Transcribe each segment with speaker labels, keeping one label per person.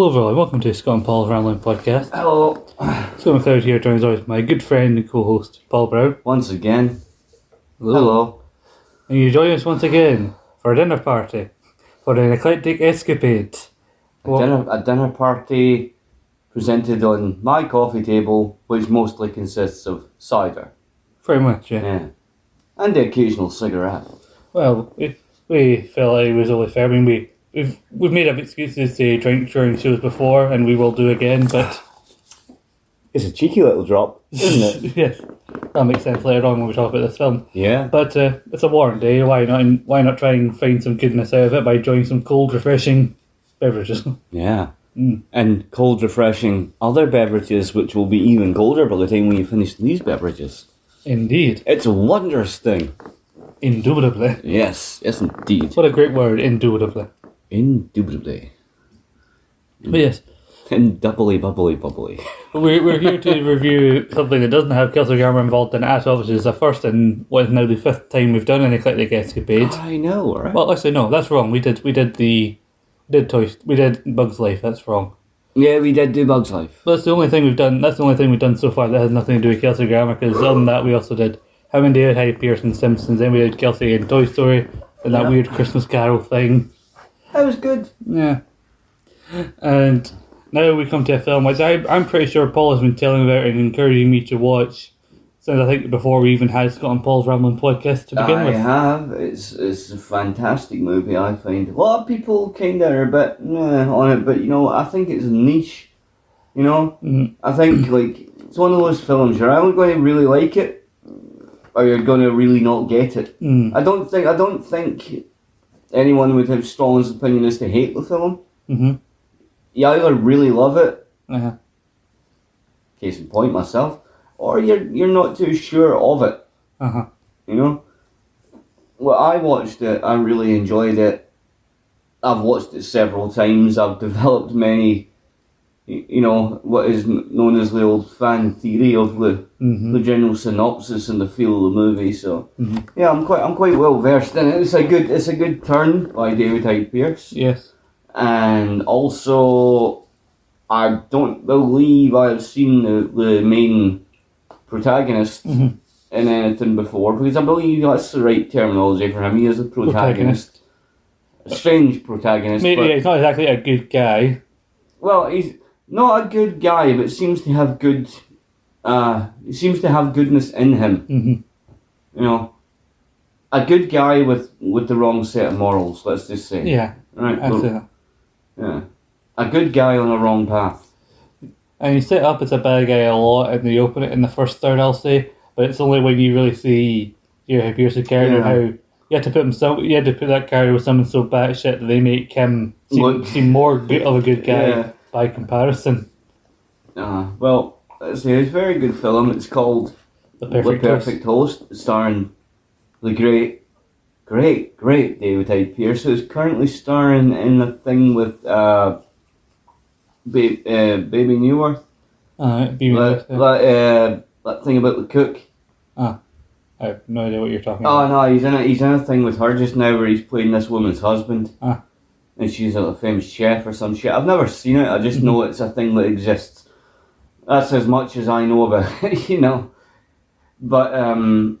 Speaker 1: Hello everyone, welcome to Scott and Paul's Rambling Podcast.
Speaker 2: Hello.
Speaker 1: Scott McLeod here, joined as always my good friend and co-host, Paul Brown.
Speaker 2: Once again.
Speaker 1: Hello. And you join us once again for a dinner party, for an eclectic escapade.
Speaker 2: A,
Speaker 1: What-
Speaker 2: dinner, a dinner party presented on my coffee table, which mostly consists of cider.
Speaker 1: Very much, yeah.
Speaker 2: Yeah. And the occasional cigarette.
Speaker 1: Well, we, we felt like it was only fair. I mean, we, we've, we've made up excuses to drink during shows before, and we will do again, but
Speaker 3: It's a cheeky little drop, isn't it?
Speaker 1: yes, that makes sense later on when we talk about this film.
Speaker 3: yeah.
Speaker 1: But uh, it's a warm day. Why not? Why not try and find some goodness out of it by enjoying some cold, refreshing beverages?
Speaker 2: Yeah.
Speaker 1: Mm.
Speaker 2: And cold, refreshing other beverages, which will be even colder by the time you finish these beverages.
Speaker 1: Indeed,
Speaker 2: It's a wondrous thing.
Speaker 1: indubitably.
Speaker 2: Yes, yes, indeed.
Speaker 1: What a great word, indubitably.
Speaker 2: Indubitably.
Speaker 1: But oh, yes,
Speaker 2: And doubly, bubbly, bubbly.
Speaker 1: we're, we're here to review something that doesn't have Kelsey Grammer involved in it at all, which is the first and what is now the fifth time we've done an eclectic escapade.
Speaker 2: I know, right?
Speaker 1: Well, actually, no, that's wrong. We did we did the we did Toy we did Bugs Life. That's wrong.
Speaker 2: yeah, we did do Bugs Life.
Speaker 1: That's the only thing we've done. That's the only thing we've done so far that has nothing to do with Kelsey Grammer. Because other than that, we also did How and David Hyde Pierce on Simpsons. Then we did Kelsey and Toy Story and that weird Christmas Carol thing.
Speaker 2: That was good.
Speaker 1: Yeah. And now we come to a film which I, I'm pretty sure Paul has been telling about and encouraging me to watch since I think before we even had Scott and Paul's Rambling podcast to begin
Speaker 2: I
Speaker 1: with.
Speaker 2: have. It's it's a fantastic movie. I find a lot of people kind of are a bit meh on it, but you know I think it's niche. You know,
Speaker 1: Mhm.
Speaker 2: I think like it's one of those films you're either going to really like it, or you're going to really not get it.
Speaker 1: Mm.
Speaker 2: I don't think I don't think anyone would have as opinion is to hate the film.
Speaker 1: Mm-hmm.
Speaker 2: You either really love it,
Speaker 1: Uh-huh.
Speaker 2: case in point myself, or you're you're not too sure of it.
Speaker 1: Uh-huh.
Speaker 2: You know? Well, I watched it, I really enjoyed it. I've watched it several times, I've developed many, you know, what is known as the old fan theory of the,
Speaker 1: Mm-hmm.
Speaker 2: the general synopsis and the feel of the movie, so.
Speaker 1: Mhm.
Speaker 2: Yeah, I'm quite I'm quite well versed in it. It's a good it's a good turn by David Hyde Pierce.
Speaker 1: Yes.
Speaker 2: And also I don't believe I've seen the, the main protagonist
Speaker 1: Mhm.
Speaker 2: in anything before because I believe that's the right terminology for him. He is a protagonist. A strange protagonist.
Speaker 1: Maybe
Speaker 2: but,
Speaker 1: he's not exactly a good guy.
Speaker 2: well, he's not a good guy, but seems to have good. Uh, he seems to have goodness in him.
Speaker 1: Mm-hmm.
Speaker 2: You know, a good guy with with the wrong set of morals. Let's just say.
Speaker 1: Yeah,
Speaker 2: Right. Well, yeah. A good guy on a wrong path.
Speaker 1: And he's set up as a bad guy a lot in the open it in the first third, I'll say. But it's only when you really see you know, Pierce's character
Speaker 2: Yeah.
Speaker 1: how you had to put him so you had to put that character with someone so batshit that they make him seem,
Speaker 2: Look-
Speaker 1: seem more good of a good guy
Speaker 2: Yeah.
Speaker 1: By comparison.
Speaker 2: Uh, well, let's. It's a very good film. It's called
Speaker 1: The perfect,
Speaker 2: The Perfect Host, starring the great, great, great David Hyde Pierce, who's currently starring in the thing with uh, ba- uh, Bebe Neuwirth.
Speaker 1: Uh, be
Speaker 2: That, that, uh, that thing about the cook. Ah.
Speaker 1: I have no idea what you're talking
Speaker 2: Oh
Speaker 1: about.
Speaker 2: no, he's in a he's in a thing with her just now where he's playing this woman's husband.
Speaker 1: Ah.
Speaker 2: And she's a famous chef or some shit. I've never seen it. I just know it's a thing that exists. That's as much as I know about it, you know. But um,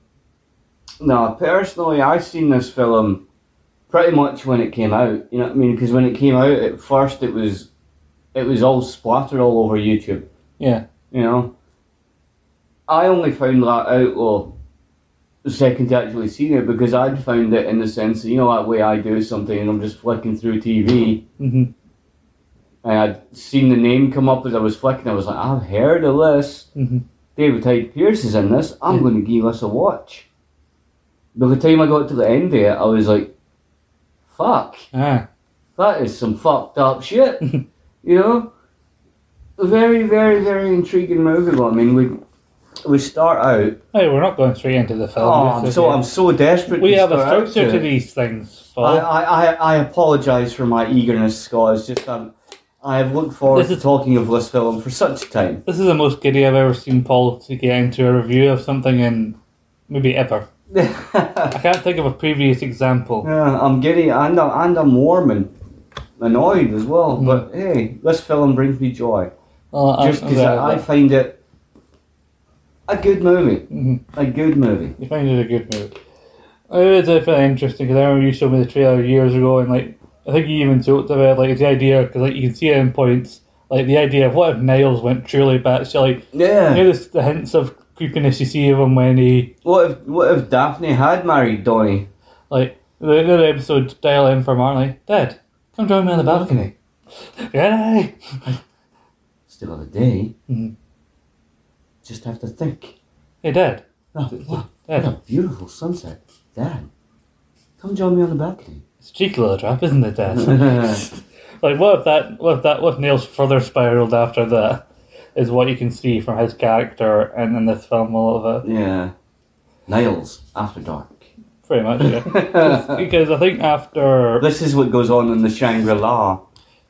Speaker 2: no, personally, I seen this film pretty much when it came out. You know what I mean? Because when it came out, at first it was it was all splattered all over YouTube.
Speaker 1: Yeah.
Speaker 2: You know, I only found that out well second to actually seen it because I'd found it in the sense that you know that way I do something and I'm just flicking through TV
Speaker 1: hmm
Speaker 2: and I'd seen the name come up as I was flicking. I was like, I've heard of this.
Speaker 1: hmm
Speaker 2: David Hyde Pierce is in this. I'm
Speaker 1: Yeah.
Speaker 2: going to give this a watch. By the time I got to the end of it, I was like, fuck,
Speaker 1: Ah.
Speaker 2: that is some fucked up shit. you know? A very, very, very intriguing movie. But I mean, we we start out.
Speaker 1: Hey, we're not going straight into the film.
Speaker 2: Oh, I'm so I'm so desperate.
Speaker 1: we
Speaker 2: to
Speaker 1: have a structure to
Speaker 2: it.
Speaker 1: these things. Paul.
Speaker 2: I, I, I, I apologise for my eagerness, Scott. It's just um, I have looked forward
Speaker 1: This
Speaker 2: to
Speaker 1: is-
Speaker 2: talking of this film for such a time.
Speaker 1: This is the most giddy I've ever seen Paul to get into a review of something in maybe ever. I can't think of a previous example.
Speaker 2: Yeah, I'm giddy and I'm, and I'm warming. annoyed as well. But hey, this film brings me joy
Speaker 1: Well,
Speaker 2: just because
Speaker 1: I-
Speaker 2: I, I find it a good movie.
Speaker 1: Mhm.
Speaker 2: A good movie.
Speaker 1: You find it a good movie. It was definitely interesting because I remember you showed me the trailer years ago, and like I think you even talked about like the idea because like you can see it in points, like the idea of what if Niles went truly batshit, like
Speaker 2: Yeah.
Speaker 1: you know the, the hints of creepiness you see of him when he
Speaker 2: What if what if Daphne had married Donnie?
Speaker 1: like the, the other episode Dial M for Martin, Dad, come join me on the balcony. Yay!
Speaker 2: Still on a day.
Speaker 1: Mhm.
Speaker 2: Just have to think.
Speaker 1: Hey Dad,
Speaker 2: Oh, what, what a beautiful sunset. Dad, come join me on the balcony.
Speaker 1: it's a cheeky little trap, isn't it, Dad? Like, what if that, what if that, what if Niles further spiraled after that? Is what you can see from his character and in this film a little bit,
Speaker 2: yeah. Niles after dark.
Speaker 1: pretty much. Yeah. because I think after,
Speaker 2: This is what goes on in the Shangri La.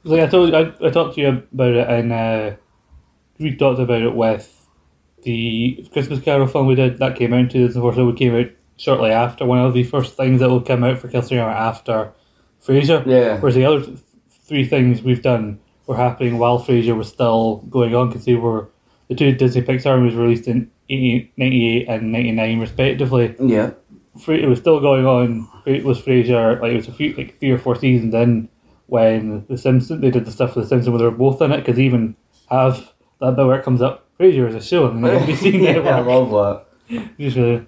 Speaker 1: like I told, I, I talked to you about it, and uh, we talked about it with the Christmas Carol film we did that came out in 2004. So we came out shortly after one of the first things that will come out for Kelsey after Frasier.
Speaker 2: Yeah.
Speaker 1: Whereas the other three things we've done were happening while Frasier was still going on because they were the two Disney Pixar movies released in 80, 98 and 99 respectively.
Speaker 2: Yeah.
Speaker 1: It was still going on. It was Frasier, like it was a few, like three or four seasons in when The Simpsons, they did the stuff for The Simpsons where they were both in it because even have that bit where it comes up, Frasier is a show on the NBC
Speaker 2: yeah, I love that.
Speaker 1: Just really,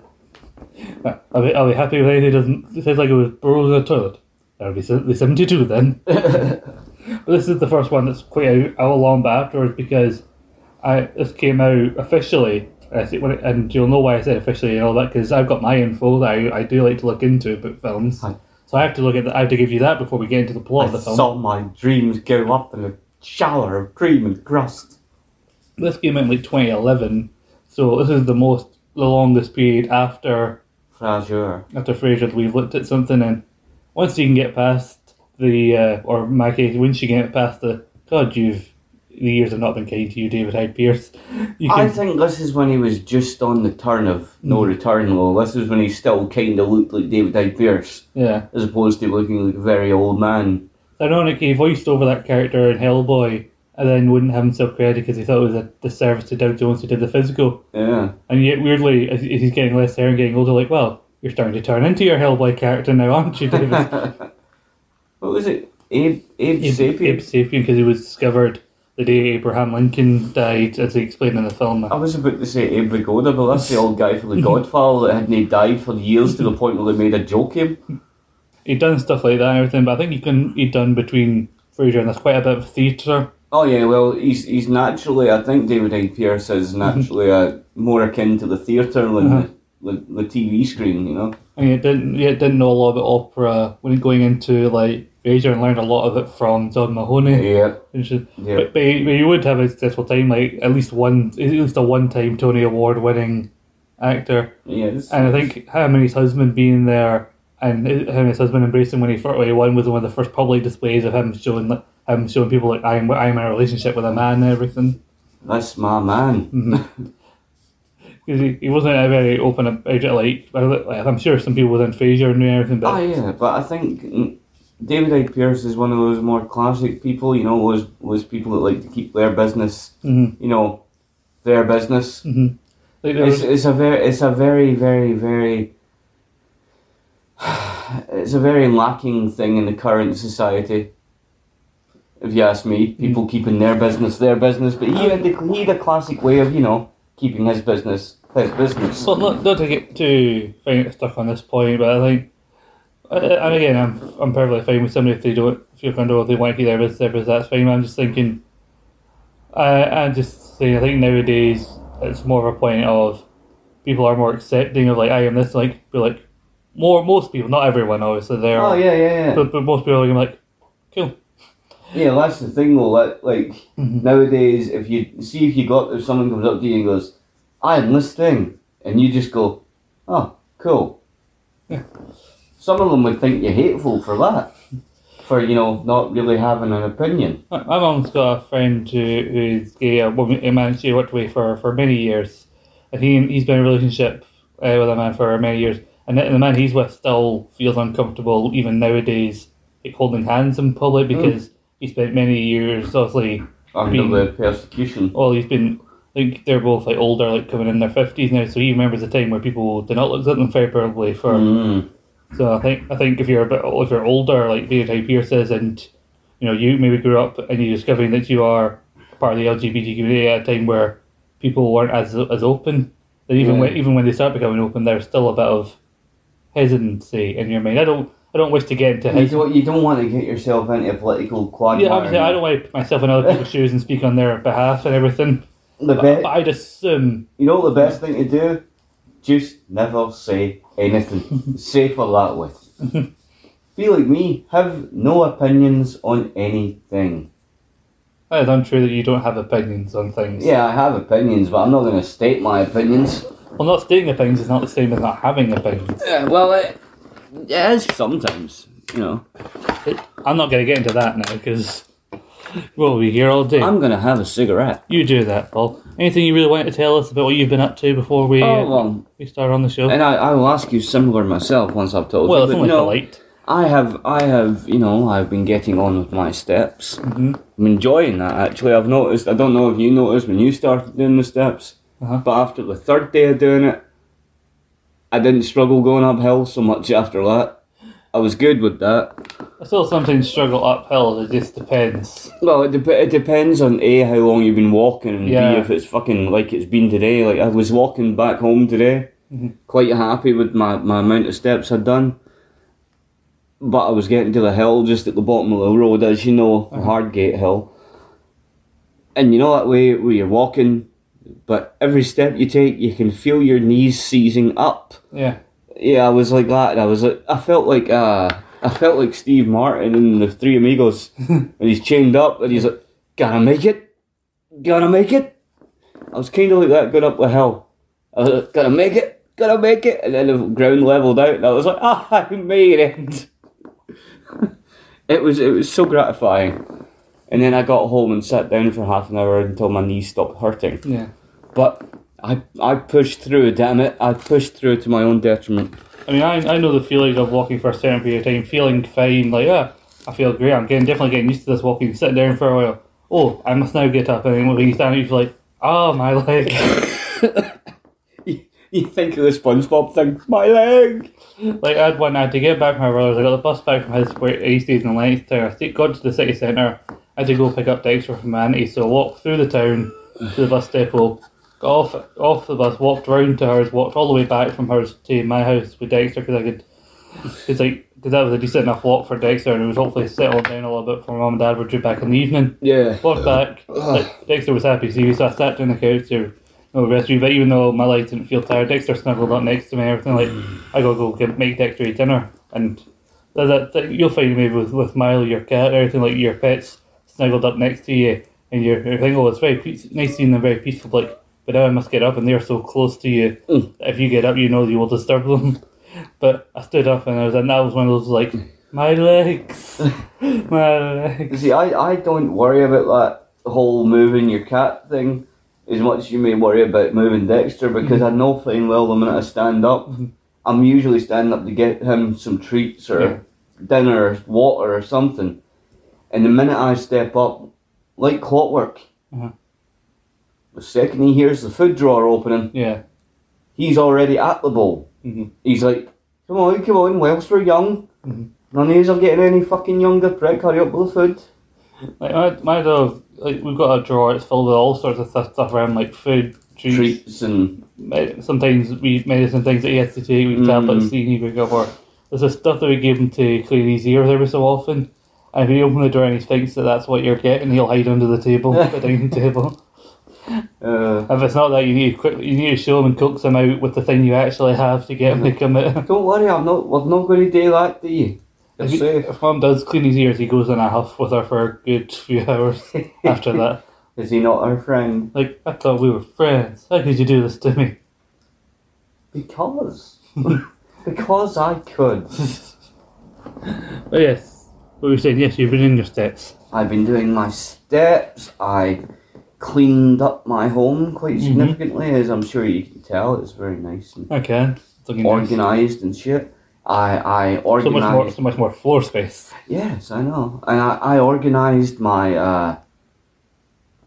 Speaker 1: I'll be, I'll be happy if anything doesn't. It says like it was burrowed in the toilet. That'll be the 72 then. but this is the first one that's quite out, out long but afterwards because I this came out officially. I see, when it, and you'll know why I said officially and all that because I've got my info that I, I do like to look into about films.
Speaker 2: Hi.
Speaker 1: So I have to look at. The, I have to give you that before we get into the plot of
Speaker 2: I
Speaker 1: the film.
Speaker 2: saw my dreams go up in a shower of cream and crust.
Speaker 1: This came out in like 2011, so this is the most the longest period after
Speaker 2: Frasier.
Speaker 1: after Frasier that we've looked at something and once you can get past the uh, or in my case once you get past the God you've the years have not been kind to you David Hyde Pierce you
Speaker 2: I think this is when he was just on the turn of no
Speaker 1: Mm.
Speaker 2: return though. This is when he still kind of looked like David Hyde Pierce,
Speaker 1: yeah
Speaker 2: as opposed to looking like a very old man.
Speaker 1: ironically he voiced over that character in Hellboy and then wouldn't have himself credited because he thought it was a disservice to Doug Jones who did the physical
Speaker 2: Yeah.
Speaker 1: and yet weirdly as, as he's getting less hair and getting older like well you're starting to turn into your Hellboy character now aren't you David
Speaker 2: what was it? Abe, Abe,
Speaker 1: Abe,
Speaker 2: Sapien?
Speaker 1: Abe Sapien because he was discovered the day Abraham Lincoln died as he explained in the film
Speaker 2: I was about to say Abe Vigoda, but that's the old guy from The Godfather that hadn't died for years to the point where they made a joke him.
Speaker 1: he'd done stuff like that and everything, but I think he couldn't he'd done between Frasier and there's quite a bit of theatre.
Speaker 2: Oh yeah, well he's he's naturally I think David Hyde Pierce is naturally uh, more akin to the theatre than
Speaker 1: Uh-huh.
Speaker 2: the, the, the TV screen, you know.
Speaker 1: And he didn't he didn't know a lot about opera when going into like Frasier and learned a lot of it from John Mahoney.
Speaker 2: Yeah, yeah.
Speaker 1: But, but, he, but he would have a successful time, like at least one at least a one time Tony Award winning actor.
Speaker 2: Yes.
Speaker 1: And I think and husband being there and him and his husband embracing when he first when he won was one of the first public displays of him showing like, Um, him showing people like I'm I'm in a relationship with a man and everything.
Speaker 2: That's my man. Mm-hmm.
Speaker 1: Because he, he wasn't a very open about it. Like, like I'm sure some people within Frasier knew everything, but
Speaker 2: Oh yeah, but I think David Hyde Pierce is one of those more classic people. You know, was was people that like to keep their business.
Speaker 1: Mhm.
Speaker 2: You know, their business.
Speaker 1: Mm-hmm. like
Speaker 2: It's,
Speaker 1: was,
Speaker 2: it's a very it's a very very very it's a very lacking thing in the current society. If you ask me, people keeping their business their business, but he had the, he had a classic way of you know keeping his business his business.
Speaker 1: well, not, not to get too stuck on this point, but I think, and again, I'm I'm perfectly fine with somebody if they don't if you're if they want to keep their business, their business, that's fine. I'm just thinking, I I'm just saying, I think nowadays it's more of a point of people are more accepting of like I am this like be like more most people, not everyone obviously there,
Speaker 2: Oh yeah, yeah, yeah.
Speaker 1: but, but most people are like cool.
Speaker 2: Yeah, that's the thing though. That, like
Speaker 1: Mhm.
Speaker 2: nowadays, if you see if you got if someone comes up to you and goes, "I am this thing," and you just go, "Oh, cool."
Speaker 1: Yeah.
Speaker 2: Some of them would think you're hateful for that, for you know not really having an opinion.
Speaker 1: My mum's got a friend who, who's gay, a woman, a man she worked with for, for many years. And he, he's been in a relationship uh, with a man for many years. And the, the man he's with still feels uncomfortable, even nowadays, like holding hands in public because he spent many years obviously
Speaker 2: Under
Speaker 1: Being-
Speaker 2: the persecution.
Speaker 1: well he's been like they're both like older like coming in their fifties now so he remembers a time where people did not look at them favourably for
Speaker 2: Mm.
Speaker 1: so I think I think if you're a bit if you're older like the type Pierce is and you know you maybe grew up and you're discovering that you are part of the LGBT community at a time where people weren't as as open that even
Speaker 2: Yeah.
Speaker 1: when even when they start becoming open there's still a bit of hesitancy in your mind I don't I don't wish to get into
Speaker 2: You don't, you don't want to get yourself into a political quagmire.
Speaker 1: yeah obviously I don't want to put myself in other people's shoes and speak on their behalf and everything
Speaker 2: The
Speaker 1: but,
Speaker 2: be-
Speaker 1: but I just um
Speaker 2: you know what the best thing to do? Just never say anything. Safer that way. Be like me. Have no opinions on anything.
Speaker 1: it's untrue that you don't have opinions on things
Speaker 2: Yeah, I have opinions, but I'm not going to state my opinions.
Speaker 1: well not stating opinions is not the same as not having opinions
Speaker 2: Yeah, well, it, it is sometimes, you know.
Speaker 1: I'm not going to get into that now because we'll be here all day.
Speaker 2: I'm going to have a cigarette.
Speaker 1: you do that, Paul. Anything you really want to tell us about what you've been up to before we
Speaker 2: Oh,
Speaker 1: uh,
Speaker 2: well,
Speaker 1: we start on the show?
Speaker 2: and I, I will ask you similar myself once I've told
Speaker 1: well,
Speaker 2: you.
Speaker 1: it's
Speaker 2: but
Speaker 1: only
Speaker 2: no,
Speaker 1: polite.
Speaker 2: I have, I have, you know, I've been getting on with my steps.
Speaker 1: Mhm.
Speaker 2: I'm enjoying that actually. I've noticed. I don't know if you noticed when you started doing the steps,
Speaker 1: Uh-huh.
Speaker 2: but after the third day of doing it, I didn't struggle going uphill so much after that. I was good with that.
Speaker 1: I still sometimes struggle uphill. It just depends.
Speaker 2: Well, it, dep it depends on a how long you've been walking, and
Speaker 1: Yeah.
Speaker 2: b if it's fucking like it's been today. Like I was walking back home today,
Speaker 1: Mhm.
Speaker 2: quite happy with my, my amount of steps I'd done. But I was getting to the hill just at the bottom of the road, as you know, the Hardgate Hill. And you know that way where you're walking, but every step you take, you can feel your knees seizing up.
Speaker 1: Yeah.
Speaker 2: Yeah, I was like that. I was like, I felt like, uh, I felt like Steve Martin in the Three Amigos, and he's chained up, and he's like, "Gotta make it, gotta make it." I was kind of like that going up the hill. I was like, "Gotta make it, gotta make it," and then the ground leveled out, and I was like, "Ah, I made it." it was it was so gratifying. And then I got home and sat down for half an hour until my knees stopped hurting.
Speaker 1: Yeah.
Speaker 2: But I I pushed through. Damn it, I pushed through to my own detriment.
Speaker 1: I mean, I, I know the feeling of walking for a certain period of time, feeling fine, like, yeah, I feel great. I'm getting definitely getting used to this walking, sitting down for a while. Oh, I must now get up. And then when you stand up, you feel like, oh, my leg.
Speaker 2: You, you think of the SpongeBob thing? My leg.
Speaker 1: like, I had one, I had to get back from my brother's. I got the bus back from his where he stays in Lancaster. I got to the city centre. I had to go pick up Dexter from Manatee. So I walked through the town to the bus depot, got off, off the bus, walked round to hers, walked all the way back from hers to my house with Dexter because I could. It's like, because that was a decent enough walk for Dexter and it was hopefully settled down a little bit for mum and dad were due back in the evening.
Speaker 2: Yeah.
Speaker 1: Walked back. like, Dexter was happy to see me, so I sat down on the couch to no rest me. But even though my legs didn't feel tired, Dexter snuggled up next to me and everything. Like, I gotta go get, make Dexter eat dinner. And that, that, that- you'll find maybe with, with Milo, your cat, everything like your pets snuggled up next to you. And you're, you're thinking, oh, it's very peace, nice seeing them very peaceful. Like, but now I must get up and they're so close to you.
Speaker 2: Mm.
Speaker 1: that If you get up, you know you will disturb them. But I stood up and I was, and that was one of those like, my legs, my legs.
Speaker 2: See, I, I don't worry about that whole moving your cat thing as much as you may worry about moving Dexter because I know fine well the minute I stand up,
Speaker 1: Mhm.
Speaker 2: I'm usually standing up to get him some treats or
Speaker 1: Yeah.
Speaker 2: dinner or water or something. And the minute I step up, like clockwork,
Speaker 1: Uh-huh.
Speaker 2: The second he hears the food drawer opening,
Speaker 1: Yeah.
Speaker 2: he's already at the bowl.
Speaker 1: Mhm.
Speaker 2: He's like, come on, come on, whilst we're young.
Speaker 1: Mhm.
Speaker 2: None of are getting any fucking younger, prick. Hurry up with the food.
Speaker 1: Like my, my dog, like we've got a drawer. It's filled with all sorts of stuff, stuff around like food, treats.
Speaker 2: Treats and
Speaker 1: med- Sometimes we medicine things that he has to take. We
Speaker 2: Mm.
Speaker 1: tablets that he needs to pick up. Or there's this stuff that we give him to clean his ears every so often. And if you open the door and he thinks that that's what you're getting, he'll hide under the table, the dining table.
Speaker 2: Uh,
Speaker 1: If it's not that, you need to quickly, you need to show them and coax them out with the thing you actually have to get them to commit.
Speaker 2: don't worry, I'm not. We're not going to do that to you. You're
Speaker 1: If,
Speaker 2: safe.
Speaker 1: if mum does clean his ears, he goes in a huff with her for a good few hours after that.
Speaker 2: Is he not our friend?
Speaker 1: Like, I thought we were friends. How could you do this to me?
Speaker 2: Because. because I could.
Speaker 1: But yes, what were you saying? Yes, you've been in your steps.
Speaker 2: I've been doing my steps. I cleaned up my home quite
Speaker 1: Mhm.
Speaker 2: significantly, as I'm sure you can tell. It's very nice and.
Speaker 1: It's looking nice.
Speaker 2: and shit. I I organized So
Speaker 1: much more, so much more floor space.
Speaker 2: Yes, I know. And I, I organized my uh,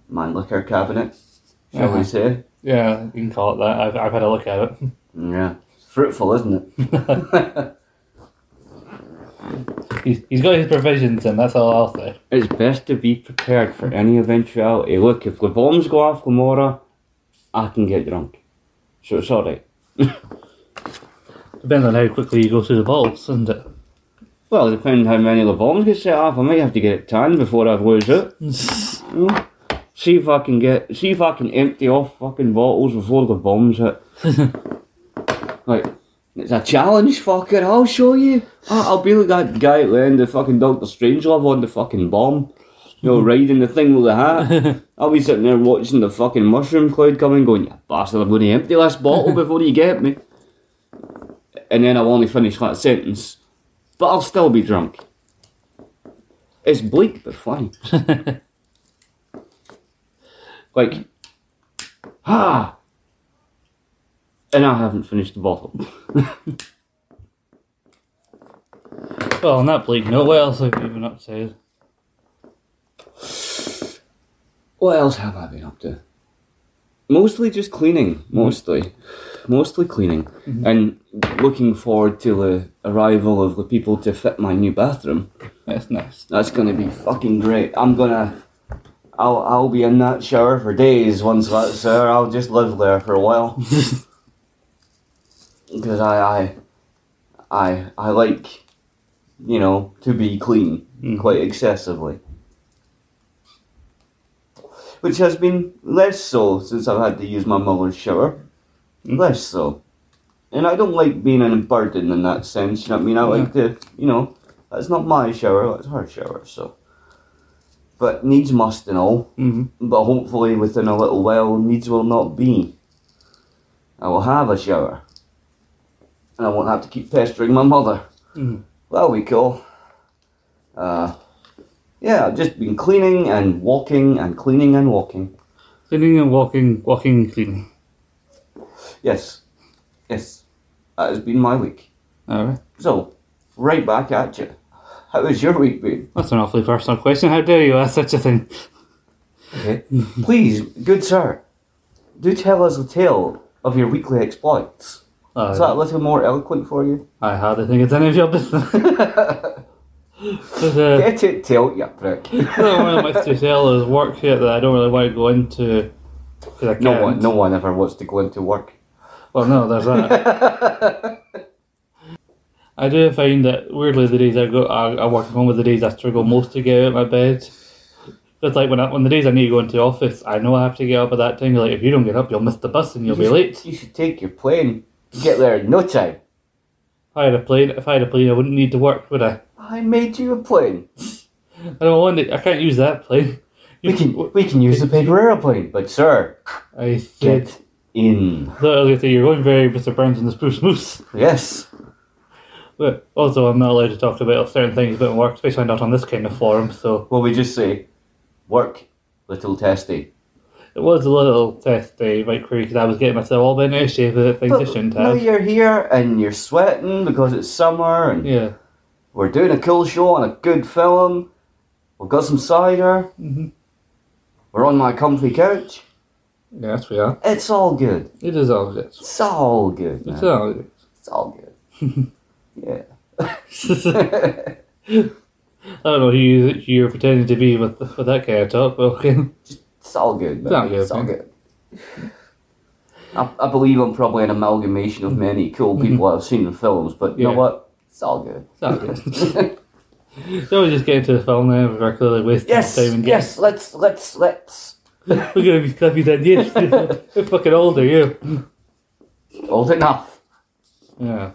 Speaker 2: my liquor cabinet, shall
Speaker 1: Uh-huh.
Speaker 2: we say?
Speaker 1: Yeah, you can call it that. I've, I've had a look at it.
Speaker 2: Yeah, it's fruitful, isn't it?
Speaker 1: He's, he's got his provisions, and that's all I'll say.
Speaker 2: it's best to be prepared for any eventuality. Look, if the bombs go off Lamora, I can get drunk, so it's all right.
Speaker 1: Depends on how quickly you go through the balls, doesn't it?
Speaker 2: Well, depending how many of the bombs get set off, I might have to get it timed before I lose it. Mm. See if I can get, see if I can empty off fucking bottles before the bombs hit. like, it's a challenge, fucker. I'll show you. I'll be like that guy at the end of fucking Doctor Strangelove on the fucking bomb. You know, riding the thing with the hat. I'll be sitting there watching the fucking mushroom cloud coming, going, you bastard, I'm going to empty this bottle before you get me. And then I'll only finish that sentence. But I'll still be drunk. It's bleak, but funny. like, ah! And I haven't finished the bottle.
Speaker 1: Well, on that bleak note, what else have you been up to?
Speaker 2: What else have I been up to? Mostly just cleaning. Mostly. Mostly cleaning. Mm-hmm. And looking forward to the arrival of the people to fit my new bathroom.
Speaker 1: That's nice.
Speaker 2: That's gonna be fucking great. I'm gonna. I'll I'll be in that shower for days once that's there. I'll just live there for a while because I I I I like you know to be clean
Speaker 1: Mhm.
Speaker 2: quite excessively, which has been less so since I've had to use my mother's shower.
Speaker 1: Mm.
Speaker 2: Less so, and I don't like being a burden in that sense. You know what I mean? I like to you know that's not my shower, that's her shower. So, but needs must and all.
Speaker 1: hmm
Speaker 2: But hopefully, within a little while, needs will not be. I will have a shower, and I won't have to keep pestering my mother.
Speaker 1: Mhm.
Speaker 2: That'll be cool. Uh, yeah, I've just been cleaning and walking and cleaning and walking.
Speaker 1: Cleaning and walking, walking and cleaning.
Speaker 2: Yes, yes, that has been my week.
Speaker 1: Alright.
Speaker 2: So, right back at you. How has your week been?
Speaker 1: That's an awfully personal question. How dare you ask such a thing?
Speaker 2: Okay. Please, good sir, do tell us a tale of your weekly exploits.
Speaker 1: Uh,
Speaker 2: Is that a little more eloquent for you?
Speaker 1: I hardly think it's any of your business. uh,
Speaker 2: Get it tilt, you prick.
Speaker 1: not one of my to tell is work here that I don't really want to go into. 'cause I can't.
Speaker 2: No one, no one ever wants to go into work.
Speaker 1: Well, no, there's that. I do find that weirdly the days I go, I, I work from home with the days I struggle most to get out of my bed. It's like when I, when the days I need to go into the office, I know I have to get up at that time. Like if you don't get up, you'll miss the bus and you'll be late.
Speaker 2: You should take your plane. Get there in no time.
Speaker 1: If I had a plane, if I had a plane, I wouldn't need to work, would I?
Speaker 2: I made you a plane.
Speaker 1: I don't want it. I can't use that plane. You
Speaker 2: We can we can use the paper airplane, but sir,
Speaker 1: I said
Speaker 2: get in.
Speaker 1: that you're going very Mr. Burns and the Spruce Moose.
Speaker 2: Yes.
Speaker 1: But also, I'm not allowed to talk about certain things about work, especially not on this kind of forum. So
Speaker 2: Well, we just say, work, little testy.
Speaker 1: It was a little test day, right, Crew, because I was getting myself all bent out of shape with things I
Speaker 2: But
Speaker 1: shouldn't
Speaker 2: now
Speaker 1: have.
Speaker 2: you're here and you're sweating because it's summer and
Speaker 1: Yeah.
Speaker 2: we're doing a cool show on a good film. We've got some cider.
Speaker 1: Mhm.
Speaker 2: We're on my comfy couch.
Speaker 1: Yes, we are.
Speaker 2: It's all good.
Speaker 1: It is all good.
Speaker 2: It's all good.
Speaker 1: It's all good.
Speaker 2: It's all good. yeah.
Speaker 1: I don't know who, you, who you're pretending to be with, with that kind of talk, but okay.
Speaker 2: It's all good, man.
Speaker 1: It's all good,
Speaker 2: It's all good. I, I believe I'm probably an amalgamation of many cool mm-hmm. people I've seen in films, but you know
Speaker 1: Yeah.
Speaker 2: what? It's all good.
Speaker 1: It's all good. so we just get into the film now. We're clearly wasting
Speaker 2: yes,
Speaker 1: time and
Speaker 2: yes. Let's let's let's.
Speaker 1: We're gonna be clappy then. Yes, how fucking old are you?
Speaker 2: Old enough.
Speaker 1: Yeah.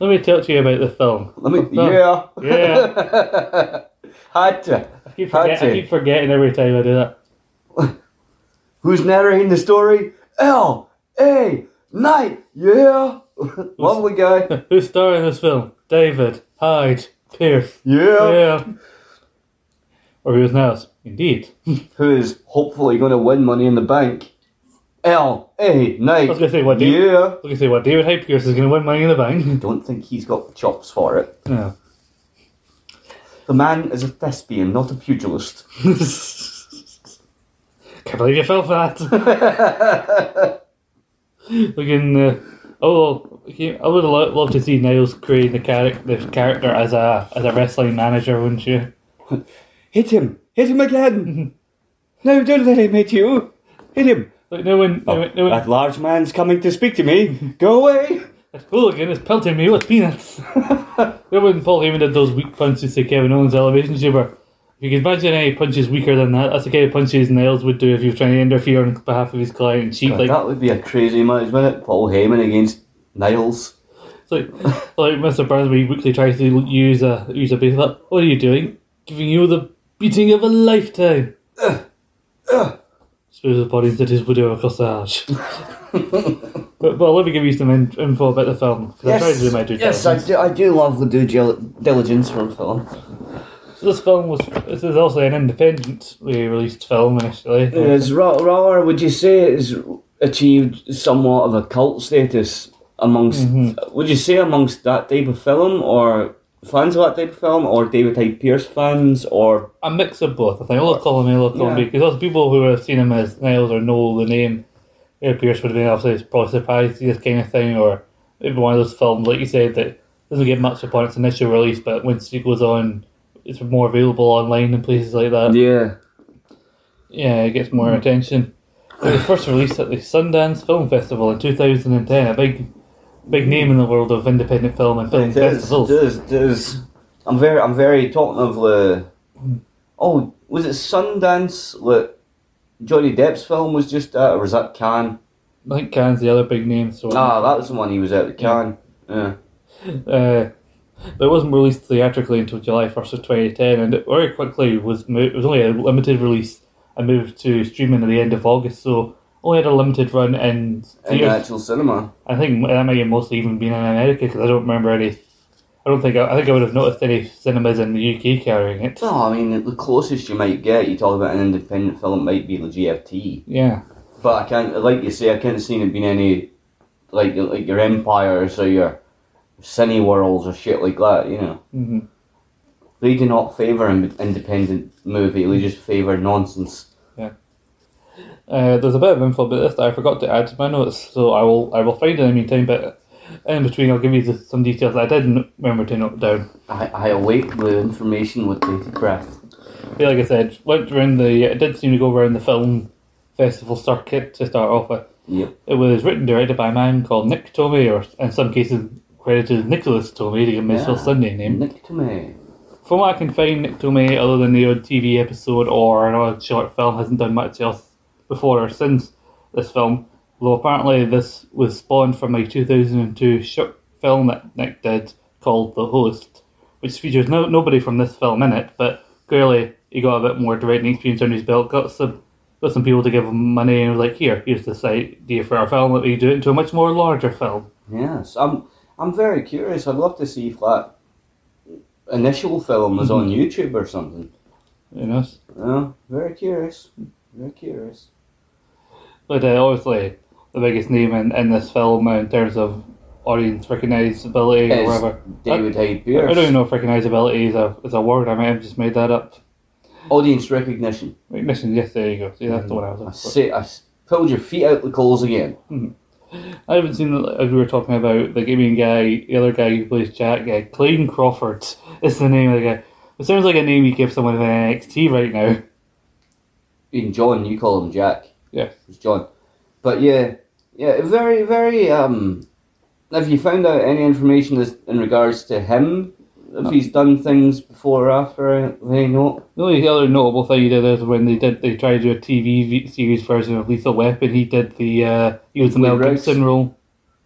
Speaker 1: Let me talk to you about the film.
Speaker 2: Let me. Yeah.
Speaker 1: Yeah.
Speaker 2: Had to.
Speaker 1: I keep,
Speaker 2: Had
Speaker 1: forget, I
Speaker 2: to.
Speaker 1: keep forgetting every time I do that.
Speaker 2: Who's narrating the story? L A Knight. Yeah. Lovely guy.
Speaker 1: Who's starring in this film? David Hyde Pierce.
Speaker 2: Yeah.
Speaker 1: Yeah. Or who's now? Indeed.
Speaker 2: Who is hopefully going to win Money in the Bank L A
Speaker 1: I
Speaker 2: night.
Speaker 1: was gonna say what David,
Speaker 2: Yeah.
Speaker 1: I was gonna say what David Hyde Pierce is gonna win Money in the Bank.
Speaker 2: I don't think he's got the chops for it.
Speaker 1: No.
Speaker 2: The man is a thespian, not a pugilist.
Speaker 1: Can't believe you fell for that. Looking, uh, oh, I would love, to see Niles create the character, the character as a as a wrestling manager, wouldn't you?
Speaker 3: Hit him! Hit him again! no, don't let him hit you! Hit him!
Speaker 1: Like no one, no, one- no one,
Speaker 3: That large man's coming to speak to me! Go away!
Speaker 1: that hooligan is pelting me with peanuts. no when Paul Heyman did those weak punches to Kevin Owens' Elimination Chamber. If you can imagine any punches weaker than that, that's the kind of punches Niles would do if he was trying to interfere on behalf of his client.
Speaker 2: God,
Speaker 1: Like,
Speaker 2: that would be a crazy match, wouldn't it? Paul Heyman against Niles.
Speaker 1: It's like, like Mr. Burnsby weekly tries to use a use a base like, What are you doing? Giving you the beating of a lifetime. Suppose the body did his video across the arch. but, but let me give you some in, info about the film. 'cause I to do my due
Speaker 2: yes, I do, I do love the due gil- diligence from film.
Speaker 1: So this film was this is also an independently released film initially.
Speaker 2: Is Ra- Raw, would you say it's achieved somewhat of a cult status amongst, mm-hmm. would you say amongst that type of film, or fans of that type of film, or David Hyde Pierce fans, or
Speaker 1: A mix of both. I think I'll call him a call him
Speaker 2: Yeah.
Speaker 1: because those people who have seen him as Niles or know the name Air Pierce would have been obviously probably surprised to see this kind of thing or maybe one of those films like you said that doesn't get much upon its initial release but once it goes on it's more available online and places like that.
Speaker 2: yeah,
Speaker 1: Yeah, it gets more attention. It was first released at the Sundance Film Festival in 2010, a big big name in the world of independent film and film
Speaker 2: It is,
Speaker 1: festivals.
Speaker 2: it is, it is. I'm very, I'm very talking of the. Oh, was it Sundance that Johnny Depp's film was just at, or was that Cannes?
Speaker 1: I think Cannes the other big name. So
Speaker 2: Ah, that was the one he was at, the Cannes. Yeah.
Speaker 1: Uh, but it wasn't released theatrically until July 1st of 2010, and it very quickly was mo- it was only a limited release and moved to streaming at the end of August, so only had a limited run in
Speaker 2: In the actual cinema.
Speaker 1: I think that might have mostly even been in America because I don't remember any. I don't think I, I think I would have noticed any cinemas in the UK carrying it.
Speaker 2: No, I mean the closest you might get, you talk about an independent film, might be the GFT.
Speaker 1: Yeah,
Speaker 2: But I can't, like you say, I can't see it being any, like like your Empires or your Cine Worlds or shit like that. You know,
Speaker 1: hmm
Speaker 2: they do not favour an independent movie. They just favour nonsense.
Speaker 1: uh, there's a bit of info about this that I forgot to add to my notes, so I will I will find it in the meantime. But in between, I'll give you the, some details I did n- remember to note down.
Speaker 2: I, I await the information with bated breath.
Speaker 1: Yeah, like I said, went around the. It did seem to go around the film festival circuit to start off with.
Speaker 2: Yep.
Speaker 1: It was written directed by a man called Nick Tomnay, or in some cases credited Nicholas Tomnay to give him his
Speaker 2: Yeah.
Speaker 1: Sunday name.
Speaker 2: Nick to me.
Speaker 1: From what I can find, Nick Tomnay, other than the odd TV episode or an odd short film, hasn't done much else before or since this film. Though apparently this was spawned from a 2002 short film that Nick did called The Host, which features no nobody from this film in it, but clearly he got a bit more directing experience under his belt, got some got some people to give him money and was like, here, here's this idea for our film, let me do it into a much more larger film.
Speaker 2: Yes, I'm. I'm very curious. I'd love to see if that initial film was on YouTube or something.
Speaker 1: You know?
Speaker 2: Yeah, very curious. Very curious.
Speaker 1: But uh, obviously, the biggest name in, in this film uh, in terms of audience recognizability or whatever.
Speaker 2: David Hyde
Speaker 1: I
Speaker 2: Pierce.
Speaker 1: don't even know if recognizability is a, is a word. I might have just made that up.
Speaker 2: Audience recognition.
Speaker 1: Recognition, yes, there you go. See, that's the one I was
Speaker 2: I say I pulled your feet out the coals again.
Speaker 1: I haven't seen, as we were talking about, the gaming guy, the other guy who plays Jack, uh, Clayton Crawford is the name of the guy. It sounds like a name you give someone in NXT right now.
Speaker 2: Even John, you call him Jack.
Speaker 1: Yes.
Speaker 2: It's John. But yeah, yeah, very, very. Um, have you found out any information in regards to him? If he's done things before or after? Any note?
Speaker 1: The only other notable thing he did is when they did they tried to do a TV v- series version of Lethal Weapon. He did the uh, he was the Mel? Gibson role.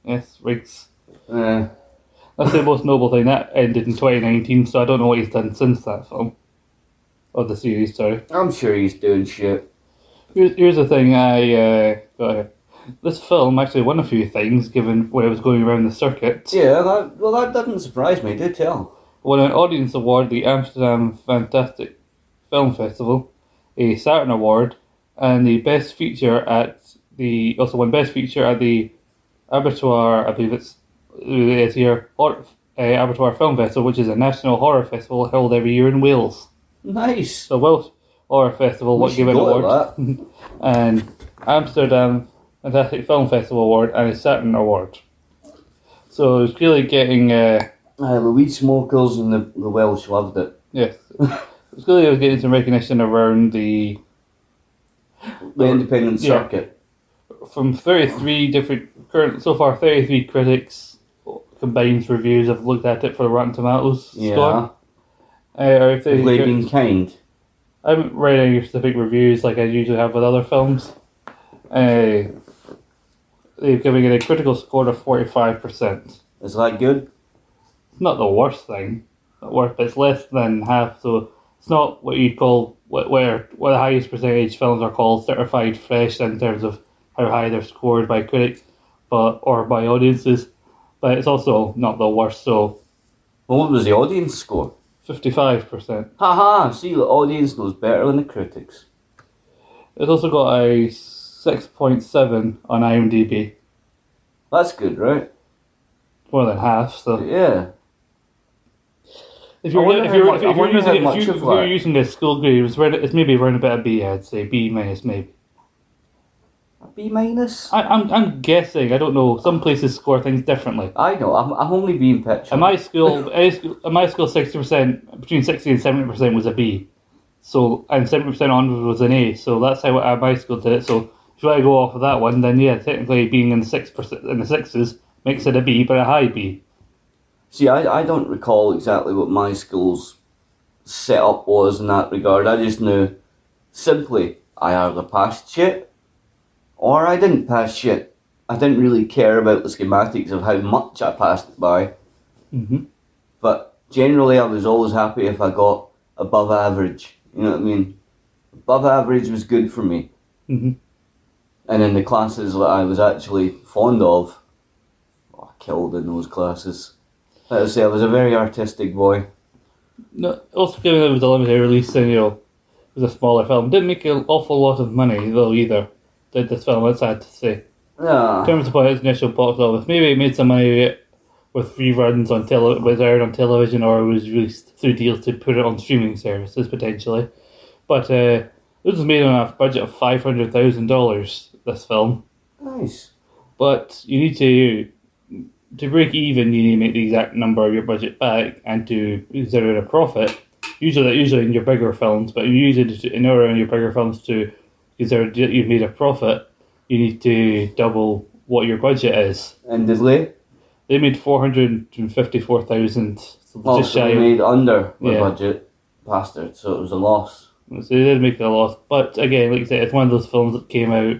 Speaker 1: Yes, Riggs.
Speaker 2: Uh,
Speaker 1: That's the most noble thing. That ended in 2019, so I don't know what he's done since that film. Or the series, sorry.
Speaker 2: I'm sure he's doing shit.
Speaker 1: Here's, here's the thing I uh, got here. This film actually won a few things given when it was going around the circuit.
Speaker 2: Yeah, that, well, that doesn't surprise me. Do tell.
Speaker 1: Won an Audience Award at the Amsterdam Fantastic Film Festival, a Saturn Award, and the Best Feature at the also won Best Feature at the Abertoir, I believe it's it is here, Hor- uh, Abertoir Film Festival, which is a national horror festival held every year in Wales.
Speaker 2: Nice.
Speaker 1: The Welsh Horror Festival
Speaker 2: We should
Speaker 1: give an award, and Amsterdam Fantastic Film Festival award and a Saturn award. So it's clearly getting. Uh,
Speaker 2: Uh, the weed smokers and the, the Welsh loved it.
Speaker 1: Yes. it's good clearly was getting some recognition around the
Speaker 2: The independent
Speaker 1: Yeah.
Speaker 2: circuit.
Speaker 1: from thirty three different current so far thirty three critics combined reviews have looked at it for the Rotten Tomatoes
Speaker 2: Yeah.
Speaker 1: score. Uh, or if they,
Speaker 2: Have they been kind?
Speaker 1: I haven't read any specific reviews like I usually have with other films. Uh, they've given it a critical score of forty five percent.
Speaker 2: Is that good?
Speaker 1: Not the worst thing, not worst, but it's less than half. So it's not what you'd call what where where the highest percentage films are called certified fresh in terms of how high they're scored by critics, but or by audiences. But it's also not the worst. So
Speaker 2: Well, what was the audience score?
Speaker 1: fifty five percent.
Speaker 2: Haha, see, the audience knows better than the critics.
Speaker 1: It's also got a six point seven on IMDb,
Speaker 2: That's good, right?
Speaker 1: more than half. So
Speaker 2: Yeah.
Speaker 1: If you're if you're,
Speaker 2: much-
Speaker 1: if you're,
Speaker 2: wonder
Speaker 1: using,
Speaker 2: how
Speaker 1: if
Speaker 2: much
Speaker 1: you,
Speaker 2: of
Speaker 1: if you're using a school grade, it's, around, it's maybe around about a B. I'd say B minus maybe.
Speaker 2: A B minus?
Speaker 1: I, I'm, I'm guessing. I don't know. Some places score things differently.
Speaker 2: I know, I'm, I'm only being pitched.
Speaker 1: At my school, at my school, sixty percent between sixty and seventy percent was a B. So and seventy percent onwards was an A. So that's how at my school did it. So if I go off of that one, then yeah, technically being in the six percent in the sixes makes it a B, but a high B.
Speaker 2: See, I, I don't recall exactly what my school's setup was in that regard. I just knew simply I either passed shit or I didn't pass shit. I didn't really care about the schematics of how much I passed it by,
Speaker 1: Mm-hmm.
Speaker 2: but generally I was always happy if I got above average. You know what I mean? Above average was good for me.
Speaker 1: Mm-hmm.
Speaker 2: And in the classes that I was actually fond of, oh, I killed in those classes. Like I say, I was a very artistic boy.
Speaker 1: No, also given it was a limited release and you know it was a smaller film, didn't make an awful lot of money though either. Did this film? It's sad to say. In
Speaker 2: Yeah.
Speaker 1: terms of what its initial box office, maybe it made some money with reruns on tele was aired on television or was released through deals to put it on streaming services potentially. But uh, this was made on a budget of five hundred thousand dollars. This film,
Speaker 2: Nice.
Speaker 1: but you need to to break even. You need to make the exact number of your budget back and to zero a profit. Usually, usually in your bigger films, but you usually to- in order in your bigger films to consider that you've made a profit, you need to double what your budget is.
Speaker 2: And did they?
Speaker 1: They made four hundred and fifty-four thousand, so
Speaker 2: Oh,
Speaker 1: just
Speaker 2: so
Speaker 1: shy.
Speaker 2: made under the
Speaker 1: Yeah.
Speaker 2: budget. Bastard. So it was a loss.
Speaker 1: so they did make a loss. But again, like I said, it's one of those films that came out.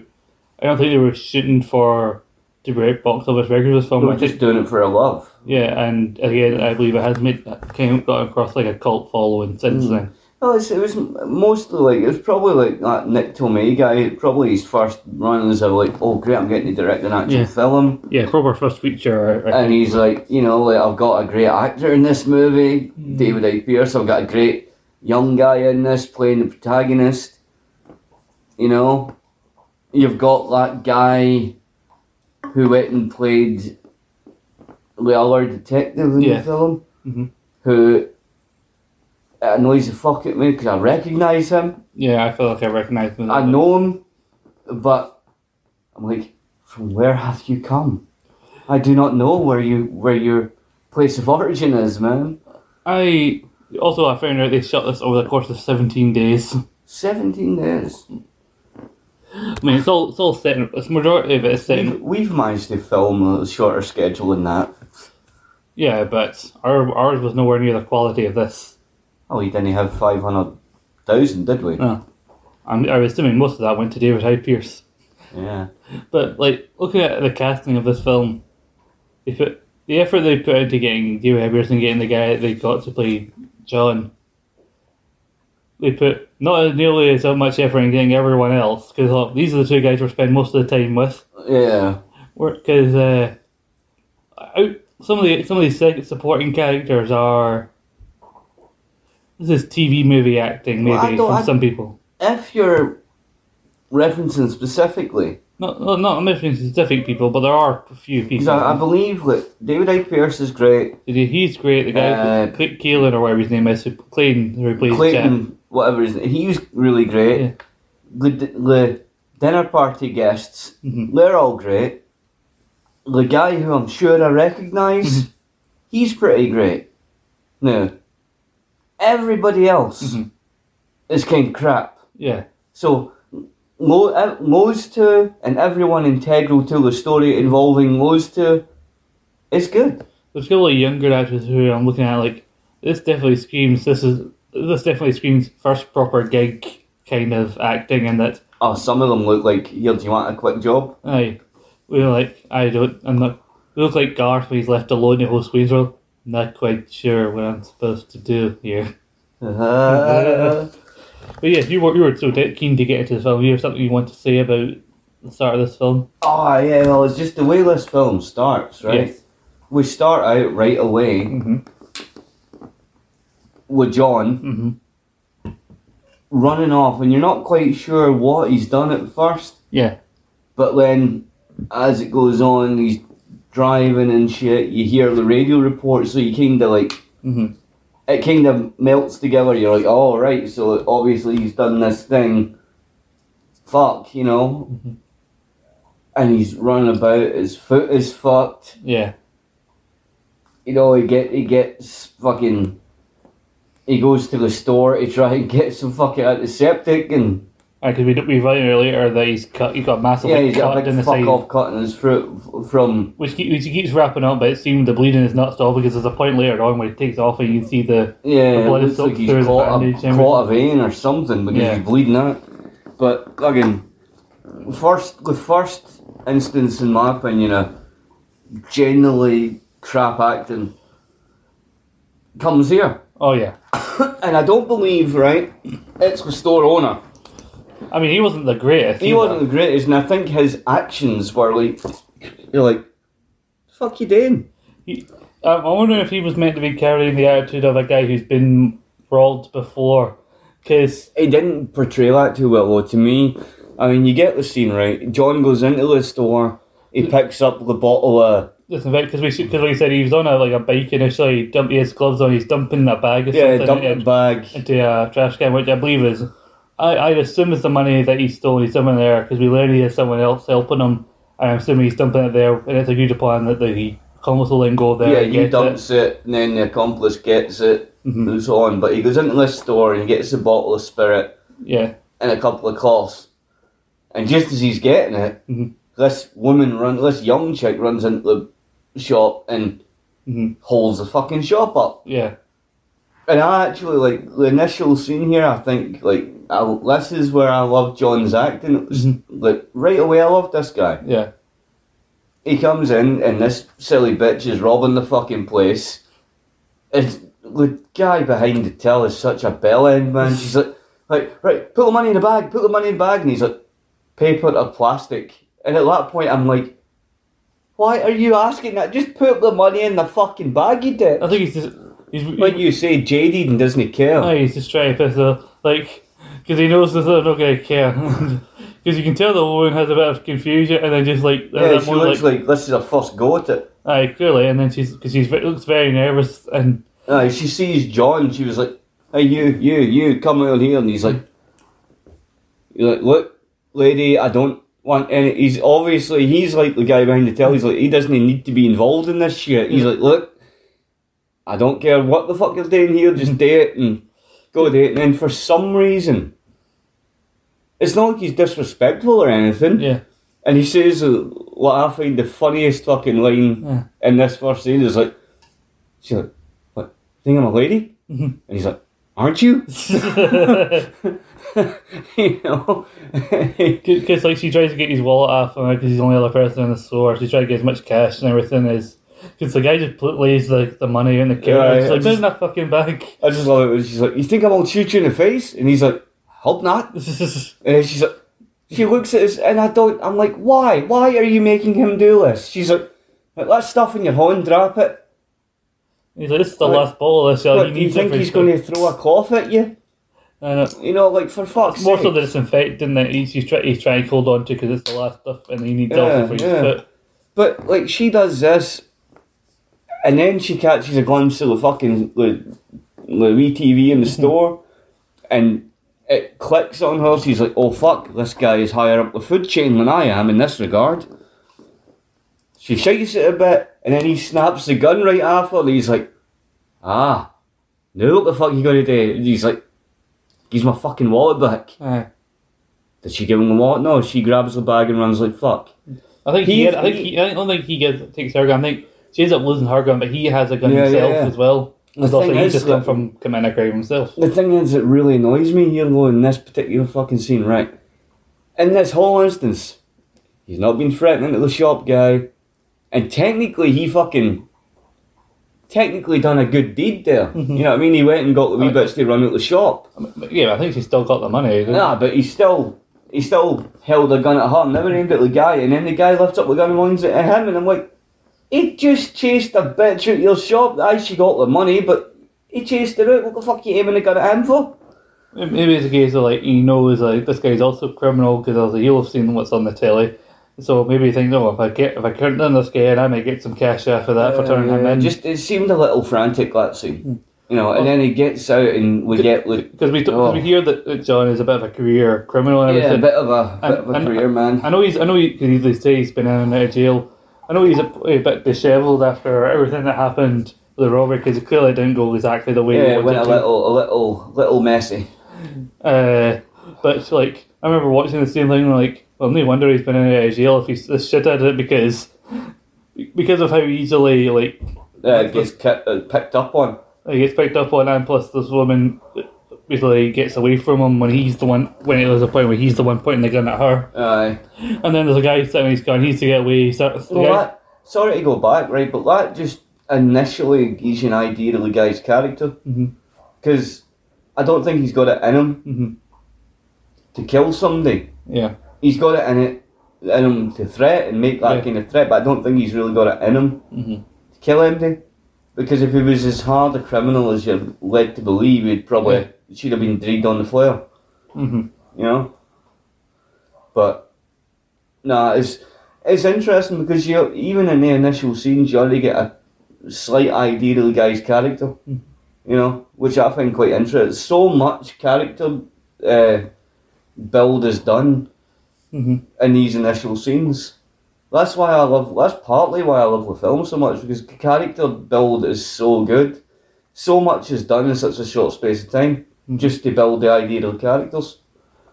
Speaker 1: I don't think they were shooting for to break box office records. Film,
Speaker 2: were just doing it for a love.
Speaker 1: yeah, and again, I believe it has made came got across like a cult following since
Speaker 2: Mm.
Speaker 1: then.
Speaker 2: Well, it's, it was mostly like, it was probably like that Nick Tomnay guy, probably his first run as a like, oh great, I'm getting to direct an actual
Speaker 1: Yeah.
Speaker 2: film.
Speaker 1: Yeah, proper first feature.
Speaker 2: And he's like, you know, like I've got a great actor in this movie,
Speaker 1: Mm.
Speaker 2: David Hyde Pierce. I've got a great young guy in this playing the protagonist. You know, you've got that guy who went and played the other detective in
Speaker 1: Yeah.
Speaker 2: the film,
Speaker 1: Mhm.
Speaker 2: who annoys the fuck at me because I recognise him.
Speaker 1: yeah, I feel like I recognise him.
Speaker 2: I know him, but I'm like, from where have you come? I do not know where you where your place of origin is, man.
Speaker 1: I also I found out they shot this over the course of seventeen days.
Speaker 2: Seventeen days.
Speaker 1: I mean, it's all it's all set. In, it's majority of it is set. In,
Speaker 2: We've, we've managed to film a shorter schedule than that.
Speaker 1: yeah, but our ours was nowhere near the quality of this.
Speaker 2: Oh, we didn't have five hundred thousand, did we?
Speaker 1: No. I'm, I was assuming most of that went to David Hyde Pierce.
Speaker 2: Yeah.
Speaker 1: But like looking at the casting of this film, they put the effort they put into getting David Hyde Pierce and getting the guy they got to play John. They put not nearly as much effort in getting everyone else because these are the two guys we spend most of the time with.
Speaker 2: Yeah.
Speaker 1: Because uh, out, some of the some of these supporting characters are this is TV movie acting maybe
Speaker 2: Well,
Speaker 1: from
Speaker 2: I-
Speaker 1: some people.
Speaker 2: If you're referencing specifically
Speaker 1: Not not not mentioning specific people, but there are a few people.
Speaker 2: I, I believe that David Hyde Pierce is great.
Speaker 1: He's great. The guy,
Speaker 2: Uh,
Speaker 1: Keelan or whatever his name is, Clayton, who plays Jack.
Speaker 2: Clayton, whatever his he's really great.
Speaker 1: Yeah.
Speaker 2: The, the dinner party guests,
Speaker 1: Mhm.
Speaker 2: they're all great. The guy who I'm sure I recognize,
Speaker 1: Mm-hmm.
Speaker 2: he's pretty great. No, everybody else
Speaker 1: Mhm.
Speaker 2: is kind of crap.
Speaker 1: Yeah,
Speaker 2: So, Lo, those two and everyone integral to the story involving those two it's good.
Speaker 1: there's a couple of younger actors who I'm looking at. Like this definitely screams. This is this definitely screams first proper gig kind of acting, and that
Speaker 2: Oh, some of them look like, here, do you want a quick job?
Speaker 1: We were like I don't. I'm not. We look like Garth when he's left alone to host Wayne's World. Not quite sure what I'm supposed to do here.
Speaker 2: Uh,
Speaker 1: But yeah, you were you were so de- keen to get into the film. You have something you want to say about the start of this film?
Speaker 2: oh, yeah, well, it's just the way this film starts, right?
Speaker 1: Yes.
Speaker 2: We start out right away
Speaker 1: Mm-hmm.
Speaker 2: with John
Speaker 1: Mm-hmm.
Speaker 2: running off, and you're not quite sure what he's done at first,
Speaker 1: Yeah.
Speaker 2: but then as it goes on, he's driving and shit, you hear the radio report, so you kind of like,
Speaker 1: Mm-hmm.
Speaker 2: It kind of melts together. You're like, oh, right, so obviously he's done this thing. Fuck, you know?
Speaker 1: Mhm.
Speaker 2: And he's running about, his foot is fucked.
Speaker 1: Yeah.
Speaker 2: You know, he get he gets fucking. He goes to the store to try and get some fucking antiseptic, and
Speaker 1: Because we we found earlier that he's cut. he's got massively
Speaker 2: yeah, he's got
Speaker 1: cut
Speaker 2: a
Speaker 1: in the
Speaker 2: big fuck
Speaker 1: side,
Speaker 2: off cut in his f- from.
Speaker 1: which, keep, which he keeps wrapping up. But it seems the bleeding is not stopped because there's a point later on where he takes off and you can see the
Speaker 2: Yeah,
Speaker 1: The blood is
Speaker 2: like
Speaker 1: through his
Speaker 2: caught
Speaker 1: bandage
Speaker 2: a, caught a vein or something because
Speaker 1: Yeah.
Speaker 2: he's bleeding out. But again, first the first instance, in my opinion, of generally crap acting comes here,
Speaker 1: oh yeah.
Speaker 2: and I don't believe right. It's the store owner.
Speaker 1: I mean, he wasn't the greatest.
Speaker 2: He
Speaker 1: either.
Speaker 2: wasn't the greatest, and I think his actions were like, you're like, fuck you doing?
Speaker 1: He, I'm wondering if he was meant to be carrying the attitude of a guy who's been brawled before. Because
Speaker 2: He didn't portray that too well, though. To me, I mean, you get the scene right. John goes into the store. He picks up the bottle of
Speaker 1: listen, because we because we said he was on a like a bike initially. He dumped has gloves on. He's dumping a bag or
Speaker 2: yeah,
Speaker 1: something
Speaker 2: dump
Speaker 1: into,
Speaker 2: bag.
Speaker 1: into a trash can, which I believe is. I I assume it's the money that he stole. He's dumping there because we learn he has someone else helping him. And I'm assuming he's dumping it there, and it's a huge upon that the he almost will then go there.
Speaker 2: Yeah, he dumps it. and then the accomplice gets it,
Speaker 1: Mhm.
Speaker 2: and so on. But he goes into this store and he gets a bottle of spirit
Speaker 1: Yeah,
Speaker 2: and a couple of cloths. And just as he's getting it,
Speaker 1: Mhm.
Speaker 2: this woman runs, this young chick runs into the shop and
Speaker 1: Mhm.
Speaker 2: holds the fucking shop up.
Speaker 1: yeah,
Speaker 2: And I actually like the initial scene here. I think like I, this is where I love John's acting. It was,
Speaker 1: Mhm.
Speaker 2: Like right away, I love this guy.
Speaker 1: yeah.
Speaker 2: He comes in and this silly bitch is robbing the fucking place. And the guy behind the till is such a bell end man. She's like, like right, put the money in the bag, put the money in the bag, and he's like, paper or plastic. And at that point, I'm like, why are you asking that? Just put the money in the fucking bag, you did.
Speaker 1: I think he's just he's
Speaker 2: Like you say, jaded and doesn't care.
Speaker 1: No, he's just trying to piss like, because he knows that they're not going to care. Because you can tell the woman has a bit of confusion, and then just like,
Speaker 2: yeah, she looks like, this is her first go at it.
Speaker 1: aye, clearly, and then she's because she's ve- looks very nervous, and
Speaker 2: Uh, she sees John, she was like, hey, you, you, you, come out here. And he's like, he's like, look, lady, I don't want any. He's obviously, he's like the guy behind the tell. He's like, he doesn't even need to be involved in this shit. He's like, look, I don't care what the fuck you're doing here, just do it and go do. And then for some reason, it's not like he's disrespectful or anything.
Speaker 1: yeah,
Speaker 2: And he says uh, what I find the funniest fucking line
Speaker 1: Yeah.
Speaker 2: in this first scene is like, she's like, what, think I'm a lady?
Speaker 1: Mhm.
Speaker 2: And he's like, aren't you? you know?
Speaker 1: because like she tries to get his wallet off him because he's the only other person in the store. She tries to get as much cash and everything as. Because the guy just put, lays the, the money in the counter.
Speaker 2: Yeah,
Speaker 1: He's like, it in that fucking bag.
Speaker 2: I just love it when she's like, you think I'm gonna shoot you in the face? And he's like, hope not. And she's like, she looks at us and I don't, I'm like, why? Why are you making him do this? She's like, "Like, that stuff in your hand, drop it.
Speaker 1: he's like, this is the last ball of this.
Speaker 2: What,
Speaker 1: he
Speaker 2: do you think he's going to throw a cloth at you?
Speaker 1: I know.
Speaker 2: You know, like for fuck's
Speaker 1: More
Speaker 2: sake.
Speaker 1: so the disinfectant that he's, he's, try, he's trying to hold on to because it's the last stuff and he needs
Speaker 2: Yeah,
Speaker 1: also for his
Speaker 2: yeah.
Speaker 1: foot.
Speaker 2: But like she does this, and then she catches a glimpse of the fucking the, the wee TV in the store, and it clicks on her. She's like, "Oh fuck, this guy is higher up the food chain than I am in this regard." She shakes it a bit, and then he snaps the gun right after. And he's like, "Ah, now what the fuck are you gonna do?" And he's like, "Gives my fucking wallet back."
Speaker 1: Aye.
Speaker 2: Did she give him the wallet? No, she grabs the bag and runs like fuck.
Speaker 1: I think he,
Speaker 2: He-
Speaker 1: had, I think he, I don't think he gets takes her gun. I think she ends up losing her gun, but he has a gun
Speaker 2: Yeah, yeah,
Speaker 1: himself
Speaker 2: yeah.
Speaker 1: as well.
Speaker 2: The
Speaker 1: also
Speaker 2: thing
Speaker 1: he's
Speaker 2: is
Speaker 1: just come from committing a himself.
Speaker 2: The thing is, it really annoys me here though in this particular fucking scene, right? In this whole instance, he's not been threatening to the shop guy, and technically he fucking technically done a good deed there.
Speaker 1: Mhm.
Speaker 2: You know what I mean? He went and got the wee
Speaker 1: Right.
Speaker 2: bits to run out the shop.
Speaker 1: Yeah, I think she's still got the money.
Speaker 2: Nah, but he still he still held a gun at her, never aimed at the guy, and then the guy lifts up the gun and it at him, and I'm like, he just chased a bitch out your shop. I she got the money, but he chased her out. What the fuck are you aiming the gun at him for?
Speaker 1: Maybe it's a case of like he knows like this guy's also a criminal because also he'll have seen what's on the telly. So maybe he thinks, oh, if I get if I turn down this guy, I might get some cash off of that for turning him
Speaker 2: Uh,
Speaker 1: in.
Speaker 2: Just it seemed a little frantic that scene, you know. And then he gets out, and we get like
Speaker 1: because we,
Speaker 2: Oh.
Speaker 1: we hear that John is a bit of a career criminal and
Speaker 2: yeah, a bit of a bit
Speaker 1: And-
Speaker 2: of a career man.
Speaker 1: I know he's I know he easily say he's been in and out of jail. I know he's a, a bit dishevelled after everything that happened with the robbery because it clearly didn't go exactly the way
Speaker 2: Yeah, it went a
Speaker 1: to.
Speaker 2: little, a little, little messy.
Speaker 1: Uh, but like, I remember watching the same thing. Like, well, no wonder he's been in jail if he's this shit at it because because of how easily like
Speaker 2: it gets uh, picked up on.
Speaker 1: he gets picked up on, and plus this woman basically gets away from him when he's the one when it was a point where he's the one pointing the gun at her,
Speaker 2: Aye.
Speaker 1: and then there's a guy sitting his gun. He's to get away. He starts,
Speaker 2: Well,
Speaker 1: guy,
Speaker 2: that, sorry to go back, right, but that just initially gives you an idea of the guy's character. Because I don't think he's got it in him
Speaker 1: Mhm.
Speaker 2: to kill somebody.
Speaker 1: yeah,
Speaker 2: He's got it in it in him to threat and make that
Speaker 1: Yeah.
Speaker 2: kind of threat, but I don't think he's really got it in him
Speaker 1: hmm
Speaker 2: to kill anybody. Because if he was as hard a criminal as you're led to believe, he'd probably
Speaker 1: Yeah.
Speaker 2: Should have been dragged on the flare.
Speaker 1: hmm
Speaker 2: you know. But nah, it's it's interesting because you even in the initial scenes you already get a slight idea of the guy's character,
Speaker 1: Mm.
Speaker 2: you know, which I find quite interesting. So much character uh, build is done
Speaker 1: hmm
Speaker 2: in these initial scenes. That's why I love. That's partly why I love the film so much because character build is so good. So much is done in such a short space of time. Just to build the ideal characters.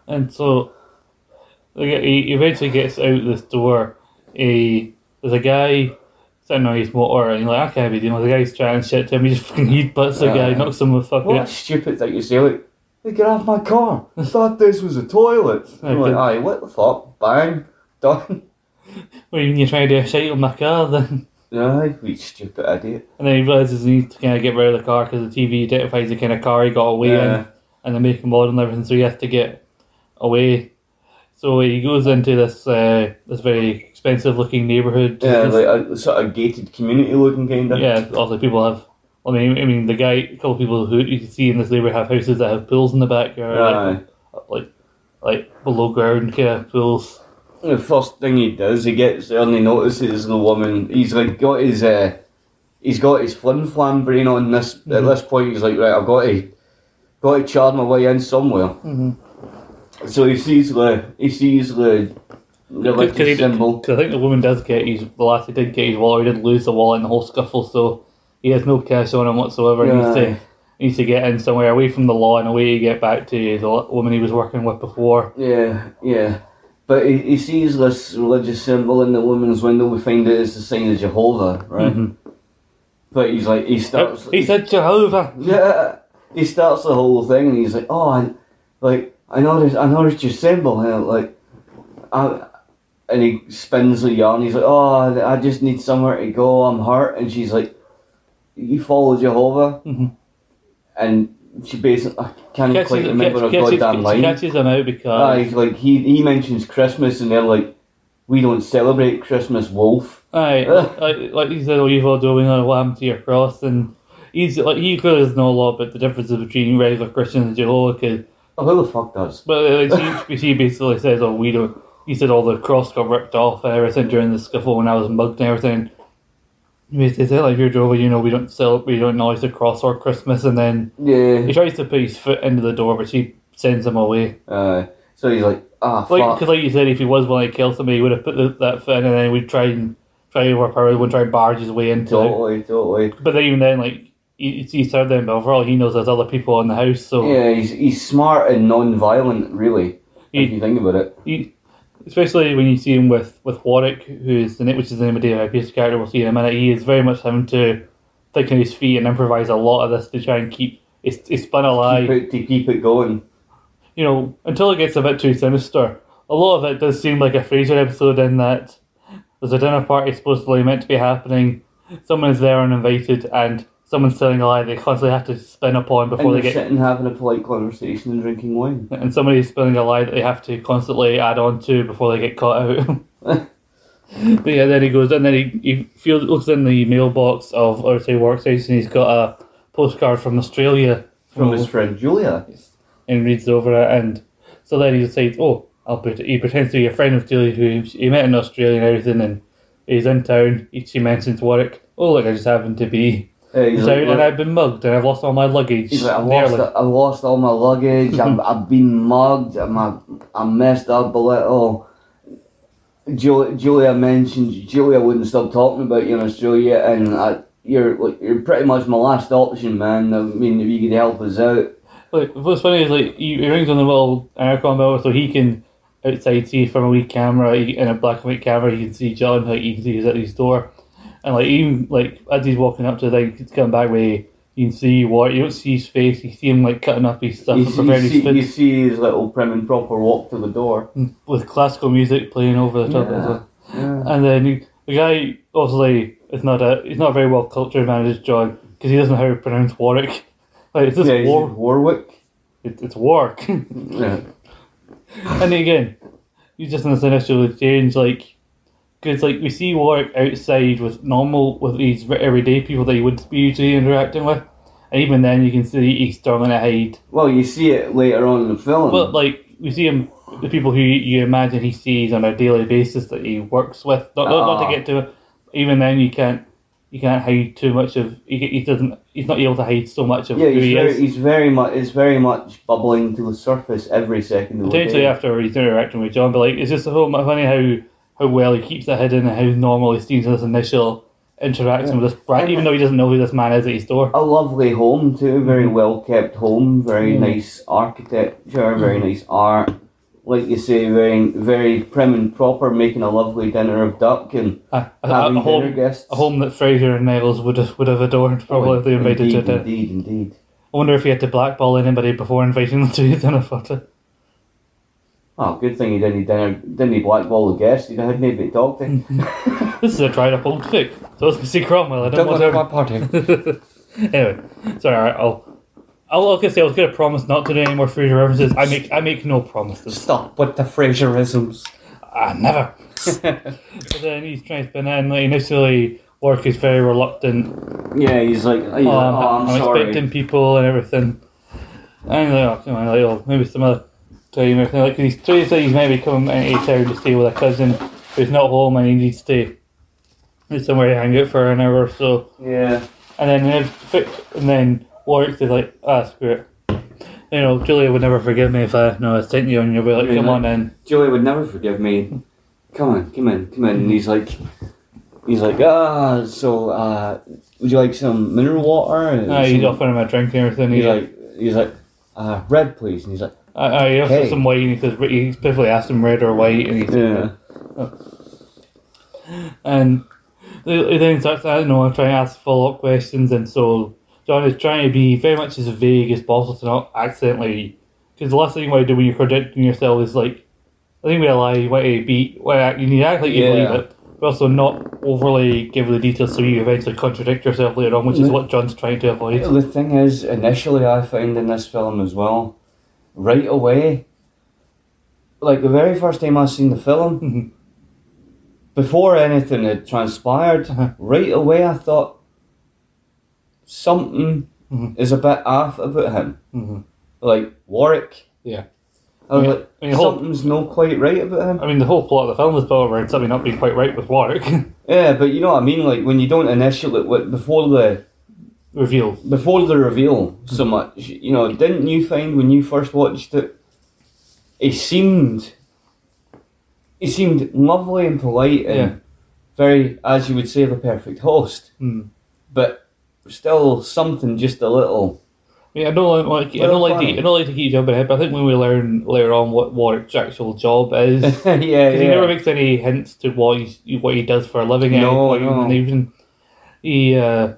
Speaker 1: And so he eventually gets out this door. A there's a guy sitting on his motor, and you're like, I can't be dealing with the guy's trying shit to him. He just fucking headbutts the guy,
Speaker 2: Yeah.
Speaker 1: knocks him with fucking.
Speaker 2: What a stupid thing to say, like, hey, get off my car. I thought this was a toilet. I'm like, aye, what the fuck? Bang. Done.
Speaker 1: When you're trying to do a shite on my car, then
Speaker 2: Aye, we stupid idiot.
Speaker 1: and then he realizes he needs to kind of get rid of the car because the TV identifies the kind of car he got away
Speaker 2: Yeah.
Speaker 1: in, and the make and model and everything. So he has to get away. So he goes into this uh, this very expensive looking neighborhood.
Speaker 2: Yeah, like a sort of gated community looking kind of.
Speaker 1: yeah. Also, people have. I mean, I mean, the guy, a couple of people who you can see in this neighborhood have houses that have pools in the backyard,
Speaker 2: Aye.
Speaker 1: like, like like below ground kind of pools.
Speaker 2: The first thing he does, he gets there and he notices the woman. He's like got his, uh, he's got his flim flam brain on this. At
Speaker 1: Mhm.
Speaker 2: this point, he's like, right, I've got to, got to charm my way in somewhere.
Speaker 1: Mm-hmm.
Speaker 2: So he sees the, he sees the religious symbol.
Speaker 1: Because I think the woman does get his, the lassie did get his wallet, he did lose the wallet in the whole scuffle, so he has no cash on him whatsoever. He needs to, he needs to get in somewhere away from the law and away to get back to the woman he was working with before.
Speaker 2: Yeah, yeah. But he, he sees this religious symbol in the woman's window. We find it is the sign of Jehovah, right?
Speaker 1: Mhm.
Speaker 2: But he's like, he starts.
Speaker 1: He said Jehovah!
Speaker 2: yeah. He starts the whole thing, and he's like, "Oh, I, like I noticed, I noticed your symbol, and like, I." And he spins the yarn. He's like, "Oh, I just need somewhere to go. I'm hurt." And she's like, "You follow Jehovah,"
Speaker 1: Mhm.
Speaker 2: and she basically, I can't
Speaker 1: Catches,
Speaker 2: quite remember
Speaker 1: catch-
Speaker 2: her
Speaker 1: catches,
Speaker 2: goddamn line.
Speaker 1: catches him out because.
Speaker 2: Aye, like he he mentions Christmas and they're like, we don't celebrate Christmas, Wolf.
Speaker 1: Aye, like, like he said, oh, you've all doing a lamb to your cross, and he's like he clearly doesn't know a lot about the differences between regular Christians and Jehovah.
Speaker 2: Oh, who the fuck does?
Speaker 1: But uh, like, he, he basically says, "Oh, we don't." He said all the cross got ripped off and everything during the scuffle when I was mugged and everything. He says, like you're Jehovah, you know, we don't sell, we don't acknowledge the cross or Christmas, and then
Speaker 2: yeah, he
Speaker 1: tries to put his foot into the door, but she sends him away.
Speaker 2: Uh, so he's like, ah,
Speaker 1: Like, because like you said, if he was willing to kill somebody, he would have put the, that foot in, and then we'd try and try to overpower, would try and barge his way into it.
Speaker 2: Totally, totally.
Speaker 1: But then even then, like he, he's served them, but overall, he knows there's other people in the house, so
Speaker 2: Yeah, he's he's smart and non-violent, really.
Speaker 1: He-
Speaker 2: if you think about it.
Speaker 1: he, especially when you see him with, with Warwick, who is the which is the name of David Pierce's character, we'll see in a minute. He is very much having to think on his feet and improvise a lot of this to try and keep it's spun
Speaker 2: Keep
Speaker 1: alive.
Speaker 2: it, to keep it going.
Speaker 1: You know, until it gets a bit too sinister. A lot of it does seem like a Frasier episode in that there's a dinner party supposedly meant to be happening. Someone is there uninvited, and someone's telling a lie they constantly have to spin a point
Speaker 2: before
Speaker 1: they get
Speaker 2: sitting having a polite conversation and drinking wine.
Speaker 1: and somebody's spilling a lie that they have to constantly add on to before they get caught out. but yeah, then he goes and then he, he feels looks in the mailbox of Ursay Workstation and he's got a postcard from Australia
Speaker 2: From his friend Julia.
Speaker 1: and reads over it and so then he decides, oh, I'll put he pretends to be a friend of Julia who he met in Australia and everything and he's in town. He, she mentions Warwick. Oh look, I just happen to be
Speaker 2: Uh, he's
Speaker 1: down
Speaker 2: like,
Speaker 1: and I've been mugged and I've lost all my luggage.
Speaker 2: he's like, I've
Speaker 1: nearly."
Speaker 2: lost, I've lost all my luggage. I've, I've been mugged. I'm, I'm messed up a little. Julia, Julia mentioned Julia wouldn't stop talking about you in Australia, and I, you're you're pretty much my last option, man. I mean, if you could help us out.
Speaker 1: Like what's funny is like he, he rings on the little aircon bell so he can outside see from a wee camera he, in a black and white camera he can see John like he can see he's at his door and like even like as he's walking up to the thing he's coming back with you can see what you don't see his face you see him like cutting up his stuff
Speaker 2: You, see, you, see,
Speaker 1: his
Speaker 2: you see his little prim and proper walk to the door.
Speaker 1: Mm, with classical music playing over the top of it
Speaker 2: Yeah.
Speaker 1: and then he, the guy obviously is not a he's not a very well cultured man is John because he doesn't know how to pronounce Warwick like it's just
Speaker 2: Yeah,
Speaker 1: war
Speaker 2: Warwick.
Speaker 1: it, it's Warwick
Speaker 2: Yeah.
Speaker 1: And again, you just in this initial exchange, like, because like we see Warwick outside with normal with these everyday people that he would be usually interacting with, and even then you can see he's struggling to hide.
Speaker 2: Well, you see it later on in the film.
Speaker 1: But like we see him, the people who you imagine he sees on a daily basis that he works with. Not, not, not to uh-huh. get to it. Even then, you can't you can't hide too much of. He, he doesn't. He's not able to hide so much of
Speaker 2: yeah,
Speaker 1: who
Speaker 2: he's
Speaker 1: he
Speaker 2: very,
Speaker 1: is.
Speaker 2: he's very much, it's very much bubbling to the surface every second of the
Speaker 1: Potentially after he's interacting with John, but like it's just so funny how how well he keeps it hidden and how normal he seems in this initial interaction with this brand, even though he doesn't know who this man is at his door.
Speaker 2: A lovely home too, very
Speaker 1: Mm-hmm.
Speaker 2: well kept home, very
Speaker 1: Mm.
Speaker 2: nice architecture, very
Speaker 1: Mhm.
Speaker 2: nice art. Like you say, very very prim and proper, making a lovely dinner of duck and
Speaker 1: A, a,
Speaker 2: having
Speaker 1: a,
Speaker 2: dinner
Speaker 1: home,
Speaker 2: guests.
Speaker 1: a home that Frasier and Niles would have would have adored probably if they invited
Speaker 2: indeed,
Speaker 1: to dinner.
Speaker 2: Indeed, indeed.
Speaker 1: I wonder if he had to blackball anybody before inviting them to his dinner photo.
Speaker 2: Oh, good thing he didn't dinner, didn't he blackball the guests. He had nobody to talk to.
Speaker 1: This is a dried up old fic. So it's see Cromwell. I don't,
Speaker 3: Don't
Speaker 1: want to.
Speaker 3: to my party.
Speaker 1: anyway, sorry. all right, I'll. I'll like I say, I was going to promise not to do any more Frasier references. I make I make no promises.
Speaker 3: Stop with the Frasierisms.
Speaker 1: Ah, never. But then he's trying to spin it, like, initially, Warwick is very reluctant.
Speaker 2: yeah, he's like, he's
Speaker 1: Oh,
Speaker 2: like,
Speaker 1: I'm,
Speaker 2: oh, I'm,
Speaker 1: I'm
Speaker 2: sorry.
Speaker 1: expecting people and everything. And he's like, oh, come on, like, oh, maybe some other time. everything. Like, he's trying to he's maybe coming into town to stay with a cousin who's not home and he needs to need somewhere to hang out for an hour or so.
Speaker 2: Yeah.
Speaker 1: And then, if, and then Warwick is like, ah, screw it. You know, Julia would never forgive me if I no, I sent you and you'll be like, come on in.
Speaker 2: Joey would never forgive me. Come on, come in, come in. And he's like, he's like, ah, so, uh, would you like some mineral water? And
Speaker 1: Ah, he's offering him a drink and everything.
Speaker 2: He's
Speaker 1: He's
Speaker 2: like, he's like, uh, red, please. And he's like,
Speaker 1: I, I offers
Speaker 2: Hey.
Speaker 1: some white and he says he specifically asked him red or white and he said
Speaker 2: yeah, oh.
Speaker 1: and he he then starts I don't know I'm trying to ask follow up questions and so John is trying to be very much as vague as possible to not accidentally because the last thing you want to do when you're predicting yourself is like I think we lie you want to be well you need to act like you
Speaker 2: Yeah.
Speaker 1: believe it but also not overly give the details so you eventually contradict yourself later on which is
Speaker 2: mm.
Speaker 1: what John's trying to avoid.
Speaker 2: The thing is, initially, I found in this film as well, right away, like the very first time I seen the film, before anything had transpired,
Speaker 1: Uh-huh.
Speaker 2: right away I thought something
Speaker 1: Mhm.
Speaker 2: is a bit off about him.
Speaker 1: Mhm.
Speaker 2: Like Warwick,
Speaker 1: Yeah.
Speaker 2: I was
Speaker 1: Yeah,
Speaker 2: like,
Speaker 1: I mean, the whole-
Speaker 2: something's not quite right about him.
Speaker 1: I mean, the whole plot of the film is built around something not being quite right with Warwick.
Speaker 2: Yeah, but you know what I mean. Like when you don't initially before the
Speaker 1: Reveal.
Speaker 2: before the reveal so much. You know, didn't you find when you first watched it, it seemed, it seemed lovely and polite and
Speaker 1: Yeah.
Speaker 2: very, as you would say, the perfect host.
Speaker 1: Hmm.
Speaker 2: But still, something just a little.
Speaker 1: I mean, I don't like, I don't like to, I don't like to keep jumping ahead, but I think when we learn later on what Warwick's actual job is, because
Speaker 2: yeah,
Speaker 1: he never makes any hints to what he what he does for a living. at any
Speaker 2: No,
Speaker 1: point,
Speaker 2: no.
Speaker 1: and even he. Uh,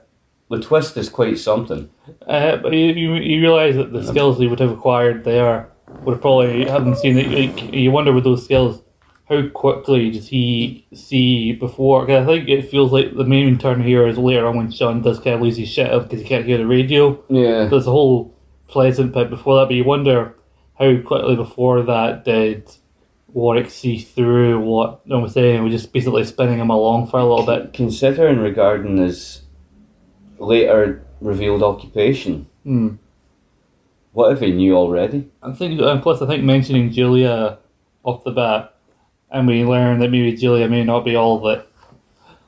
Speaker 2: the twist is quite something.
Speaker 1: Uh, but you, you, you realise that the skills he would have acquired there would have probably haven't seen it. Like, you wonder with those skills, how quickly does he see before? Cause I think it feels like the main turn here is later on when Sean does kind of lose his shit up because he can't hear the radio.
Speaker 2: Yeah.
Speaker 1: There's a whole pleasant bit before that, but you wonder how quickly before that did Warwick see through what no was saying. We're just basically spinning him along for a little bit.
Speaker 2: Considering regarding his later revealed occupation,
Speaker 1: Hmm.
Speaker 2: what if he knew already?
Speaker 1: I think, and plus, I think mentioning Julia off the bat, and we learn that maybe Julia may not be all that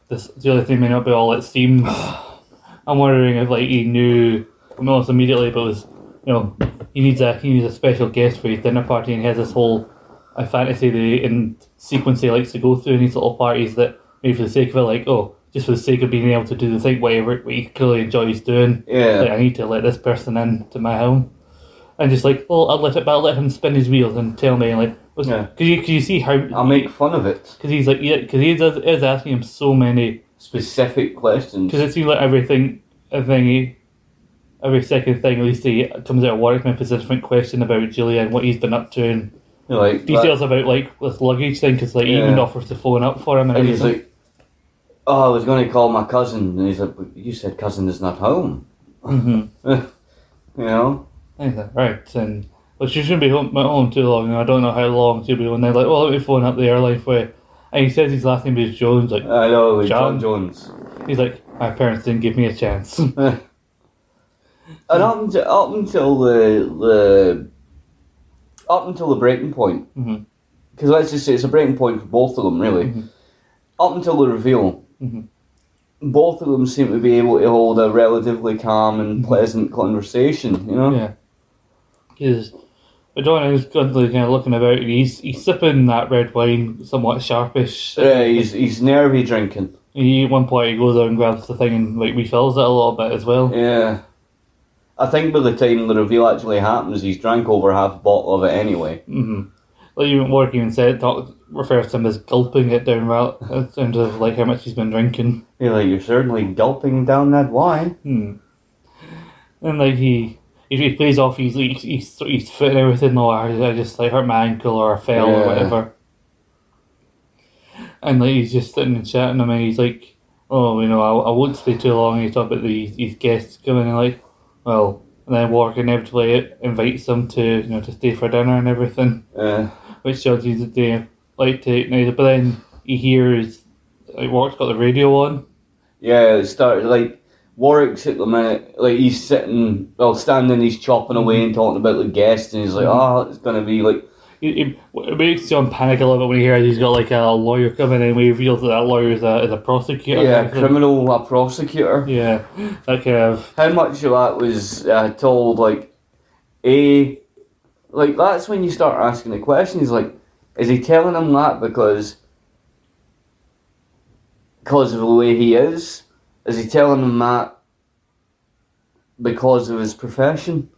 Speaker 1: this Julia thing may not be all it seems. I'm wondering if like he knew almost immediately, but was you know he needs a he needs a special guest for his dinner party, and he has this whole a fantasy that he, in sequence he likes to go through in these little parties that maybe for the sake of it, like oh, just for the sake of being able to do the thing whatever what he clearly enjoys doing.
Speaker 2: Yeah.
Speaker 1: Like, I need to let this person in to my home. And just like, well, I'll let it, but I'll let him spin his wheels and tell me, like, because
Speaker 2: Yeah.
Speaker 1: you, cause you see how,
Speaker 2: I'll make fun of it.
Speaker 1: because he's like, yeah, because he is, is asking him so many,
Speaker 2: Specific questions.
Speaker 1: because it seems like everything, everything he, every second thing at least he comes out of Warwick Memphis is a different question about Julia and what he's been up to and
Speaker 2: like
Speaker 1: details about like this luggage thing, because like he even offers to phone up for him and,
Speaker 2: And he's like, "Oh, I was going to call my cousin," and he's like, "You said cousin is not home."
Speaker 1: hmm
Speaker 2: You know?
Speaker 1: And right, and well, she shouldn't be home, home too long, and I don't know how long she'll be home. They're like, well, let me phone up the airline for you. And he says his last name is Jones. Like,
Speaker 2: I know, like
Speaker 1: John?
Speaker 2: John Jones.
Speaker 1: he's like, my parents didn't give me a chance.
Speaker 2: And up until up until the the up until the breaking point, because let's just say it's a breaking point for both of them, really.
Speaker 1: Mhm.
Speaker 2: Up until the reveal,
Speaker 1: Mhm.
Speaker 2: both of them seem to be able to hold a relatively calm and pleasant conversation. You know?
Speaker 1: yeah. Because is constantly kind of looking about, and he's he's sipping that red wine, somewhat sharpish.
Speaker 2: Yeah, he's he's nervy drinking.
Speaker 1: He at one point he goes out and grabs the thing and like refills it a little bit as well.
Speaker 2: Yeah. I think by the time the reveal actually happens, he's drank over half a bottle of it anyway.
Speaker 1: Mm-hmm. Like even Warwick even said, talk, refers to him as gulping it down well in terms of like how much he's been drinking.
Speaker 2: You're like, you're certainly gulping down that wine.
Speaker 1: Hmm. And like he, if he plays off his his, his, his foot everything, or I just like hurt my ankle or I fell or whatever. And like he's just sitting and chatting to me, he's like, "Oh, you know, I, I won't stay too long." He's talking about these these guests coming and like, well, and then Warwick inevitably invites them to you know to stay for dinner and everything,
Speaker 2: Uh,
Speaker 1: which shows you that they like to. Now, but then he hears like Warwick's got the radio on.
Speaker 2: yeah, it started like Warwick's at the minute, like he's sitting, well, standing, he's chopping away and talking about the guests, and he's like, oh, it's gonna be like,
Speaker 1: It, it, it makes John panic a little bit when he hears he's got like a lawyer coming in. And we reveals that that lawyer is a, is a prosecutor.
Speaker 2: yeah,
Speaker 1: thing.
Speaker 2: criminal, a prosecutor.
Speaker 1: Yeah, that kind of.
Speaker 2: How much of that was uh, told, like, A, like, that's when you start asking the questions, like, is he telling him that because, because of the way he is? Is he telling him that because of his profession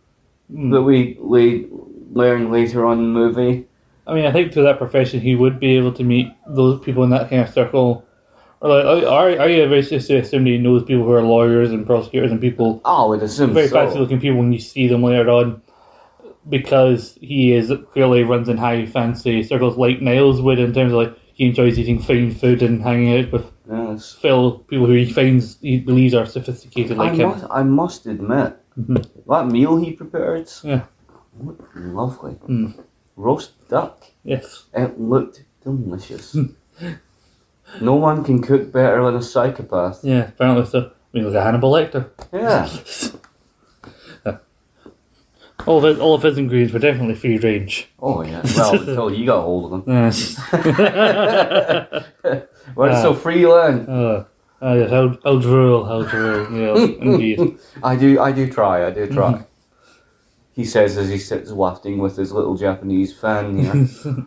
Speaker 1: mm.
Speaker 2: that we, we learn later on in the movie?
Speaker 1: I mean, I think through that profession, he would be able to meet those people in that kind of circle. Or like, are are you just to assume that he knows people who are lawyers and prosecutors and people
Speaker 2: Oh, I would assume
Speaker 1: very
Speaker 2: so.
Speaker 1: fancy looking people when you see them later on, because he is clearly runs in high fancy circles like Niles would in terms of like he enjoys eating fine food and hanging out with
Speaker 2: Yes.
Speaker 1: fellow people who he finds he believes are sophisticated like
Speaker 2: I,
Speaker 1: him.
Speaker 2: must, I must admit,
Speaker 1: Mhm.
Speaker 2: that meal he prepared,
Speaker 1: Yeah.
Speaker 2: looked lovely.
Speaker 1: Mm.
Speaker 2: Roast duck.
Speaker 1: Yes.
Speaker 2: It looked delicious. no one can cook better than a psychopath.
Speaker 1: Yeah, apparently so. I mean, like a Hannibal Lecter.
Speaker 2: Yeah.
Speaker 1: All of his, all of his ingredients were definitely free range.
Speaker 2: Oh yeah. Well, until you got hold of them.
Speaker 1: Yes.
Speaker 2: Well, it's so freelance.
Speaker 1: uh, uh, yes, how, how droll, how droll. Yes, indeed.
Speaker 2: I do, I do try, I do try. He says as he sits wafting with his little Japanese fan. You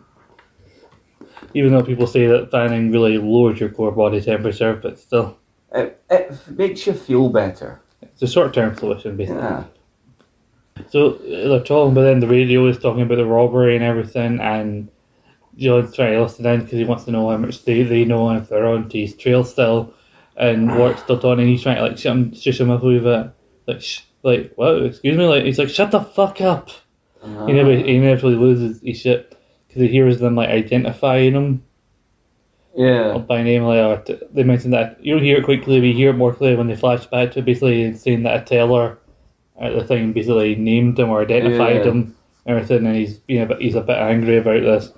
Speaker 1: Even though people say that fanning really lowers your core body temperature, but still,
Speaker 2: it, it makes you feel better.
Speaker 1: it's a short term solution, basically.
Speaker 2: Yeah.
Speaker 1: So they're talking, but then the radio is talking about the robbery and everything, and John's trying to listen in because he wants to know how much they, they know and if they're on to his trail still. And Warwick's still talking, and he's trying to like shut him, shush him up a wee bit. Like, sh- like, what? Excuse me? Like, he's like, shut the fuck up. Uh-huh. He never, he loses his shit because he hears them like identifying him
Speaker 2: Yeah.
Speaker 1: by name. Like, they mentioned that you don't hear it quite clearly, you hear it more clearly when they flash back to basically saying that a teller at the thing basically named him or identified
Speaker 2: Yeah.
Speaker 1: him, and everything, and he's being a bit, he's a bit angry about this.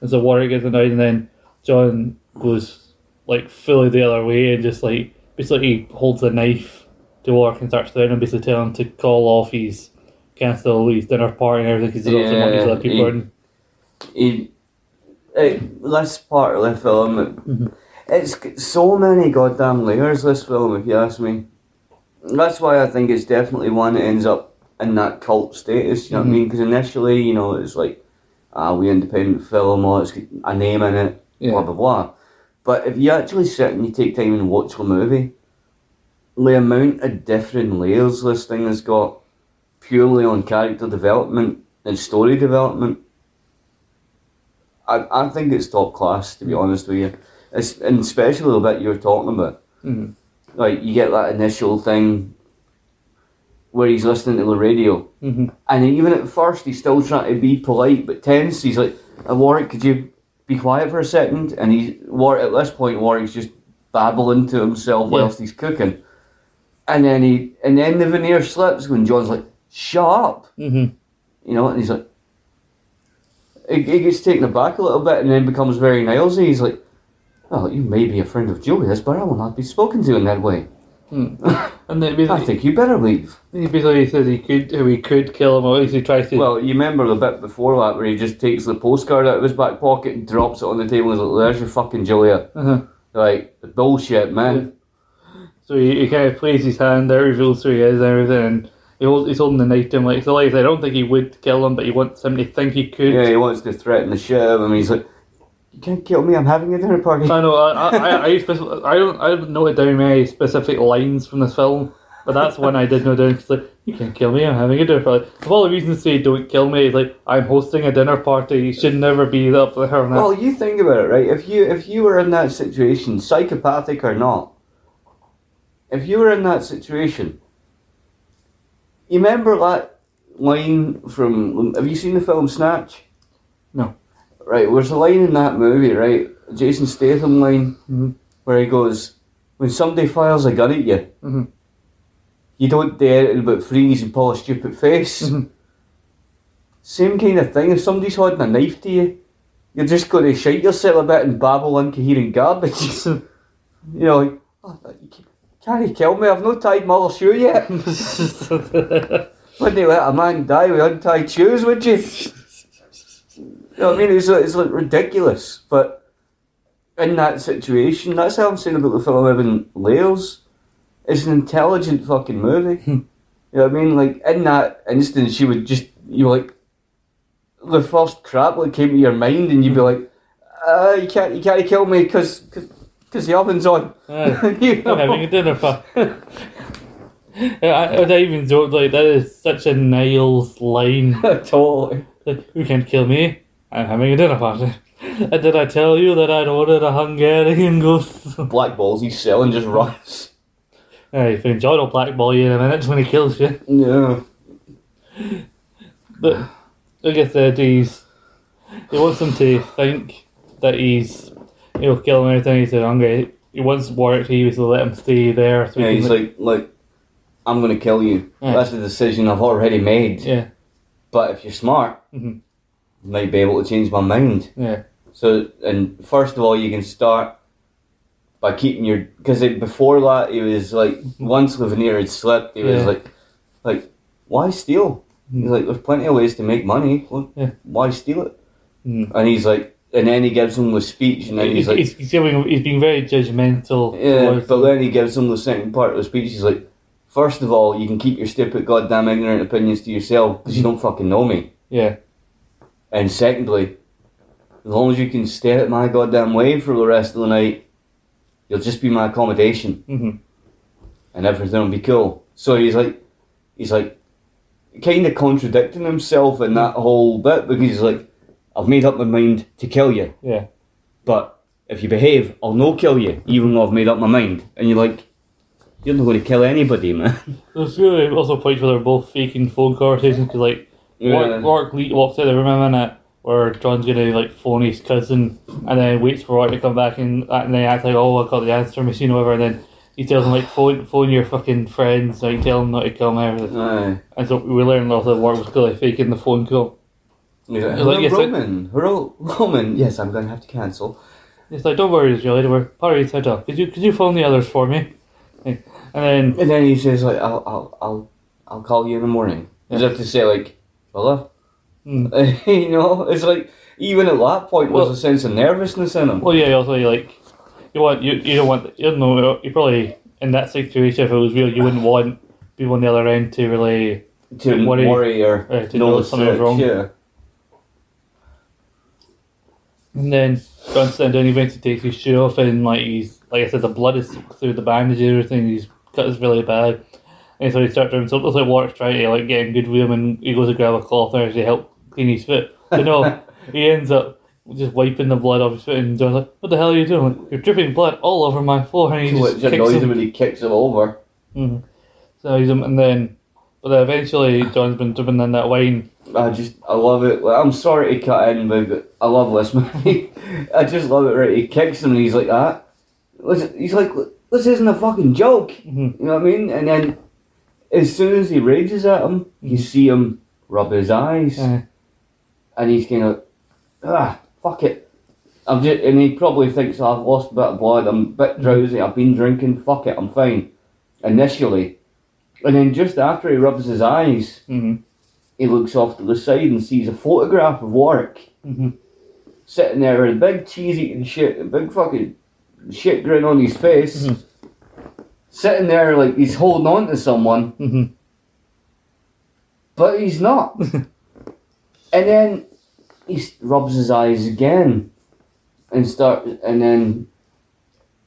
Speaker 1: And so Warwick gets annoyed, and then John goes like fully the other way and just like basically he holds a knife to Warwick and starts threatening him, basically telling him to call off his cancel his dinner party and everything because he doesn't want these other people. in.
Speaker 2: He, it, this part of the film,
Speaker 1: Mhm.
Speaker 2: it's so many goddamn layers. This film, if you ask me, that's why I think it's definitely one that ends up in that cult status. You know what I mean? Because initially, you know, it's like, ah, we independent film, or it's got a name in it, blah
Speaker 1: Yeah.
Speaker 2: blah blah. But if you actually sit and you take time and watch the movie, the amount of different layers this thing has got, purely on character development and story development, I, I think it's top class to be honest with you. It's, and especially the bit you were talking about.
Speaker 1: Mhm.
Speaker 2: Like you get that initial thing where he's listening to the radio,
Speaker 1: Mhm.
Speaker 2: and even at first he's still trying to be polite but tense. He's like, "Uh, "Warwick, could you be quiet for a second? And he, War at this point, Warwick's just babbling to himself
Speaker 1: Yeah.
Speaker 2: whilst he's cooking, and then he, and then the veneer slips when John's like, "Shut up."
Speaker 1: Mhm.
Speaker 2: you know, and he's like, he, he gets taken aback a little bit and then becomes very Nilesy. He's like, well, you may be a friend of Julia's, but I will not be spoken to in that way.
Speaker 1: And then
Speaker 2: I
Speaker 1: basically,
Speaker 2: think you better leave.
Speaker 1: he basically says he could, how he could kill him, or at least he tries to.
Speaker 2: Well, you remember the bit before that where he just takes the postcard out of his back pocket and drops it on the table and he's like, there's your fucking Julia.
Speaker 1: uh-huh.
Speaker 2: Like, bullshit, man.
Speaker 1: So he, he kind of plays his hand out, reveals who he is and everything, and he holds, he's holding the knife to him. Like, so like I said, I don't think he would kill him, but he wants him to think he could.
Speaker 2: Yeah, he wants to threaten the shit out of him. He's like, you can't kill me, I'm having a dinner party.
Speaker 1: I know. I I I, I, I don't I haven't noted down many specific lines from this film, but that's one I did note down. It's like you can't kill me. I'm having a dinner party. Of all the reasons to say don't kill me, is like I'm hosting a dinner party. You should never be up there.
Speaker 2: Well, you think about it, right? If you if you were in that situation, psychopathic or not, if you were in that situation, you remember that line from? Have you seen the film Snatch? Right, there's a line in that movie, right? Jason Statham line
Speaker 1: Mhm.
Speaker 2: where he goes, "When somebody fires a gun at you,
Speaker 1: Mhm.
Speaker 2: you don't do anything but freeze and pull a stupid face."
Speaker 1: Mhm.
Speaker 2: Same kind of thing. If somebody's holding a knife to you, you're just going to shite yourself a bit and babble incoherent garbage. you know, like, oh, you can't you kill me? I've not tied my other shoe yet. Wouldn't you let a man die with untied shoes, would you? You know what I mean? It's, like- it's like ridiculous. But in that situation, that's how I'm saying about the film Evan Layers. It's an intelligent fucking movie. you know what I mean? Like, in that instance, you would just, you were like, the first crap that came to your mind, and you'd be like, uh, you can't, you can't kill me because because the oven's on. You know?
Speaker 1: I'm having a dinner. I, I, I even joked like that is such a Niles line.
Speaker 2: totally.
Speaker 1: Like, you can't kill me. I'm having a dinner party. And did I tell you that I'd ordered a Hungarian ghost?
Speaker 2: Black balls he's selling just runs.
Speaker 1: Hey, if John will blackball you in a minute when he kills you.
Speaker 2: Yeah.
Speaker 1: But like I said, he's he wants him to think that he's he'll kill him and everything. He said, "I'm gonna." He wants Warwick to basically let him stay there. So
Speaker 2: Yeah, he's like, look, I'm gonna kill you.
Speaker 1: Yeah.
Speaker 2: That's a decision I've already made.
Speaker 1: yeah,
Speaker 2: But if you're smart,
Speaker 1: Mhm.
Speaker 2: Might be able to change my mind.
Speaker 1: yeah,
Speaker 2: So, and first of all, you can start by keeping your because before that it was like once the had slipped, he was like, like why steal? He's like, there's plenty of ways to make money. Well,
Speaker 1: Yeah.
Speaker 2: Why steal it?
Speaker 1: Mm.
Speaker 2: And he's like, and then he gives him the speech, and then he's
Speaker 1: He's,
Speaker 2: like,
Speaker 1: he's, giving, he's being very judgmental.
Speaker 2: yeah, but then he gives him the second part of the speech. He's like, first of all, you can keep your stupid, goddamn, ignorant opinions to yourself because you don't fucking know me.
Speaker 1: yeah.
Speaker 2: And secondly, as long as you can stay at my goddamn way for the rest of the night, you'll just be my accommodation,
Speaker 1: hmm
Speaker 2: and everything will be cool. So he's like, he's like, kind of contradicting himself in that whole bit because he's like, I've made up my mind to kill you,
Speaker 1: Yeah.
Speaker 2: but if you behave, I'll no kill you, even though I've made up my mind. And you're like, you're not going to kill anybody, man.
Speaker 1: There's really also points where they're both faking phone conversations because, like,
Speaker 2: Yeah.
Speaker 1: Warwick Lee walks out of the room a minute where John's gonna like phone his cousin and then waits for Warwick to come back and, and then acts like, oh, I got the answer machine or whatever, and then he tells him like phone phone your fucking friends, like tell them not to come and everything.
Speaker 2: Aye.
Speaker 1: And so we learn also that Warwick was clearly faking the phone call.
Speaker 2: He's like,
Speaker 1: Like,
Speaker 2: hello,
Speaker 1: yes,
Speaker 2: Roman. Hello, Roman. Yes, I'm going to have to cancel.
Speaker 1: It's like, don't worry, Julie, we're part of your set up. Could you could you phone the others for me? And then
Speaker 2: And then he says like, I'll, I'll, I'll, I'll call you in the morning. As if to say like, fella.
Speaker 1: Hmm.
Speaker 2: you know, it's like even at that point was
Speaker 1: Well-
Speaker 2: a sense of nervousness in him.
Speaker 1: Well, yeah, also like you want you you don't want you don't know you probably in that situation if it was real you wouldn't want people on the other end to really
Speaker 2: to
Speaker 1: worry-
Speaker 2: worry, or
Speaker 1: uh, to
Speaker 2: know that
Speaker 1: something was wrong.
Speaker 2: Yeah.
Speaker 1: and then sitting down he eventually takes his shoe off and like he's like I said the blood is through the bandages and everything he's cut is really bad and so he starts doing so it looks like Warwick's trying to like get in good with him and he goes to grab a cloth there to help clean his foot but no he ends up just wiping the blood off his foot and John's like what the hell are you doing you're dripping blood all over my floor and he just
Speaker 2: Which
Speaker 1: kicks
Speaker 2: annoys
Speaker 1: him
Speaker 2: when he kicks him over.
Speaker 1: hmm So he's and then, but then eventually John's been dripping in that wine.
Speaker 2: I just, I love it. Like, I'm sorry to cut in, but I love this movie. I just love it. Right, he kicks him and he's like that. Listen, he's like, this isn't a fucking joke.
Speaker 1: Mhm.
Speaker 2: You know what I mean? And then, as soon as he rages at him, you see him rub his eyes,
Speaker 1: Uh,
Speaker 2: and he's kind of, ah, fuck it. I'm just, and he probably thinks oh, I've lost a bit of blood. I'm a bit drowsy. I've been drinking. Fuck it. I'm fine. Initially, and then just after he rubs his eyes,
Speaker 1: mhm,
Speaker 2: he looks off to the side and sees a photograph of Warwick
Speaker 1: mhm,
Speaker 2: sitting there with a big cheese eating shit, a big fucking shit grin on his face,
Speaker 1: Mhm.
Speaker 2: Sitting there like he's holding on to someone,
Speaker 1: mhm,
Speaker 2: but he's not. and then he rubs his eyes again and start, and then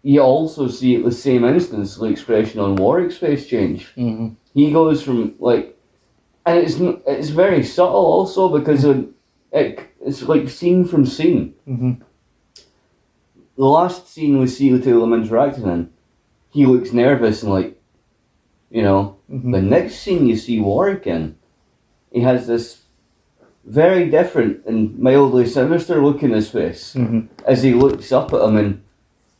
Speaker 2: you also see at the same instance the expression on Warwick's face change.
Speaker 1: mhm,
Speaker 2: he goes from like, and it's it's very subtle also because of, it it's like scene from scene.
Speaker 1: mhm,
Speaker 2: The last scene we see the two of them interacting in, he looks nervous and like, you know.
Speaker 1: mhm.
Speaker 2: The next scene you see Warwick in, he has this very different and mildly sinister look in his face
Speaker 1: mhm.
Speaker 2: as he looks up at him and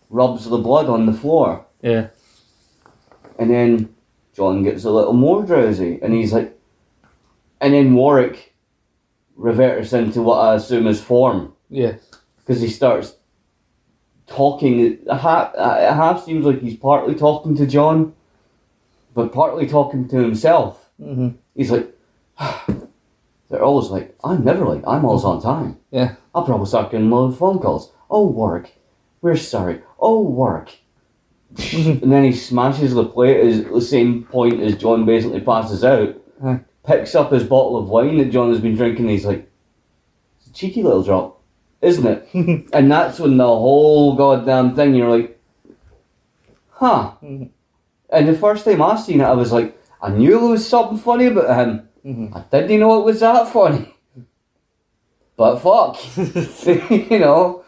Speaker 2: rubs the blood on the floor.
Speaker 1: Yeah.
Speaker 2: And then John gets a little more drowsy, and he's like, and then Warwick reverts into what I assume is form
Speaker 1: Yes.
Speaker 2: because he starts talking. It half, half seems like he's partly talking to John, but partly talking to himself.
Speaker 1: Mhm.
Speaker 2: He's like, they're always like, I'm never late. I'm always on time.
Speaker 1: Yeah.
Speaker 2: I'll probably start getting of phone calls. Oh, Warwick, we're sorry. Oh, Warwick.
Speaker 1: Mhm.
Speaker 2: And then he smashes the plate at the same point as John basically passes out.
Speaker 1: Huh.
Speaker 2: Picks up his bottle of wine that John has been drinking. He's like, it's a cheeky little drop, isn't it? and that's when the whole goddamn thing, you're like, huh.
Speaker 1: Mhm.
Speaker 2: And the first time I seen it, I was like, I knew there was something funny about him.
Speaker 1: Mhm.
Speaker 2: I didn't even know it was that funny. But fuck. you know?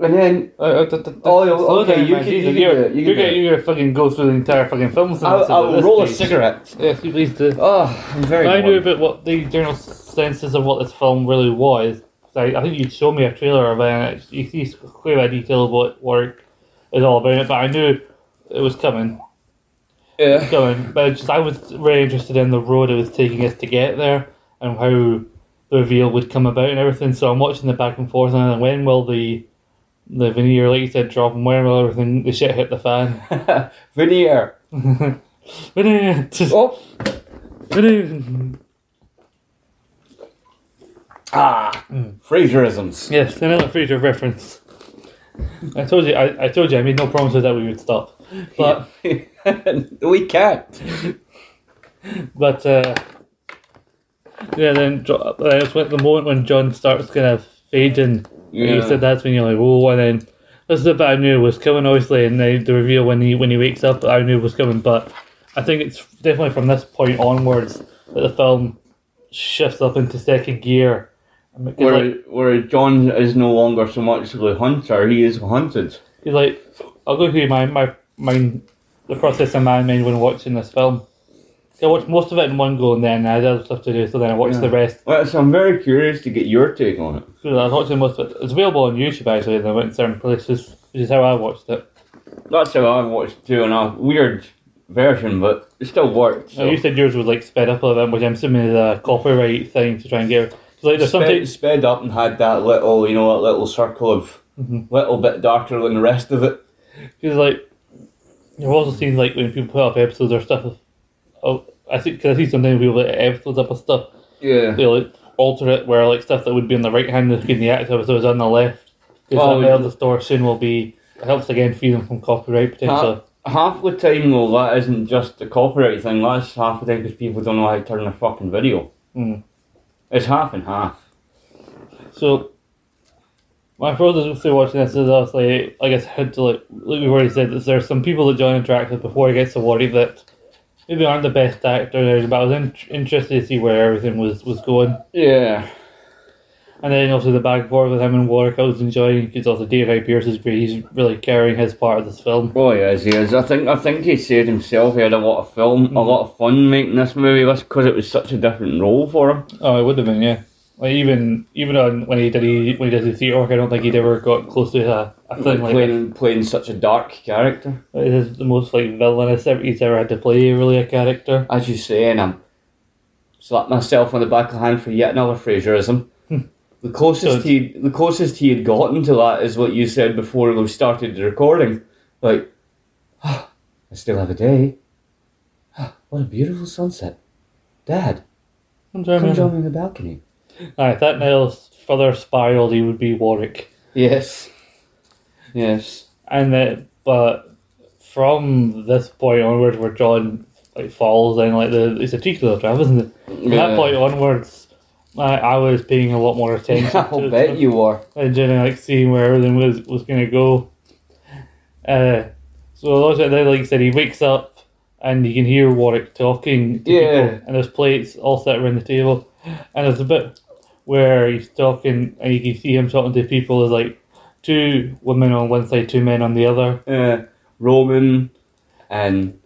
Speaker 2: And then
Speaker 1: Uh, th-
Speaker 2: Oh,
Speaker 1: th-
Speaker 2: okay, you can, you can
Speaker 1: you're,
Speaker 2: do it, you
Speaker 1: you're, gonna, you're gonna fucking go through the entire fucking film. with
Speaker 2: I'll, I'll roll a cigarette.
Speaker 1: Yes, you please do.
Speaker 2: Oh, I'm very
Speaker 1: I knew about what the general senses of what this film really was. 'Cause I, I think you'd show me a trailer of it. and You see quite a bit of detail of what work is all about it, but I knew it was coming.
Speaker 2: Yeah.
Speaker 1: Coming, but just I was very interested in the road it was taking us to get there and how the reveal would come about and everything. So I'm watching the back and forth and when will the the veneer, like you said, drop and when will everything the shit hit the fan?
Speaker 2: Veneer.
Speaker 1: veneer, just
Speaker 2: Oh,
Speaker 1: veneer.
Speaker 2: Ah, Frasierisms.
Speaker 1: Yes, another Frasier reference. I told you, I, I told you, I made no promises that we would stop, but
Speaker 2: we can't.
Speaker 1: but uh, yeah, then uh, it's when the moment when John starts kind of fading. Yeah. You said that's when you're like, oh, and then this is the bit I knew was coming, obviously, and then the reveal when he when he wakes up, I knew was coming. But I think it's definitely from this point onwards that the film shifts up into second gear. I mean, 'cause,
Speaker 2: Where,
Speaker 1: like,
Speaker 2: where John is no longer so much the hunter, he is hunted.
Speaker 1: He's like, I'll go through my my mind, the process in my mind when watching this film. I watched most of it in one go, and then I had other stuff to do, so then I watched
Speaker 2: Yeah.
Speaker 1: the rest.
Speaker 2: Well, so I'm very curious to get your take on it.
Speaker 1: So I was watching most of it. It's available on YouTube actually, and I went to certain places, which is how I watched it.
Speaker 2: That's how I watched too, and a weird version, but it still worked.
Speaker 1: Now, you said yours was like sped up a little bit, which I'm assuming is a copyright thing to try and get. Cause like there's
Speaker 2: sped,
Speaker 1: something.
Speaker 2: sped up and had that little, you know, that little circle of
Speaker 1: Mhm.
Speaker 2: little bit darker than the rest of it.
Speaker 1: Because like you've also seen like when people put up episodes or stuff. Of, of I think because I see sometimes people put episodes up of stuff.
Speaker 2: Yeah.
Speaker 1: they like alter it where like stuff that would be on the right hand of the active episodes on the left. Because
Speaker 2: Oh,
Speaker 1: that
Speaker 2: yeah.
Speaker 1: male distortion will be it helps again freedom from copyright potentially.
Speaker 2: Half the time, though, that isn't just the copyright thing. That's half the time because people don't know how to turn their fucking video.
Speaker 1: Mm.
Speaker 2: It's half and half.
Speaker 1: So my brothers through watching this is obviously I guess had to like like we've already said that there's some people that John interacts with before he gets to worry that maybe aren't the best actors, but I was in, interested to see where everything was, was going.
Speaker 2: Yeah.
Speaker 1: And then also the back and forth with him and Warwick I was enjoying because also David Hyde Pierce is great. He's really carrying his part of this film.
Speaker 2: Oh, he is, he is. I think I think he said himself he had a lot of film, a mm-hmm. lot of fun making this movie just because it was such a different role for him.
Speaker 1: Oh, it would have been, yeah. Like even even on when he did he, when he did his theatre work, I don't think he'd ever got close to a, a thing like
Speaker 2: playing playing such a dark character.
Speaker 1: It is the most like villainous ever he's ever had to play really a character.
Speaker 2: As you say, and I'm slapped myself on the back of the hand for yet another Frasierism. The closest
Speaker 1: So-
Speaker 2: he the closest he had gotten to that is what you said before we started the recording. Like, "Ah, I still have a day. Ah, what a beautiful sunset. Dad, come join me on the balcony.
Speaker 1: Aye, if that nail further spiraled, he would be Warwick.
Speaker 2: Yes. Yes.
Speaker 1: And that, but from this point onwards, where John like falls in like the it's a cheeky little trap, isn't it? From
Speaker 2: Yeah.
Speaker 1: that point onwards, I, I was paying a lot more attention.
Speaker 2: I'll
Speaker 1: to
Speaker 2: bet
Speaker 1: it.
Speaker 2: you are.
Speaker 1: and generally, like seeing where everything was was gonna go. Uh, so also then, like I said, he wakes up and you can hear Warwick talking to
Speaker 2: Yeah.
Speaker 1: people, and there's plates all set around the table, and there's a bit where he's talking and you can see him talking to people as like two women on one side, two men on the other.
Speaker 2: Uh, Roman and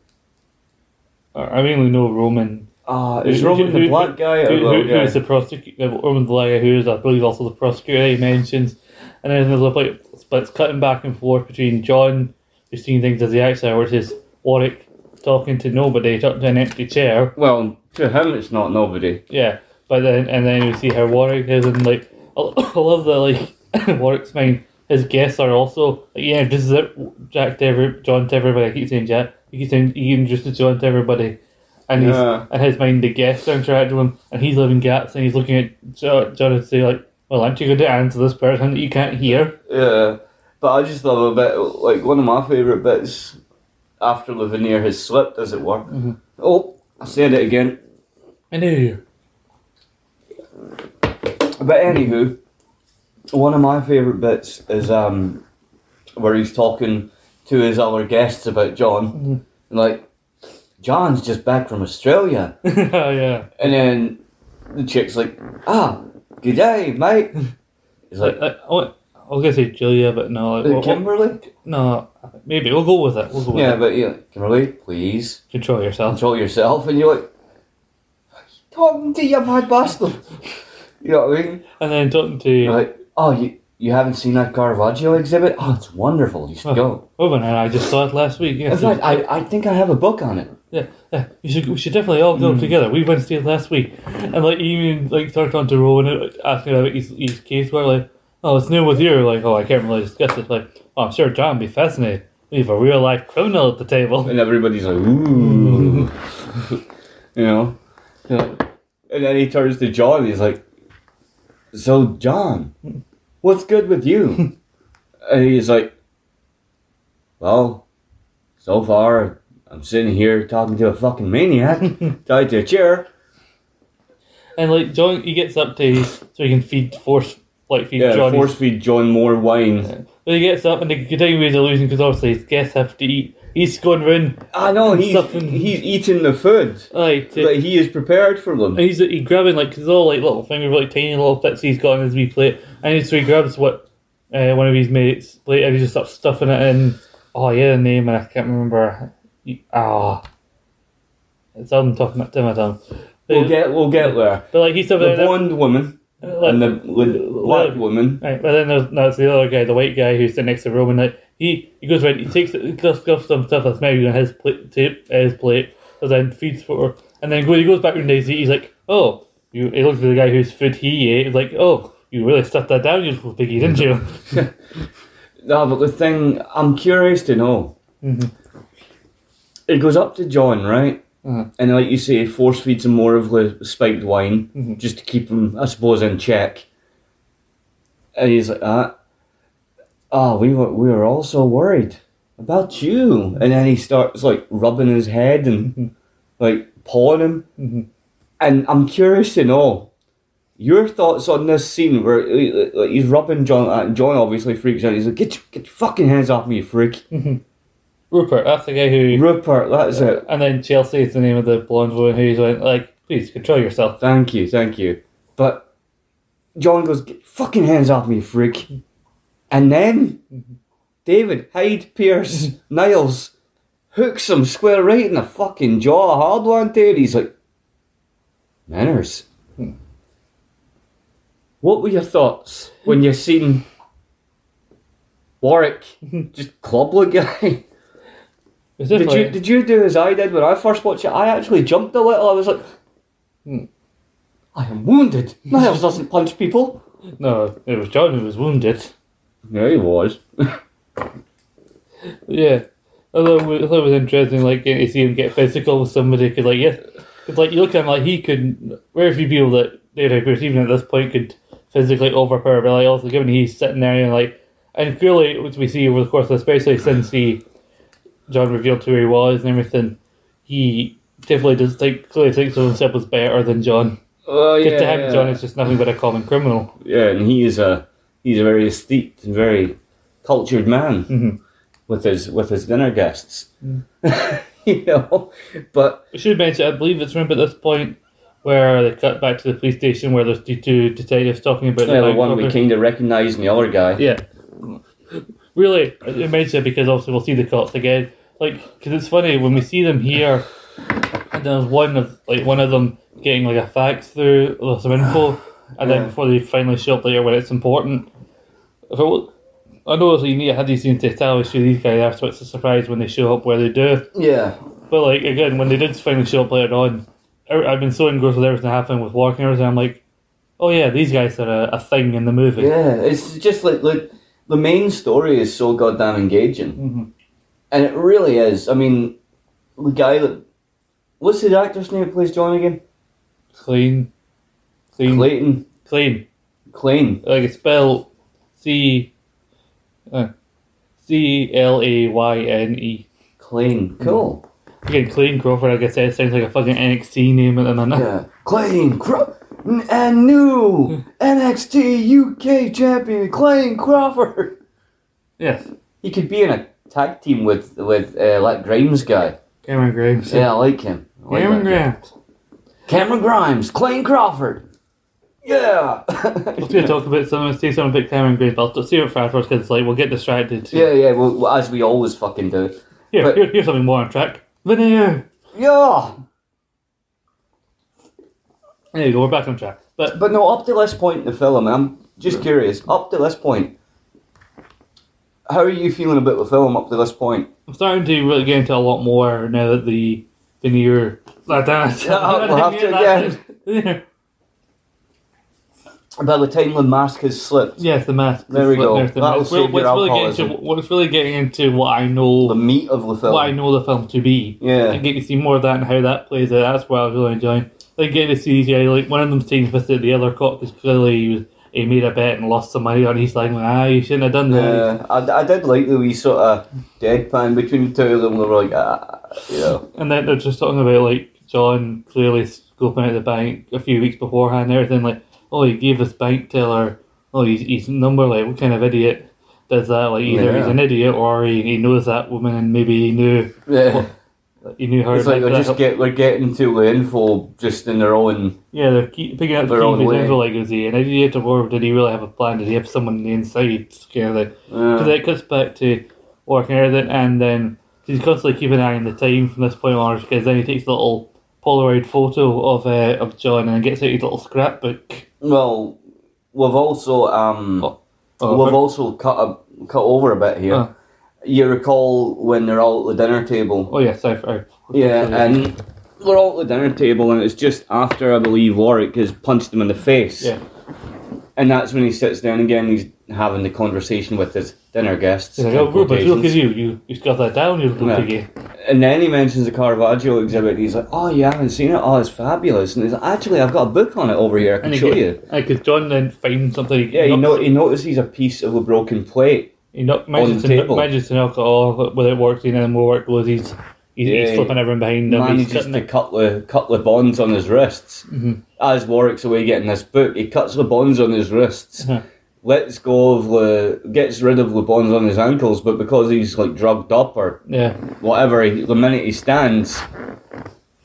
Speaker 1: I mainly know Roman.
Speaker 2: Uh, is Roman the black guy
Speaker 1: Who,
Speaker 2: or
Speaker 1: who,
Speaker 2: the
Speaker 1: who is the prosecutor? Roman the guy who is, I believe, also the prosecutor he mentions. And then there's a like, but it's cutting back and forth between John, who's seeing things as the outsider, versus Warwick talking to nobody, talking to an empty chair.
Speaker 2: Well, to him it's not nobody.
Speaker 1: Yeah, but then and then you see how Warwick is, and like I love that like Warwick's mind. His guests are also like, yeah, this is it. Jack to every John to everybody. I keep saying Jack. He keeps saying he introduces John to everybody, and he's
Speaker 2: Yeah.
Speaker 1: in his mind the guests are interacting with him, and he's living gaps, and he's looking at Jo- John and say like, "Well, aren't you going to answer this person that you can't hear?"
Speaker 2: Yeah, but I just love a bit like one of my favourite bits after veneer has slipped, as it were. Oh, I said it again.
Speaker 1: I knew.
Speaker 2: But anywho, one of my favourite bits is um where he's talking to his other guests about John, and like John's just back from Australia,
Speaker 1: oh yeah.
Speaker 2: and then the chick's like, ah, good day, mate. He's
Speaker 1: Like, I wa- I was gonna say Julia, but no. Like,
Speaker 2: "Uh,
Speaker 1: well,
Speaker 2: Kimberly.
Speaker 1: no, maybe we'll go with it. We'll go with
Speaker 2: Yeah,
Speaker 1: it.
Speaker 2: but yeah, Kimberly, please.
Speaker 1: Control yourself.
Speaker 2: control yourself, and you're like, talking to you, bad bastard. You know what I mean?
Speaker 1: And then talking to
Speaker 2: You're like, oh, you you haven't seen that Caravaggio exhibit? Oh, it's wonderful. You should go.
Speaker 1: Woman and I just saw it last week.
Speaker 2: In
Speaker 1: Yes,
Speaker 2: fact, I, I think I have a book on it.
Speaker 1: Yeah, yeah. You should we should definitely all go mm. together. We went to see last week, and like even like started on to Rowan asking about his, his case. Where like, oh, it's new with you. Like, oh, I can't really discuss it. Like, oh, I'm sure John would be fascinated. We have a real life criminal at the table.
Speaker 2: And everybody's like, ooh. you know? You're And then he turns to John and he's like, So, John, what's good with you? and he's like, Well, so far, I'm sitting here talking to a fucking maniac, tied to a chair.
Speaker 1: And like John, he gets up to so he can feed force like feed
Speaker 2: Yeah,
Speaker 1: John.
Speaker 2: force feed John more wine.
Speaker 1: So he gets up and they continue his illusion because obviously his guests have to eat. He's going round
Speaker 2: I know, he's,
Speaker 1: Stuffing-
Speaker 2: he's eating the food
Speaker 1: like to,
Speaker 2: that he is prepared for them.
Speaker 1: and he's he's grabbing like cause all like little fingers like tiny little bits he's got on his wee plate and so he grabs what uh, one of his mates plate and he just starts stuffing it in. Oh yeah, the name and I can't remember. Ah, it's on top of my, to my tongue.
Speaker 2: We'll get, we'll get there.
Speaker 1: But like he's stuffing
Speaker 2: The
Speaker 1: in-
Speaker 2: blonde woman
Speaker 1: like-
Speaker 2: and the the black woman.
Speaker 1: Right, but then there's, no, it's the other guy, the white guy who's sitting next to Roman. Like he, he goes around, he takes it, he scuffs scuffs some stuff that's maybe on his plate, tape, uh, his plate, so then feeds for her, and then when he goes back to Daisy, he's like, oh, you. He looks at the guy whose food he ate, he's like, oh, you really stuffed that down, you little piggy, didn't you?
Speaker 2: No, but the thing, I'm curious to know.
Speaker 1: Mhm.
Speaker 2: It goes up to John, right?
Speaker 1: Uh-huh.
Speaker 2: And like you say, force feeds him more of the spiked wine
Speaker 1: Mhm.
Speaker 2: just to keep him, I suppose, in check. And he's like, ah, oh, we were we were all so worried about you. And then he starts like rubbing his head and
Speaker 1: Mhm.
Speaker 2: like pawing him.
Speaker 1: Mhm.
Speaker 2: And I'm curious to know your thoughts on this scene where like, he's rubbing John. Uh, John obviously freaks out. He's like, "Get your, get your fucking hands off me, you freak!"
Speaker 1: Rupert, that's the guy who.
Speaker 2: Rupert, that's it.
Speaker 1: And then Chelsea is the name of the blonde woman who's like, like, please control yourself.
Speaker 2: Thank you, thank you. But John goes, "Get fucking hands off me, freak!" And then David Hyde Pierce Niles hooks him square right in the fucking jaw, hard one, dude. He's like, "Manners." Hmm. What were your thoughts when you seen Warwick just club the guy?
Speaker 1: It's
Speaker 2: Did you did you do as I did when I first watched it? I actually jumped a little. I was like,
Speaker 1: Hmm.
Speaker 2: I am wounded. Niles doesn't punch people.
Speaker 1: No, it was John who was wounded.
Speaker 2: Yeah, he was.
Speaker 1: Yeah, although I thought it was interesting, like getting to see him get physical with somebody, because like yes, it's like you look at him like he could. Very few people that David Pierce even at this point could physically overpower, but like also given he's sitting there and like, and clearly which we see over the course, of especially since he John revealed who he was and everything, he definitely does think clearly thinks of himself as better than John.
Speaker 2: Oh yeah,
Speaker 1: to him,
Speaker 2: yeah.
Speaker 1: John is just nothing but a common criminal.
Speaker 2: yeah, and he is a he's a very steeped and very cultured man
Speaker 1: Mhm.
Speaker 2: with his with his dinner guests.
Speaker 1: Mm.
Speaker 2: you know, but
Speaker 1: We should mention, I believe it's around at this point where they cut back to the police station where there's the two detectives talking about
Speaker 2: yeah, the
Speaker 1: bank
Speaker 2: one we
Speaker 1: robbery.
Speaker 2: kind of recognise and the other guy.
Speaker 1: Yeah. Really, it because obviously we'll see the cops again. Like, because it's funny when we see them here, and there's one of like one of them getting like a fax through with some info, and then before they finally show up later when it's important. If it was, I know you need have these scenes to establish who these guys are, so it's a surprise when they show up where they do.
Speaker 2: Yeah,
Speaker 1: But like again, when they did finally show up later on, I've been so engrossed with everything happening with Warwick and everything. I'm like, oh yeah, these guys are a, a thing in the movie.
Speaker 2: yeah. It's just like like the main story is so goddamn engaging.
Speaker 1: hmm
Speaker 2: And it really is. I mean, the guy that. What's the actor's name that plays John again?
Speaker 1: Clean, clean,
Speaker 2: Clayton.
Speaker 1: clean.
Speaker 2: Clayton.
Speaker 1: Like it's spelled C, uh, C L A Y N E.
Speaker 2: Clayton. Cool.
Speaker 1: Again, Clean Crawford. I guess that sounds like a fucking NXT name at the minute.
Speaker 2: Yeah. Clayton. N- and new NXT UK champion Clayton Crawford.
Speaker 1: Yes,
Speaker 2: He could be in a tag team with with uh, that Grimes guy.
Speaker 1: Cameron Grimes.
Speaker 2: Yeah, I like him. I like
Speaker 1: Cameron. Grimes.
Speaker 2: Cameron Grimes. Clayton Crawford. Yeah.
Speaker 1: I was going to talk about something, See something about Cameron Grimes, but I'll save it for afterwards because like we'll get distracted.
Speaker 2: yeah, yeah. Well, well, as we always fucking do.
Speaker 1: Yeah,
Speaker 2: but-
Speaker 1: here, here's something more on track. Veneer.
Speaker 2: Yeah.
Speaker 1: There you go. We're back on track. But
Speaker 2: But no, up to this point in the film, I'm just curious. Up to this point, how are you feeling about the film up to this point?
Speaker 1: I'm starting to really get into a lot more now that the veneer. That, it.
Speaker 2: Yeah, we'll have to
Speaker 1: Veneer.
Speaker 2: By the time the mask has slipped,
Speaker 1: Yes, the mask.
Speaker 2: There we go.
Speaker 1: the
Speaker 2: That'll save
Speaker 1: What's
Speaker 2: your
Speaker 1: really into what's really getting into what I know,
Speaker 2: the meat of the film.
Speaker 1: what I know the film to be.
Speaker 2: Yeah.
Speaker 1: and get to see more of that and how that plays out. That's what I was really enjoying. Like getting to see these guys, like one of them with it, the other cop is clearly he was he made a bet and lost some money on He's. Like, ah, you shouldn't have done that.
Speaker 2: Yeah, I, I did like the wee sort of deadpan between the two of them. They were like, ah, you know.
Speaker 1: And then they're just talking about like John clearly scoping out the bank a few weeks beforehand and everything. Like, oh, he gave this bank teller, oh, he's, he's number. Like, what kind of idiot does that? Like, either
Speaker 2: Yeah.
Speaker 1: he's an idiot or he, he knows that woman and maybe he knew
Speaker 2: Yeah.
Speaker 1: He knew how.
Speaker 2: It's like
Speaker 1: like
Speaker 2: they
Speaker 1: that.
Speaker 2: just get they're getting to the info just in their own.
Speaker 1: Yeah, they're keep picking up the
Speaker 2: Their own way.
Speaker 1: info. Like, is he an idiot or did he really have a plan? Did he have someone on the inside? Kind of. Because it cuts back to working everything, and then he's constantly keeping an eye on the time from this point on. Because then he takes a little Polaroid photo of uh, of John and gets out his little scrapbook.
Speaker 2: well, we've also um,
Speaker 1: Oh, Oh,
Speaker 2: we've also cut a, cut over a bit here.
Speaker 1: Oh.
Speaker 2: You recall when they're all at the dinner table?
Speaker 1: oh yes, I, I
Speaker 2: Yeah, and we're all at the dinner table, and it's just after I believe Warwick has punched him in the face.
Speaker 1: yeah.
Speaker 2: And that's when he sits down again. He's having the conversation with his dinner guests.
Speaker 1: He's like, oh, Rupert, look at you. You you got that down, you little
Speaker 2: Yeah.
Speaker 1: piggy.
Speaker 2: And then he mentions the Caravaggio exhibit. He's like, "Oh, you haven't seen it? Oh, it's fabulous!" And he's like, "Actually, I've got a book on it over here. I can
Speaker 1: And he
Speaker 2: show
Speaker 1: get-
Speaker 2: you."
Speaker 1: Because John then finds something.
Speaker 2: Yeah, he, no- he notices a piece of a broken plate.
Speaker 1: He knock, manages, to, manages to knock it off without Warwick, and then more work goes he's he's,
Speaker 2: Yeah,
Speaker 1: he's flipping everyone behind him. He's
Speaker 2: Manages
Speaker 1: cutting
Speaker 2: to
Speaker 1: it.
Speaker 2: cut the cut the bonds on his wrists.
Speaker 1: Mhm.
Speaker 2: As Warwick's away getting this book, he cuts the bonds on his wrists.
Speaker 1: Uh-huh.
Speaker 2: lets go of the gets rid of the bonds on his ankles, but because he's like drugged up or
Speaker 1: Yeah,
Speaker 2: whatever, he, the minute he stands,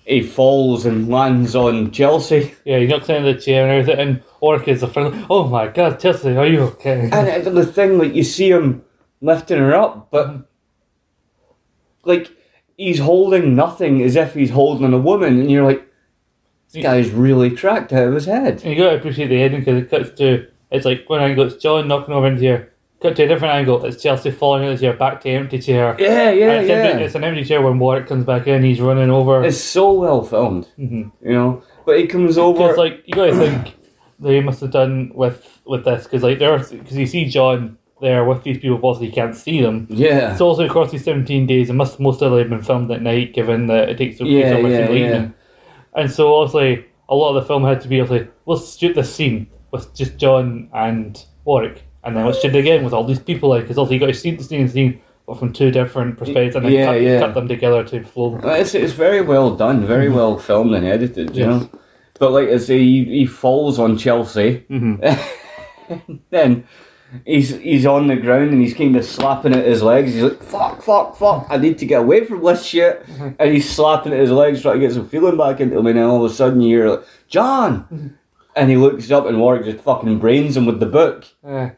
Speaker 2: he falls and lands on Chelsea.
Speaker 1: yeah, he knocks into the chair and everything, and Is the front. Oh my God, Chelsea, are you okay?
Speaker 2: And the thing, like you see him lifting her up, but like he's holding nothing as if he's holding a woman, and you're like, this guy's really cracked out of his head.
Speaker 1: And you gotta appreciate the ending because it cuts to it's like one angle it's John knocking over into here, cut to a different angle, it's Chelsea falling into the chair, back to empty chair.
Speaker 2: Yeah,
Speaker 1: And
Speaker 2: yeah,
Speaker 1: it's,
Speaker 2: yeah.
Speaker 1: Empty, it's an empty chair when Warwick comes back in, he's running over.
Speaker 2: It's so well filmed,
Speaker 1: Mhm.
Speaker 2: you know. But he comes over.
Speaker 1: Because like you gotta think they must have done with with this because like there because you see John there with these people, but you can't see them.
Speaker 2: yeah,
Speaker 1: It's also across these seventeen days. It must most of them have been filmed at night, given that it takes so,
Speaker 2: Yeah,
Speaker 1: so much
Speaker 2: yeah,
Speaker 1: in the
Speaker 2: yeah.
Speaker 1: evening. And so obviously a lot of the film had to be like, let's shoot this scene with just John and Warwick, and then let's shoot it again with all these people like because also you got to see the scene and scene, but from two different perspectives, and then
Speaker 2: Yeah,
Speaker 1: cut,
Speaker 2: yeah.
Speaker 1: cut them together to flow.
Speaker 2: It's, it's very well done, very mm-hmm. well filmed and edited, you
Speaker 1: Yes.
Speaker 2: know. But like I say, he, he falls on Chelsea,
Speaker 1: Mm-hmm.
Speaker 2: then he's he's on the ground and he's kind of slapping at his legs. He's like, "Fuck, fuck, fuck! I need to get away from this shit." And he's slapping at his legs, trying to get some feeling back into him. And then all of a sudden, you hear like, "John," and he looks up and Warwick just fucking brains him with the book.
Speaker 1: Yeah.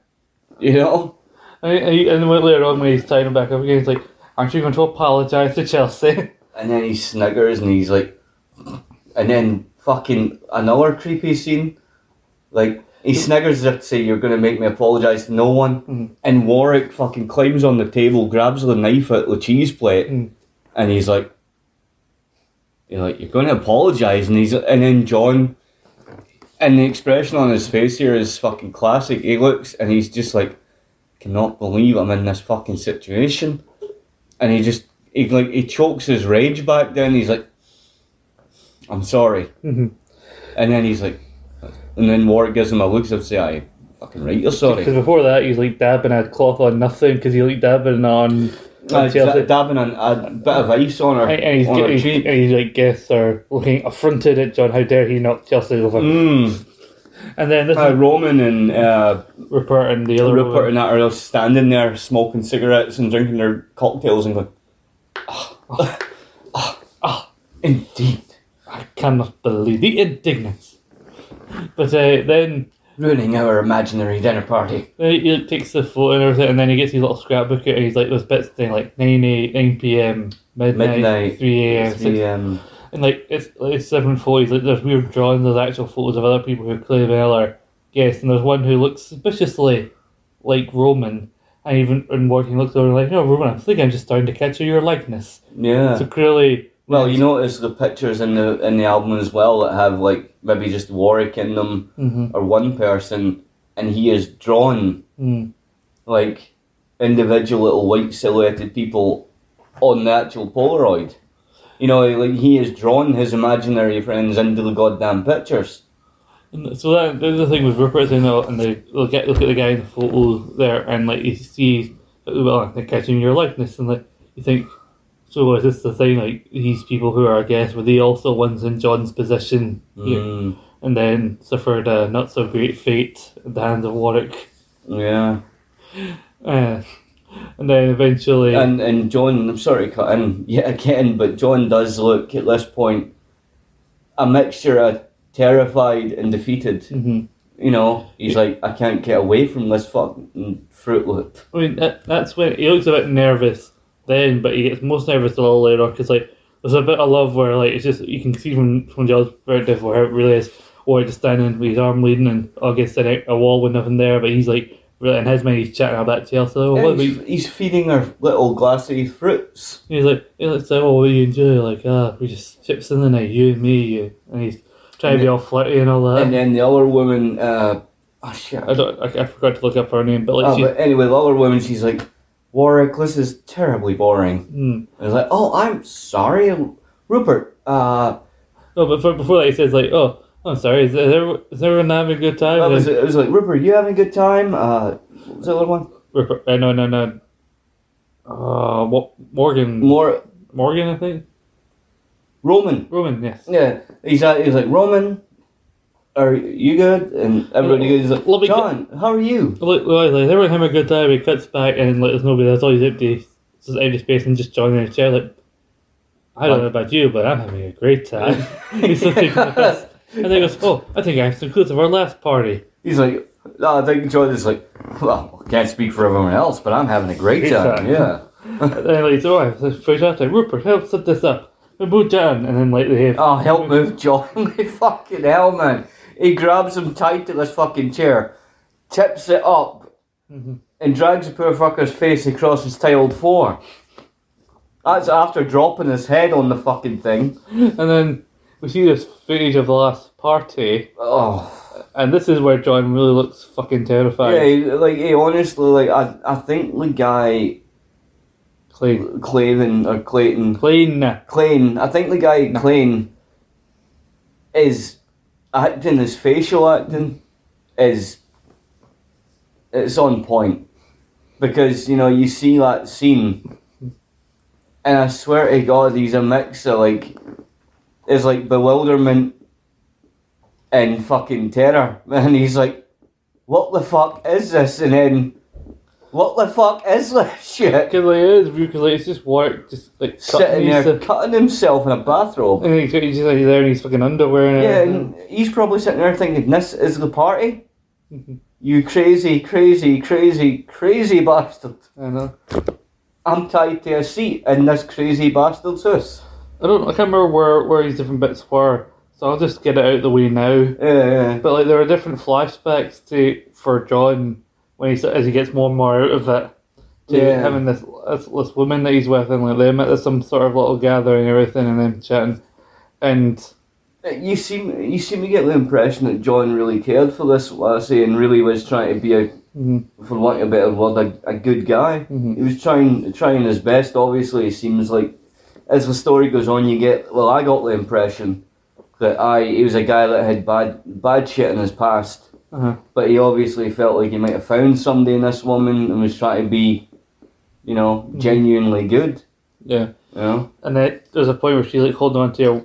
Speaker 2: You know?
Speaker 1: And, and, he- and then later on when he's tying him back up again, he's like, "Aren't you going to apologise to Chelsea?"
Speaker 2: And then he sniggers and he's like, and then fucking another creepy scene. Like, he sniggers as if to say, You're going to make me apologise to no one.
Speaker 1: Mhm.
Speaker 2: And Warwick fucking climbs on the table, grabs the knife out the cheese plate,
Speaker 1: Mm.
Speaker 2: and he's like, You're like, You're going to apologise. And he's, and then John, and the expression on his face here is fucking classic. He looks and he's just like, Cannot believe I'm in this fucking situation. And he just, he like, he chokes his rage back down. He's like, I'm sorry.
Speaker 1: Mhm.
Speaker 2: And then he's like, and then Warwick gives him a look as if to say, I fucking right, you're sorry.
Speaker 1: Because before that, he's like dabbing a cloth on nothing because he like dabbing on,
Speaker 2: Uh,
Speaker 1: on
Speaker 2: dabbing an, a bit of ice on her,
Speaker 1: And, he's,
Speaker 2: on her cheek.
Speaker 1: and he's like guests are looking affronted at John. How dare he knock Chelsea over?
Speaker 2: Mm.
Speaker 1: And then this
Speaker 2: Uh, Roman and uh,
Speaker 1: Rupert and the other
Speaker 2: Rupert and that are just standing there smoking cigarettes and drinking their cocktails and going, ah, ah, ah, ah, indeed.
Speaker 1: I cannot believe the indignance. But uh, then
Speaker 2: Ruining our imaginary dinner party.
Speaker 1: uh, he takes the photo and everything, and then he gets his little scrapbook out, and he's like, "Those bits thing like 9, a, 9 p.m., midnight,
Speaker 2: Midnight,
Speaker 1: 3 a.m., 6
Speaker 2: The, um,
Speaker 1: And like it's like it's seven. Like there's weird drawings. There's actual photos of other people who clearly are guests, and there's one who looks suspiciously like Roman. And even in working, looks over like, no, Roman. I think I'm just starting to catch your likeness.
Speaker 2: yeah.
Speaker 1: So clearly,
Speaker 2: Well, you notice the pictures in the in the album as well that have like maybe just Warwick in them
Speaker 1: hmm
Speaker 2: or one person, and he is drawn
Speaker 1: mm,
Speaker 2: like individual little white silhouetted people on the actual Polaroid. You know, like he has drawn his imaginary friends into the goddamn pictures.
Speaker 1: And so that the thing with Rupert, you know, and they they'll get look at the guy in the photo there, and like you see, well, they're catching your likeness, and like you think, so is this the thing? Like these people who are our guests, were they also ones in John's position here,
Speaker 2: Mm,
Speaker 1: and then suffered a not so great fate at the hands of Warwick,
Speaker 2: yeah.
Speaker 1: uh, and then eventually,
Speaker 2: And and John, I'm sorry to cut in yet again, but John does look at this point a mixture of terrified and defeated.
Speaker 1: Mhm.
Speaker 2: You know, he's like, I can't get away from this fucking Fruit Loop.
Speaker 1: I mean, that, that's when he looks a bit nervous then, but he gets most nervous a little later because, like, there's a bit of love where, like, it's just, you can see from, from John's perspective where it really is, or just standing with his arm leading and August sitting at a wall with nothing there, but he's, like, really, in his mind, he's chatting about Chelsea. Oh, what
Speaker 2: Yeah, he's, he's feeding her little glassy fruits.
Speaker 1: He's like, he's like, so, oh, what do you enjoy? Like, ah, we just chips in the night, you and me, you. And he's trying to be all flirty and all that.
Speaker 2: And then the other woman, uh, oh shit.
Speaker 1: I don't, I, I forgot to look up her name, but like,
Speaker 2: Oh,
Speaker 1: she,
Speaker 2: but anyway, the other woman, she's like, Warwick, this is terribly boring.
Speaker 1: hmm.
Speaker 2: And I was like, oh, I'm sorry, Rupert. Uh,
Speaker 1: No, but for, before that, he says like, "Oh, I'm sorry. Is, is, everyone, having a good time?"
Speaker 2: I
Speaker 1: And
Speaker 2: was, it was like, Rupert, you having a good time? Uh, what was the other one?
Speaker 1: Rupert- uh, no, no, no. Uh, what Morgan?
Speaker 2: More
Speaker 1: Morgan, I think.
Speaker 2: Roman.
Speaker 1: Roman, yes.
Speaker 2: Yeah, he's uh, he's like Roman. Are you good? And everybody goes like,
Speaker 1: Let me
Speaker 2: John, how are you?
Speaker 1: Like, everyone having a good time. He cuts back and like, there's nobody. That's all he's empty. It's just empty space and just John in a chair. Like, I don't know about you, but I'm having a great time. he's still taking the piss. And then he goes, "Oh, I think I have some clues of our last party."
Speaker 2: He's like, no, I think John is like, well, can't speak for everyone else, but I'm having a great,
Speaker 1: Great
Speaker 2: time.
Speaker 1: time.
Speaker 2: Yeah.
Speaker 1: and then like, so I was Rupert, help set this up. And boot John, and then like they have
Speaker 2: Oh, help move John. The fucking hell, man. He grabs him tight to this fucking chair, tips it up,
Speaker 1: Mhm.
Speaker 2: and drags the poor fucker's face across his tiled floor. That's after dropping his head on the fucking thing.
Speaker 1: And then we see this footage of the last party,
Speaker 2: Oh.
Speaker 1: and this is where John really looks fucking terrified.
Speaker 2: Yeah, he- like, he honestly, like, I, I think the guy,
Speaker 1: Clean.
Speaker 2: Clayton, or Clayton,
Speaker 1: Clean.
Speaker 2: Clane, I think the guy Clane is acting his facial acting is it's on point. Because you know you see that scene and I swear to God he's a mix of like it's like bewilderment and fucking terror. And he's like what the fuck is this? And then what the fuck is this shit
Speaker 1: Because like, it is because like, it's just work, just like
Speaker 2: sitting
Speaker 1: cutting
Speaker 2: there
Speaker 1: uh,
Speaker 2: cutting himself in a bathrobe
Speaker 1: and he's, he's just like there in his fucking underwear and
Speaker 2: Yeah,
Speaker 1: everything.
Speaker 2: and he's probably sitting there thinking, "This is the party."
Speaker 1: Mhm.
Speaker 2: You crazy, crazy, crazy, crazy bastard!
Speaker 1: I know.
Speaker 2: I'm tied to a seat in this crazy bastard's house.
Speaker 1: I don't. I can't remember where where these different bits were, so I'll just get it out of the way now.
Speaker 2: Yeah, Yeah,
Speaker 1: But like there are different flashbacks to for John when he as he gets more and more out of it. To
Speaker 2: Yeah.
Speaker 1: having this, this this woman that he's with and like they met at some sort of little gathering and everything and them chatting, and
Speaker 2: you seem you seem to get the impression that John really cared for this lassie and really was trying to be a,
Speaker 1: Mhm.
Speaker 2: for want of a better word, a, a good guy.
Speaker 1: Mhm.
Speaker 2: He was trying trying his best. Obviously, it seems like as the story goes on, you get well. I got the impression that I he was a guy that had bad bad shit in his past.
Speaker 1: Uh
Speaker 2: But he obviously felt like he might have found somebody in this woman and was trying to be, you know, genuinely good.
Speaker 1: yeah.
Speaker 2: You know?
Speaker 1: And then there's a point where she like holding on to her,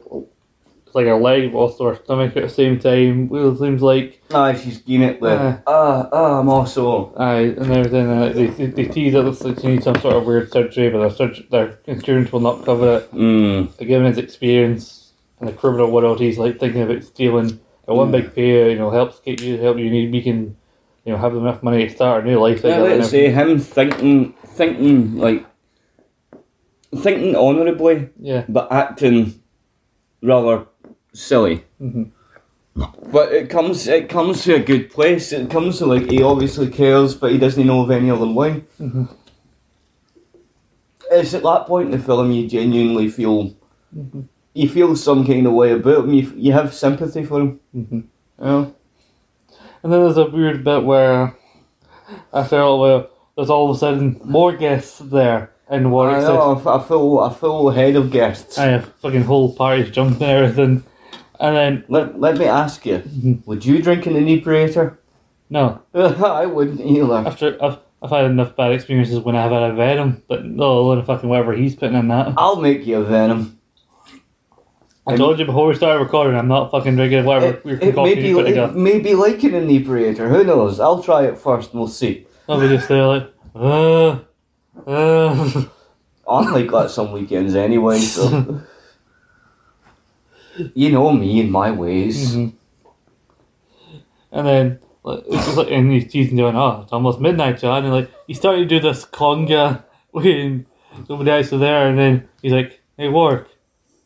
Speaker 1: like her leg, but also her stomach at the same time. It seems like
Speaker 2: Ah, she's giving it the,
Speaker 1: Uh.
Speaker 2: ah, ah, I'm also.
Speaker 1: aye, and everything. Uh, they, they they tease that it's like she needs some sort of weird surgery, but their surg- their insurance will not cover it.
Speaker 2: Mm.
Speaker 1: But given his experience in the criminal world, he's like thinking about stealing. A one
Speaker 2: Mm.
Speaker 1: big pay, you know, helps get you help you need. We can, you know, have enough money to start a new life.
Speaker 2: Yeah, let's say him thinking, thinking, like, thinking honourably,
Speaker 1: Yeah.
Speaker 2: but acting rather silly.
Speaker 1: hmm
Speaker 2: But it comes, it comes to a good place. It comes to like he obviously cares, but he doesn't know of any other way.
Speaker 1: Mhm.
Speaker 2: It's at that point in the film you genuinely feel,
Speaker 1: Mhm.
Speaker 2: You feel some kind of way about him. You, you have sympathy for him.
Speaker 1: hmm
Speaker 2: You know?
Speaker 1: And then there's a weird bit where after a while, there's all of a sudden more guests there, and
Speaker 2: I
Speaker 1: Warwick says,
Speaker 2: know, a, a full, a full head of guests.
Speaker 1: I have fucking whole parties jumping and everything. And then
Speaker 2: Let, let me ask you,
Speaker 1: Mhm.
Speaker 2: would you drink an inebriator?
Speaker 1: no,
Speaker 2: I wouldn't either.
Speaker 1: after I've, I've had enough bad experiences when I have had a venom, but no, alone fucking whatever he's putting in that.
Speaker 2: I'll make you a venom.
Speaker 1: I told you before we started recording, I'm not fucking drinking whatever
Speaker 2: It,
Speaker 1: we're
Speaker 2: it, may be, it may be like an inebriator. Who knows? I'll try it first and we'll see.
Speaker 1: I'll be just there like, uh, uh.
Speaker 2: I'm like that some weekends anyway, so. you know me and my ways.
Speaker 1: Mhm. And then like, it's just like and he's teasing John, oh, it's almost midnight, John, and like he started to do this conga when nobody else was there, and then he's like, hey, Warwick,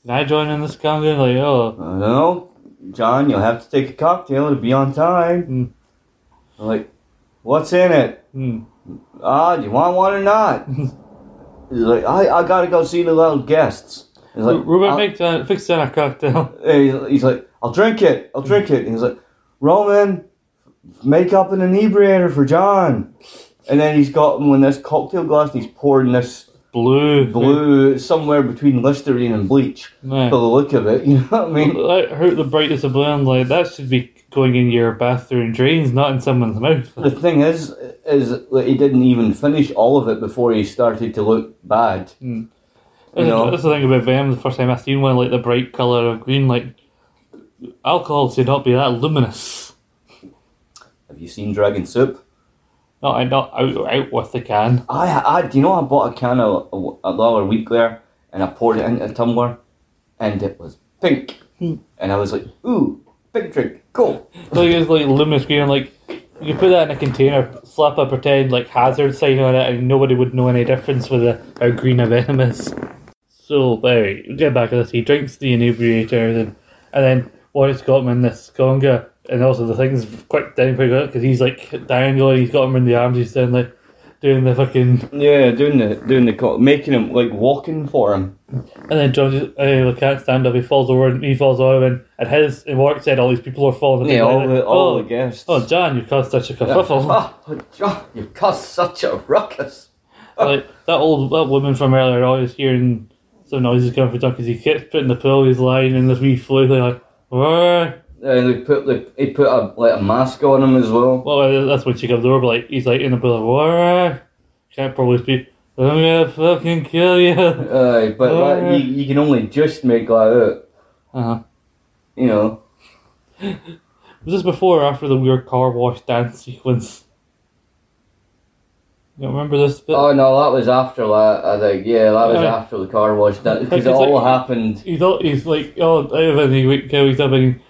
Speaker 1: can I join in this? And like, oh,
Speaker 2: I don't John, you'll have to take a cocktail to be on time.
Speaker 1: Mm.
Speaker 2: I'm like, what's in it?
Speaker 1: hmm.
Speaker 2: Ah, do you want one or not? He's like, I, I gotta go see the little guests. He's like,
Speaker 1: Ruben, make that, fix that a cocktail.
Speaker 2: He's, he's like, I'll drink it. I'll drink it. And he's like, Roman, make up an inebriator for John. And then he's got in this cocktail glass and he's pouring this
Speaker 1: Blue.
Speaker 2: blue somewhere between Listerine and bleach.
Speaker 1: Yeah.
Speaker 2: For the look of it, you know what I mean?
Speaker 1: Like, hurt the brightness of blue, and like, that should be going in your bathroom drains, not in someone's mouth.
Speaker 2: The thing is, is that he didn't even finish all of it before he started to look bad. Hmm.
Speaker 1: You
Speaker 2: know?
Speaker 1: That's the thing about Venom. The first time I seen one, like the bright color of green, like alcohol should not be that luminous.
Speaker 2: Have you seen Dragon Soop?
Speaker 1: Not, I not out, out with the can.
Speaker 2: I, I, do you know I bought a can of, a, dollar a week there, and I poured it into a tumbler, and it was pink,
Speaker 1: Hmm.
Speaker 2: and I was like, ooh, pink drink, cool.
Speaker 1: Like was like luminous green. Like you could put that in a container, slap a pretend like hazard sign on it, and nobody would know any difference with a, how green a venom is. So, anyway, we get back to this. He drinks the inebriator, and, and then Warwick's got him in this conga, and also the thing's quick down pretty good because he's like dangling, He's got him in the arms. He's doing like doing the fucking.
Speaker 2: Yeah, doing the doing the making him like walking for him.
Speaker 1: And then John just uh, can't stand up. He falls over and he falls over, and and his and Warwick said all these people are falling.
Speaker 2: Yeah, all
Speaker 1: like,
Speaker 2: the all
Speaker 1: oh,
Speaker 2: the guests.
Speaker 1: oh, John, you caused such a kerfuffle.
Speaker 2: Oh, John, you've caused such a ruckus.
Speaker 1: like that old that woman from earlier always hearing some noises coming from John because he keeps putting the pillow he's lying in this wee thing like "Wah."
Speaker 2: And they put the he put a like a mask on him as well.
Speaker 1: well that's when she comes over like he's like in a bit of "Wah." can't probably speak I'm gonna fucking kill you
Speaker 2: Uh, but that, you, you can only just make that out.
Speaker 1: uh-huh.
Speaker 2: You know.
Speaker 1: was this before or after the weird car wash dance sequence you remember this bit
Speaker 2: Oh no, that was after that. I think yeah, that was
Speaker 1: Yeah.
Speaker 2: after the car wash dance
Speaker 1: Because,
Speaker 2: it all
Speaker 1: like-
Speaker 2: happened.
Speaker 1: He thought he's like, oh, Evan, he wakes up, he's up and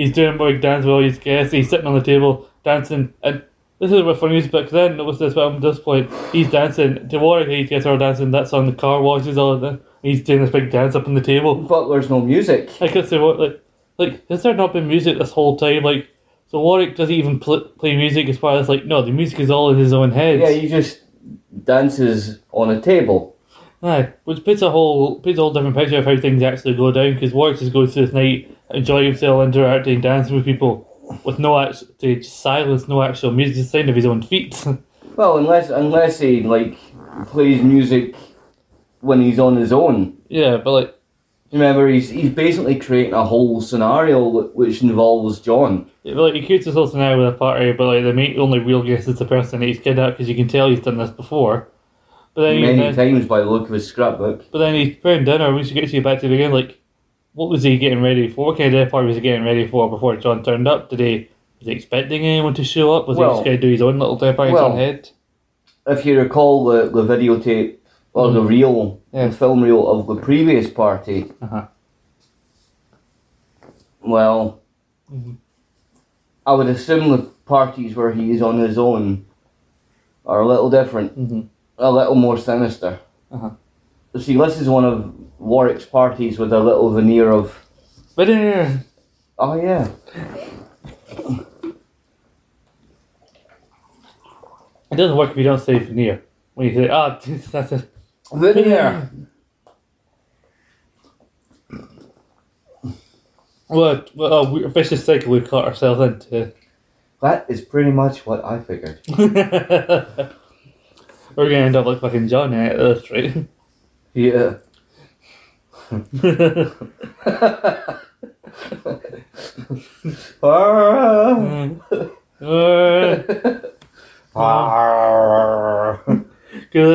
Speaker 1: he's doing big dance with all his guests. He's sitting on the table dancing, and this is what funny but because I didn't notice this, but at this point, he's dancing to Warwick. He gets her dancing. That's on the car washes all of that. He's doing this big dance up on the table.
Speaker 2: But there's no music.
Speaker 1: I could say what like, like has there not been music this whole time? Like, so Warwick doesn't even pl- play music as far as like, no, the music is all in his own head.
Speaker 2: Yeah, he just dances on a table.
Speaker 1: Aye, which puts a whole puts a whole different picture of how things actually go down because Warwick just goes through this night, enjoying himself, interacting, dancing with people, with no actual silence, no actual music, sound of his own feet.
Speaker 2: Well, unless unless he like plays music when he's on his own.
Speaker 1: yeah, but like,
Speaker 2: Remember, he's he's basically creating a whole scenario which involves John.
Speaker 1: yeah, but, like he creates this whole scenario with a party, but like the main, only real guest is the person that he's kidnapped because you can tell he's done this before. But then,
Speaker 2: Many
Speaker 1: then
Speaker 2: times by the look of his scrapbook.
Speaker 1: but then he's preparing dinner. We should get you back to the beginning. Like, what was he getting ready for? What kind of dinner party was he getting ready for before John turned up? Did he was he expecting anyone to show up? Was he just going to do his own little dinner party
Speaker 2: well,
Speaker 1: own head?
Speaker 2: If you recall the, the videotape or the reel,
Speaker 1: Yeah.
Speaker 2: the film reel of the previous party,
Speaker 1: Uh-huh.
Speaker 2: well,
Speaker 1: Mhm.
Speaker 2: I would assume the parties where he is on his own are a little different,
Speaker 1: Mm-hmm.
Speaker 2: A little more sinister.
Speaker 1: Uh-huh.
Speaker 2: See, this is one of Warwick's parties with a little veneer of,
Speaker 1: then,
Speaker 2: oh yeah,
Speaker 1: it doesn't work if you don't say veneer. When you say, ah, that's a
Speaker 2: veneer.
Speaker 1: What, what a vicious cycle we've caught ourselves into.
Speaker 2: That is pretty much what I figured.
Speaker 1: We're gonna end up like fucking John at this, right?
Speaker 2: Yeah.
Speaker 1: Good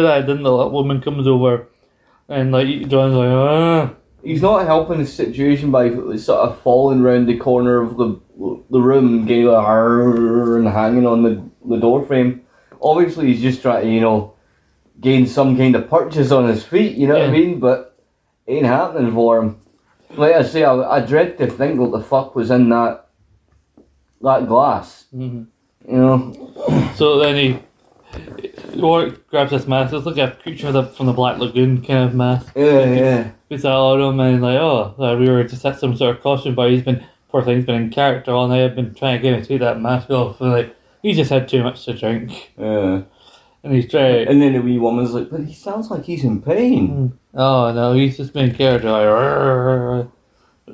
Speaker 1: that then the woman comes over and like John's like, ah.
Speaker 2: He's not helping the situation by sort of falling round the corner of the the room, getting like, and hanging on the, the door frame. Obviously, he's just trying to, you know, gain some kind of purchase on his feet, you know what I mean? But it ain't happening for him. Like I say, I, I dread to think what the fuck was in that that glass,
Speaker 1: Mhm.
Speaker 2: you know?
Speaker 1: So then he Warwick grabs this mask. It's like a creature the- from the Black Lagoon kind of mask.
Speaker 2: Yeah, yeah.
Speaker 1: Puts that on him and like, oh, we were just at some sort of costume, but he's been poor thing's been in character all night. I've been trying to get him to take that mask off, and like he just had too much to drink,
Speaker 2: Yeah.
Speaker 1: And he's trying.
Speaker 2: And then the wee woman's like, but he sounds like he's in pain.
Speaker 1: Oh no, he's just been in character. Like.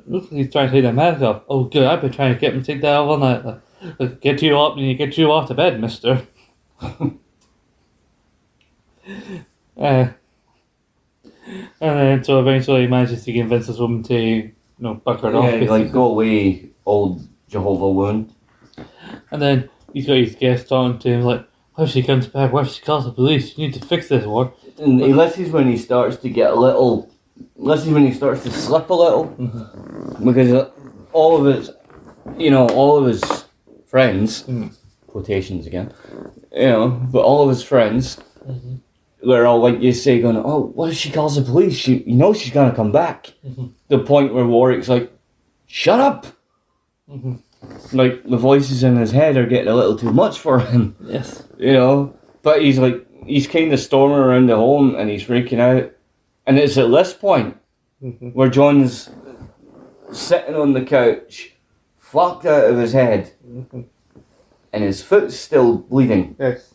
Speaker 1: Looks like he's trying to take the mask off. Oh good, I've been trying to get him to take that off all night. Like, like, get you up and you get you off to bed, Mister. uh, and then so eventually he manages to convince this woman to, you know, buck her off.
Speaker 2: Yeah, like, go away, old Jehovah wound.
Speaker 1: And then he's got his guest talking to him like, "What if she comes back? What if she calls the police? You need to fix this war."
Speaker 2: And he listens when he starts to get a little. Listens when he starts to slip a little, because uh, all of his, you know, all of his friends,
Speaker 1: Mm.
Speaker 2: quotations again, you know, but all of his friends, they're all like you say, going, "Oh, what if she calls the police? She, you know, she's gonna come back." The point where Warwick's like, "Shut up!"
Speaker 1: Mhm.
Speaker 2: Like the voices in his head are getting a little too much for him
Speaker 1: Yes.
Speaker 2: You know. But he's like, he's kind of storming around the home and he's freaking out. And it's at this point
Speaker 1: Mhm.
Speaker 2: where John's sitting on the couch, fucked out of his head, and his foot's still bleeding
Speaker 1: Yes.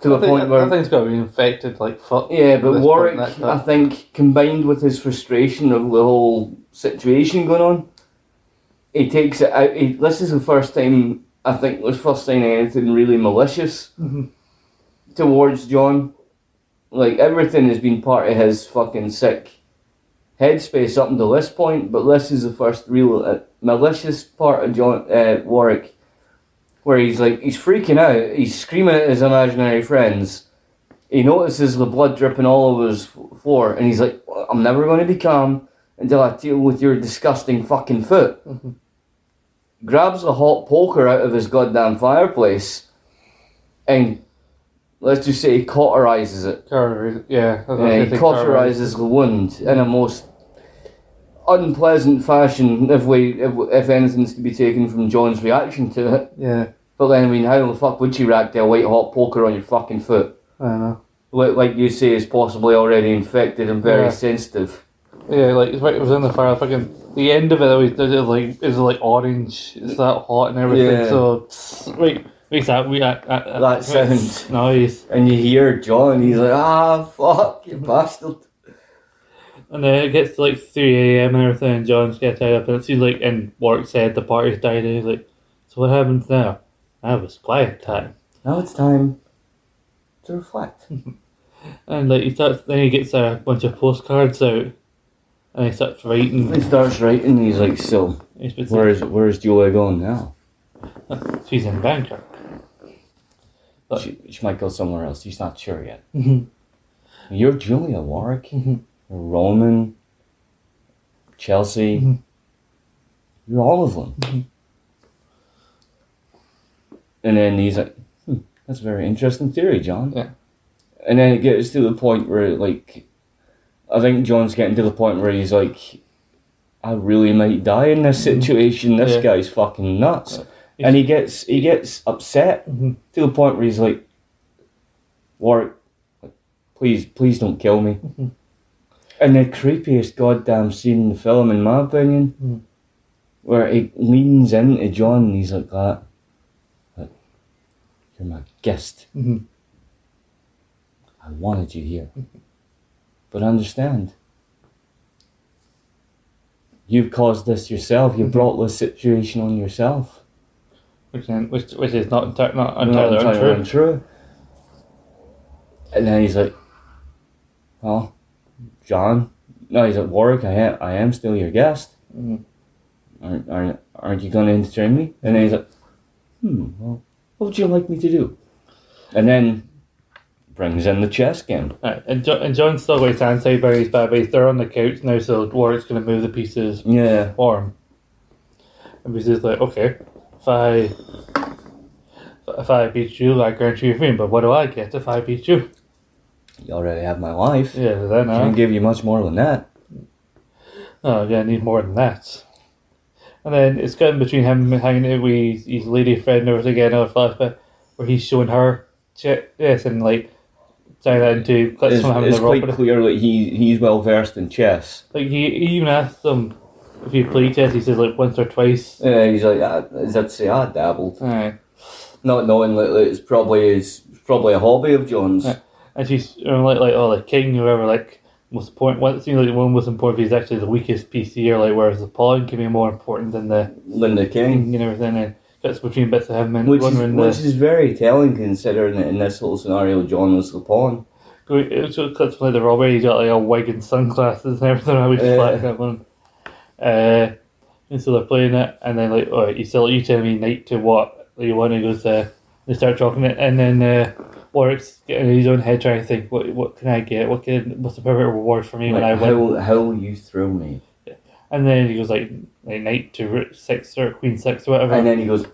Speaker 2: to the
Speaker 1: I think,
Speaker 2: point
Speaker 1: I
Speaker 2: where.
Speaker 1: think it's got to be infected like fuck.
Speaker 2: yeah, but Warwick,
Speaker 1: point in that
Speaker 2: I think, combined with his frustration of the whole situation going on, he takes it out. He, this is the first time, I think, the first time anything really malicious
Speaker 1: Mhm.
Speaker 2: towards John. Like everything has been part of his fucking sick headspace up until this point, but this is the first real uh, malicious part of John uh, Warwick, where he's like he's freaking out, he's screaming at his imaginary friends. He notices the blood dripping all over his floor, and he's like, "I'm never going to be calm until I deal with your disgusting fucking foot." Grabs a hot poker out of his goddamn fireplace, and let's just say he cauterizes it.
Speaker 1: Cauterize- yeah.
Speaker 2: Yeah, he cauterizes the wound in a most unpleasant fashion, if we, if, if anything's to be taken from John's reaction to it.
Speaker 1: Yeah.
Speaker 2: But then, I mean, how the fuck would you react to a white hot poker on your fucking foot?
Speaker 1: I don't know.
Speaker 2: Like, like you say, is possibly already infected and very
Speaker 1: Yeah.
Speaker 2: sensitive.
Speaker 1: Yeah, like. It was in the fire. Fucking the end of it always does it like is like orange. It's that hot and everything.
Speaker 2: Yeah.
Speaker 1: So wait, makes that we uh, uh,
Speaker 2: That sound.
Speaker 1: noise.
Speaker 2: And you hear John, he's like, ah, fuck, you bastard.
Speaker 1: And then it gets to like 3 a.m. and everything, and John's get tied up, and it seems like, and Warwick said the party's died, and he's like, So what happens now? That was quiet time.
Speaker 2: Now it's time to reflect.
Speaker 1: And like he starts, then he gets a bunch of postcards out, and he starts writing.
Speaker 2: He starts writing, he's like, so,
Speaker 1: He's
Speaker 2: where's, where's Julia going now?
Speaker 1: She's in Bangkok. But-
Speaker 2: She, she might go somewhere else, he's not sure yet.
Speaker 1: Mhm.
Speaker 2: You're Julia Warwick,
Speaker 1: Mhm.
Speaker 2: you're Roman, Chelsea,
Speaker 1: Mhm.
Speaker 2: you're all of them. And then he's like, hmm, that's a very interesting theory, John.
Speaker 1: Yeah.
Speaker 2: And then it gets to the point where, like, I think John's getting to the point where he's like, I really might die in this situation. This
Speaker 1: Mm-hmm. Yeah.
Speaker 2: guy's fucking nuts.
Speaker 1: Yeah.
Speaker 2: And he gets he gets upset
Speaker 1: Mhm.
Speaker 2: to the point where he's like, Warwick, please, please don't kill me.
Speaker 1: Mhm.
Speaker 2: And the creepiest goddamn scene in the film, in my opinion,
Speaker 1: Mhm.
Speaker 2: where he leans into John and he's like that. Like, You're my guest.
Speaker 1: Mhm.
Speaker 2: I wanted you here. But understand. You've caused this yourself. You brought this situation on yourself.
Speaker 1: Which, which, which is not, enti- not
Speaker 2: Not
Speaker 1: entirely untrue.
Speaker 2: untrue. And then he's like, Well, John. No, he's like, Warwick, I am, I am still your guest.
Speaker 1: Mhm.
Speaker 2: Aren't, aren't, aren't you going to entertain me? And then he's like, hmm, well, what would you like me to do? And then brings in the chess game.
Speaker 1: Right, and, jo- and John's still got his hand tied by his bad base. They're on the couch now, so Warwick's going to move the pieces
Speaker 2: Yeah.
Speaker 1: for him. And he's just like, okay, if I if I beat you, I grant you your freedom. But what do I get if I beat you?
Speaker 2: You already have my life.
Speaker 1: Yeah, then
Speaker 2: Can't give you much more than that.
Speaker 1: oh yeah, I need more than that. And then it's getting between him hanging out with his, lady friend over again, another flashback where he's showing her yes, and like that into clips
Speaker 2: It's,
Speaker 1: having
Speaker 2: it's
Speaker 1: the
Speaker 2: quite clear that he, he's well versed in chess.
Speaker 1: Like he, he even asked them if he played chess. He says like once or twice.
Speaker 2: Yeah, he's like, is that to say, ah, I dabbled.
Speaker 1: Aye.
Speaker 2: Not knowing that that it's probably it's probably a hobby of John's.
Speaker 1: And she's you know, like like oh the king or whatever like most important. What seems like one most important is actually the weakest piece here. Like whereas the pawn can be more important than the
Speaker 2: Linda King.
Speaker 1: king and everything. And between bits of him and
Speaker 2: Which is, which
Speaker 1: the
Speaker 2: is very telling considering that in this whole scenario John was the pawn.
Speaker 1: going. It just cuts from like the robbery. He's got like a wig and sunglasses and everything. I would
Speaker 2: Yeah.
Speaker 1: flat that one. Uh, and so they're playing it, and then like, oh, you still you tell me night to what you want. He goes, uh, they start talking it, and then uh, Warwick's getting his own head trying to think, what what can I get? What can what's the perfect reward for me when I win?
Speaker 2: how, how will you throw me?
Speaker 1: And then he goes like, like knight to rook six or queen six or whatever.
Speaker 2: And then he goes,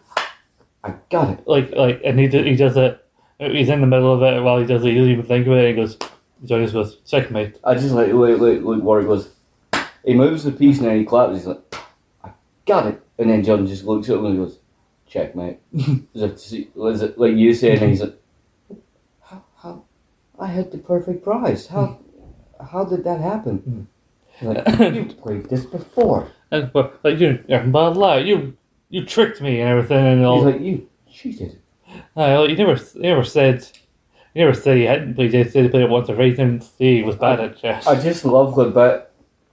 Speaker 2: I got it.
Speaker 1: like like, and he do, he does it. He's in the middle of it while he does it. He doesn't even think of it. And he goes, John just goes checkmate.
Speaker 2: I just like, like, like, like Warwick goes, he moves the piece and then he claps. He's like, I got it. And then John just looks at him and goes, checkmate. As if to see, as if, like you say, and he's like, how, how, I had the perfect prize. How, how did that happen? Hmm. Like, you've played this before.
Speaker 1: And but like you, you're bad. You you tricked me and everything and all.
Speaker 2: He's like, you cheated.
Speaker 1: Well, he never he never said. He never said he hadn't played. He said he played it once or twice and he was bad at chess.
Speaker 2: I just love the bit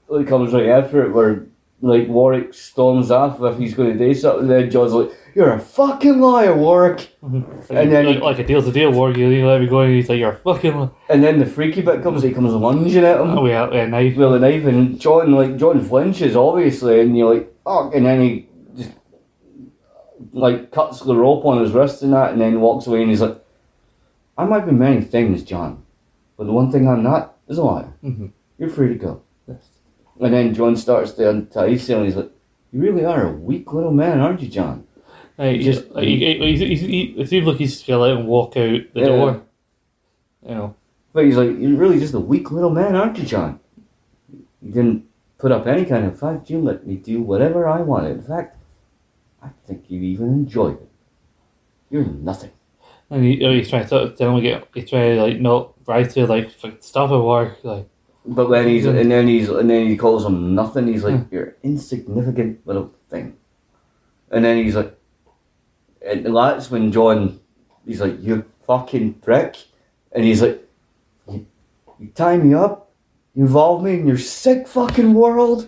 Speaker 2: that comes right after it where like Warwick storms off if he's going to do something. Then John's like, "You're a fucking liar, Warwick."
Speaker 1: and
Speaker 2: and then
Speaker 1: like,
Speaker 2: he-
Speaker 1: like a deal's a deal. Warwick. you you let me go and he's like, "You're a fucking." li-"
Speaker 2: And then the freaky bit comes. He comes lunging at him
Speaker 1: Oh yeah, yeah, knife.
Speaker 2: with a knife, and John like John flinches obviously, and you're like, "Oh!" And then he like cuts the rope on his wrist and that, and then walks away, and he's like, "I might be many things, John, but the one thing I'm not is a liar.
Speaker 1: Mhm.
Speaker 2: You're free to go."
Speaker 1: Yes.
Speaker 2: And then John starts to untie him, and he's like, "You really are a weak little man, aren't you, John?"
Speaker 1: Like,
Speaker 2: Just-
Speaker 1: just like, he, he, he, he, it seems like he's gonna let him walk out the
Speaker 2: Yeah.
Speaker 1: door. You know.
Speaker 2: But he's like, "You're really just a weak little man, aren't you, John? You didn't put up any kind of fight. You let me do whatever I wanted. In fact, I think you even enjoyed it. You're nothing."
Speaker 1: And he, oh, he's trying to tell him to get. He's trying to like not right to like stop at work. Like
Speaker 2: But then he's and then he's and then he calls him nothing. He's like,
Speaker 1: Hmm.
Speaker 2: "You're insignificant little thing." And then he's like, and that's when John, he's like, "You fucking prick," and he's like, "You, you tie me up, you involve me in your sick fucking world."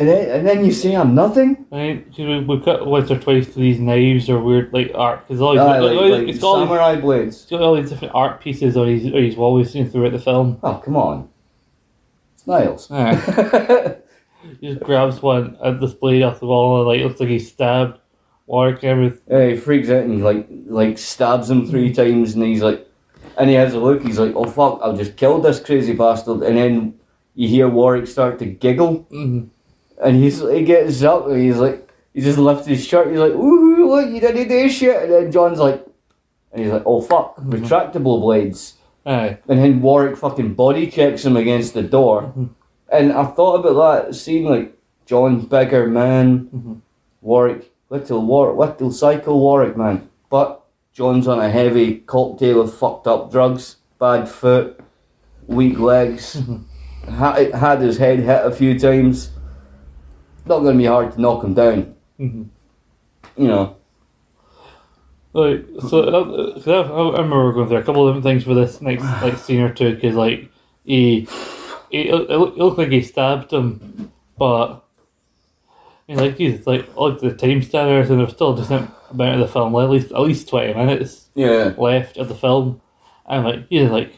Speaker 2: And then, and then you see I'm nothing.
Speaker 1: 'cause we we cut once or twice to these knives or weird like art because all these,
Speaker 2: Aye,
Speaker 1: like, all-
Speaker 2: like
Speaker 1: it's got all these,
Speaker 2: samurai blades.
Speaker 1: it's got all these different art pieces on his on his wall we've seen throughout the film.
Speaker 2: Oh come on, it's Niles.
Speaker 1: Aye. Ah. he just grabs one and this blade off the wall and like looks like he's stabbed Warwick everything.
Speaker 2: Yeah, he freaks out and he like like stabs him three mm. times and he's like and he has a look, he's like, Oh fuck, I've just killed this crazy bastard and then you hear Warwick start to giggle
Speaker 1: Mm-hmm.
Speaker 2: And he's he gets up and he's like he just lifts his shirt, he's like, Ooh, look, you didn't do shit and then John's like and he's like, Oh fuck,
Speaker 1: Mhm.
Speaker 2: retractable blades
Speaker 1: Aye.
Speaker 2: and then Warwick fucking body checks him against the door.
Speaker 1: Mhm.
Speaker 2: And I thought about that scene like John bigger man,
Speaker 1: Mhm.
Speaker 2: Warwick, little War little psycho Warwick man. But John's on a heavy cocktail of fucked up drugs, bad foot, weak legs,
Speaker 1: Mhm.
Speaker 2: had, had his head hit a few times. Not gonna be hard to knock him down,
Speaker 1: Mm-hmm.
Speaker 2: you know.
Speaker 1: Like so, uh, 'cause I, I remember going through a couple of different things for this next like scene or two because like he, he it, looked- it looked like he stabbed him, but I mean like Jesus, like all the time standards and there's still a decent amount of the film, like, at least at least twenty minutes
Speaker 2: Yeah.
Speaker 1: left of the film, and like he's like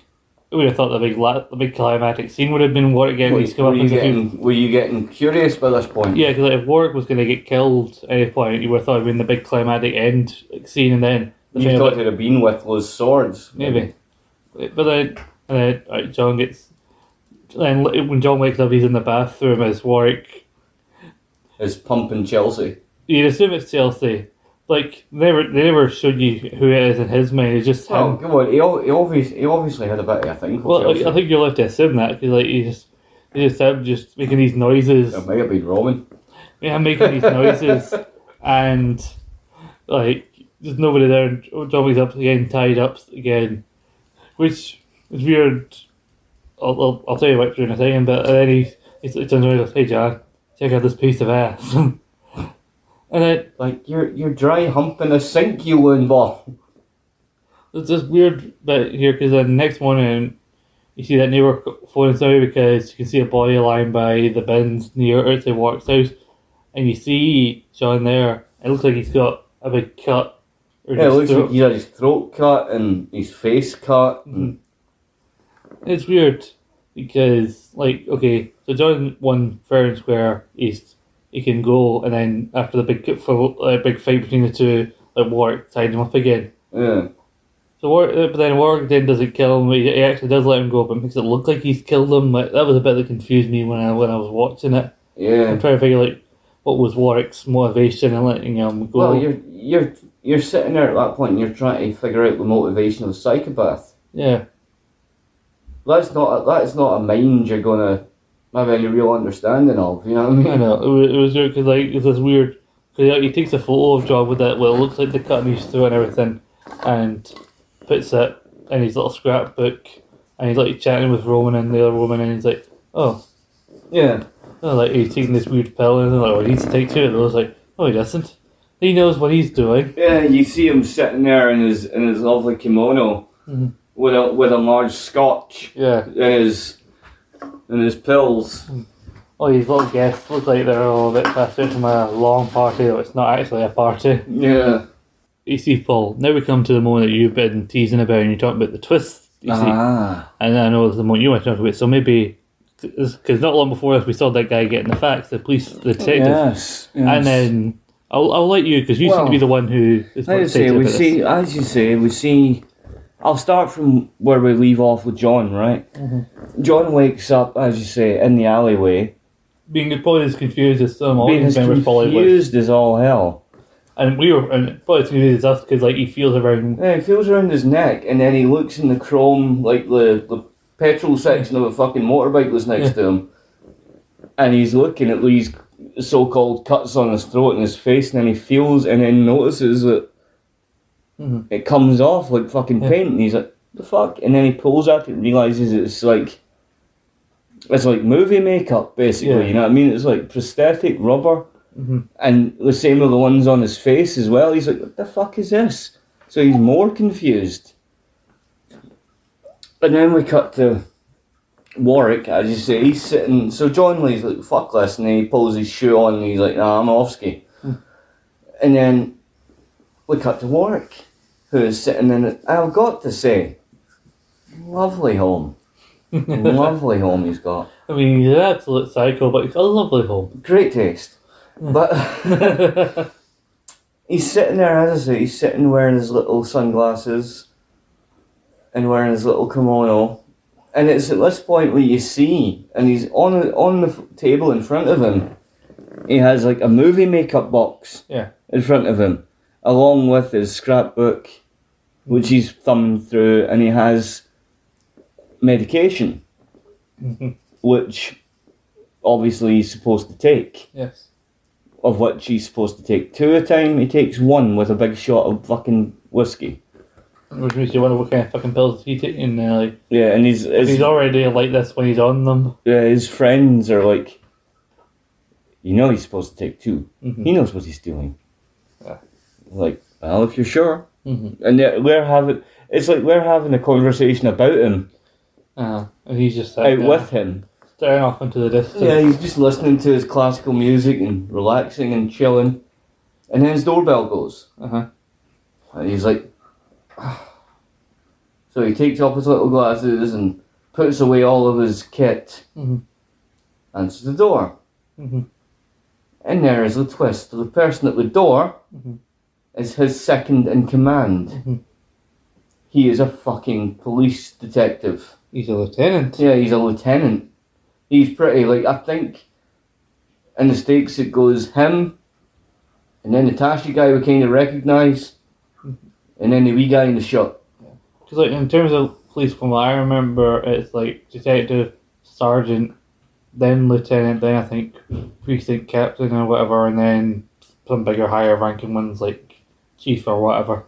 Speaker 1: we would have thought the big la- the big climatic scene would have been Warwick getting
Speaker 2: Were,
Speaker 1: his
Speaker 2: were, you getting, were you getting curious by this point?
Speaker 1: Yeah, because like, if Warwick was going to get killed at any point, you would have thought it would have been the big climatic end like, scene, and then the
Speaker 2: You thought
Speaker 1: about-
Speaker 2: it'd have been with those swords.
Speaker 1: maybe. But then, and then right, John gets. Then when John wakes up, he's in the bathroom as Warwick.
Speaker 2: Is pumping Chelsea.
Speaker 1: You'd assume it's Chelsea. Like never, they never showed you who it is in his mind. It's just
Speaker 2: Oh,
Speaker 1: him.
Speaker 2: come on. He, he, obviously, he obviously had a bit of a thing
Speaker 1: Well. I, think you'll have to assume that because like he just, he just him just making these noises.
Speaker 2: It might have been Roman.
Speaker 1: Yeah, making these noises, and like there's nobody there. and John wakes up again, tied up again, which is weird. I'll, I'll, I'll tell you about during a second, but then he he turns around and goes, "Hey, John, check out this piece of ass." and then
Speaker 2: Like, you're you're dry humping a sink, you loon ball.
Speaker 1: there's this weird bit here because then next morning you see that neighbour phoning somebody because you can see a body lying by the bins near Ursa Warwick's house, and you see John there. It looks like he's got a big cut.
Speaker 2: Yeah, it
Speaker 1: his
Speaker 2: looks
Speaker 1: throat.
Speaker 2: like he had his throat cut and his face cut. And, mm-hmm.
Speaker 1: It's weird because, like, okay, so John won fair and square. He's he can go, and then after the big for uh, big fight between the two, like Warwick tied him up again.
Speaker 2: yeah.
Speaker 1: So Warwick, uh, but then Warwick then doesn't kill him. He, he actually does let him go, but makes it look like he's killed him. Like that was a bit that confused me when I when I was watching it.
Speaker 2: Yeah.
Speaker 1: I'm trying to figure like what was Warwick's motivation in letting him go.
Speaker 2: Well, you're you're you're sitting there at that point and you're trying to figure out the motivation of a psychopath.
Speaker 1: yeah,
Speaker 2: That's not a, that's not a mind you're gonna have any real understanding of. You know what I mean?
Speaker 1: I know it was, it was weird because like it's this weird because he takes a photo of John with that well it looks like the cut his throat and everything, and puts it in his little scrapbook, and he's like chatting with Roman and the other woman, and he's like, oh,
Speaker 2: Yeah.
Speaker 1: oh like he's taking this weird pill, and they're like, oh, he needs to take two of those. Like, oh, he doesn't. He knows what he's doing.
Speaker 2: Yeah. You see him sitting there in his in his lovely kimono
Speaker 1: Mhm.
Speaker 2: with a with a large scotch
Speaker 1: Yeah.
Speaker 2: in his in his pills.
Speaker 1: Oh, these little guests look like they're all a bit out from a long party, though it's not actually a party.
Speaker 2: Yeah.
Speaker 1: You see, Paul, now we come to the moment that you've been teasing about and you're talking about the twist, you see.
Speaker 2: Ah.
Speaker 1: And I know it's the moment you want to talk about, so maybe, because not long before this, we saw that guy getting the facts, the police the detective.
Speaker 2: Yes. yes.
Speaker 1: And then I'll, I'll let you, because you seem to be the one who is
Speaker 2: you say, we see,
Speaker 1: this.
Speaker 2: as you say, we see. I'll start from where we leave off with John, right?
Speaker 1: Mm-hmm.
Speaker 2: John wakes up, as you say, in the alleyway,
Speaker 1: Being probably as confused as some
Speaker 2: being
Speaker 1: audience
Speaker 2: as
Speaker 1: members probably would.
Speaker 2: confused as all hell.
Speaker 1: And we were, and probably as confused as us, because like he feels around.
Speaker 2: Yeah, he feels around his neck, and then he looks in the chrome, like the, the petrol section of a fucking motorbike that's next
Speaker 1: Yeah.
Speaker 2: to him, and he's looking at these so-called cuts on his throat and his face, and then he feels, and then notices that
Speaker 1: Mhm.
Speaker 2: it comes off like fucking
Speaker 1: Yeah.
Speaker 2: paint, and he's like, "The fuck?" And then he pulls at it and realizes it's like. It's like movie makeup, basically.
Speaker 1: Yeah.
Speaker 2: You know what I mean? It's like prosthetic rubber,
Speaker 1: Mhm.
Speaker 2: and the same with the ones on his face as well. He's like, "What the fuck is this?" So he's more confused. And then we cut to Warwick, as you say, he's sitting. So John Lee's like, fuck this, and he pulls his shoe on and he's like, nah, I'm off ski. And then we cut to Warwick, who is sitting in it. I've got to say, lovely home. lovely home he's got.
Speaker 1: I mean, he's an absolute psycho, but he's got a lovely home.
Speaker 2: Great taste. Hmm. But he's sitting there, as I say, he's sitting wearing his little sunglasses and wearing his little kimono. And it's at this point where you see, and he's on on the f- table in front of him. He has like a movie makeup box
Speaker 1: yeah.
Speaker 2: in front of him, along with his scrapbook, which he's thumbing through, and he has medication,
Speaker 1: Mhm.
Speaker 2: which obviously he's supposed to take
Speaker 1: Yes.
Speaker 2: of which he's supposed to take two at a time. He takes one with a big shot of fucking whiskey.
Speaker 1: Which makes you wonder what kind of fucking pills he's taking. Uh, like,
Speaker 2: Yeah, and his,
Speaker 1: he's already like this when he's on them.
Speaker 2: yeah, his friends are like, you know, he's supposed to take 2
Speaker 1: Mhm.
Speaker 2: He knows what he's doing.
Speaker 1: Yeah.
Speaker 2: Like, well, if you're sure,
Speaker 1: Mm-hmm.
Speaker 2: and they're- we're having, it's like we're having a conversation about him
Speaker 1: Uh, and he's just
Speaker 2: out
Speaker 1: like, uh,
Speaker 2: with him.
Speaker 1: staring off into the distance.
Speaker 2: Yeah, he's just listening to his classical music and relaxing and chilling, and then his doorbell goes.
Speaker 1: Uh-huh.
Speaker 2: And he's like, So he takes off his little glasses and puts away all of his kit.
Speaker 1: Mhm.
Speaker 2: Answers the door.
Speaker 1: Mhm.
Speaker 2: And there is the twist. The person at the door
Speaker 1: Mhm.
Speaker 2: Is his second in command.
Speaker 1: Mhm.
Speaker 2: He is a fucking police detective.
Speaker 1: He's a lieutenant.
Speaker 2: Yeah, he's a lieutenant. He's pretty like I think in the States it goes him and then the Tashi guy we kinda recognise and then the wee guy in the shop.
Speaker 1: Because like in terms of police, from what I remember, it's like detective, sergeant, then lieutenant, then I think precinct captain or whatever, and then some bigger, higher ranking ones like chief or whatever.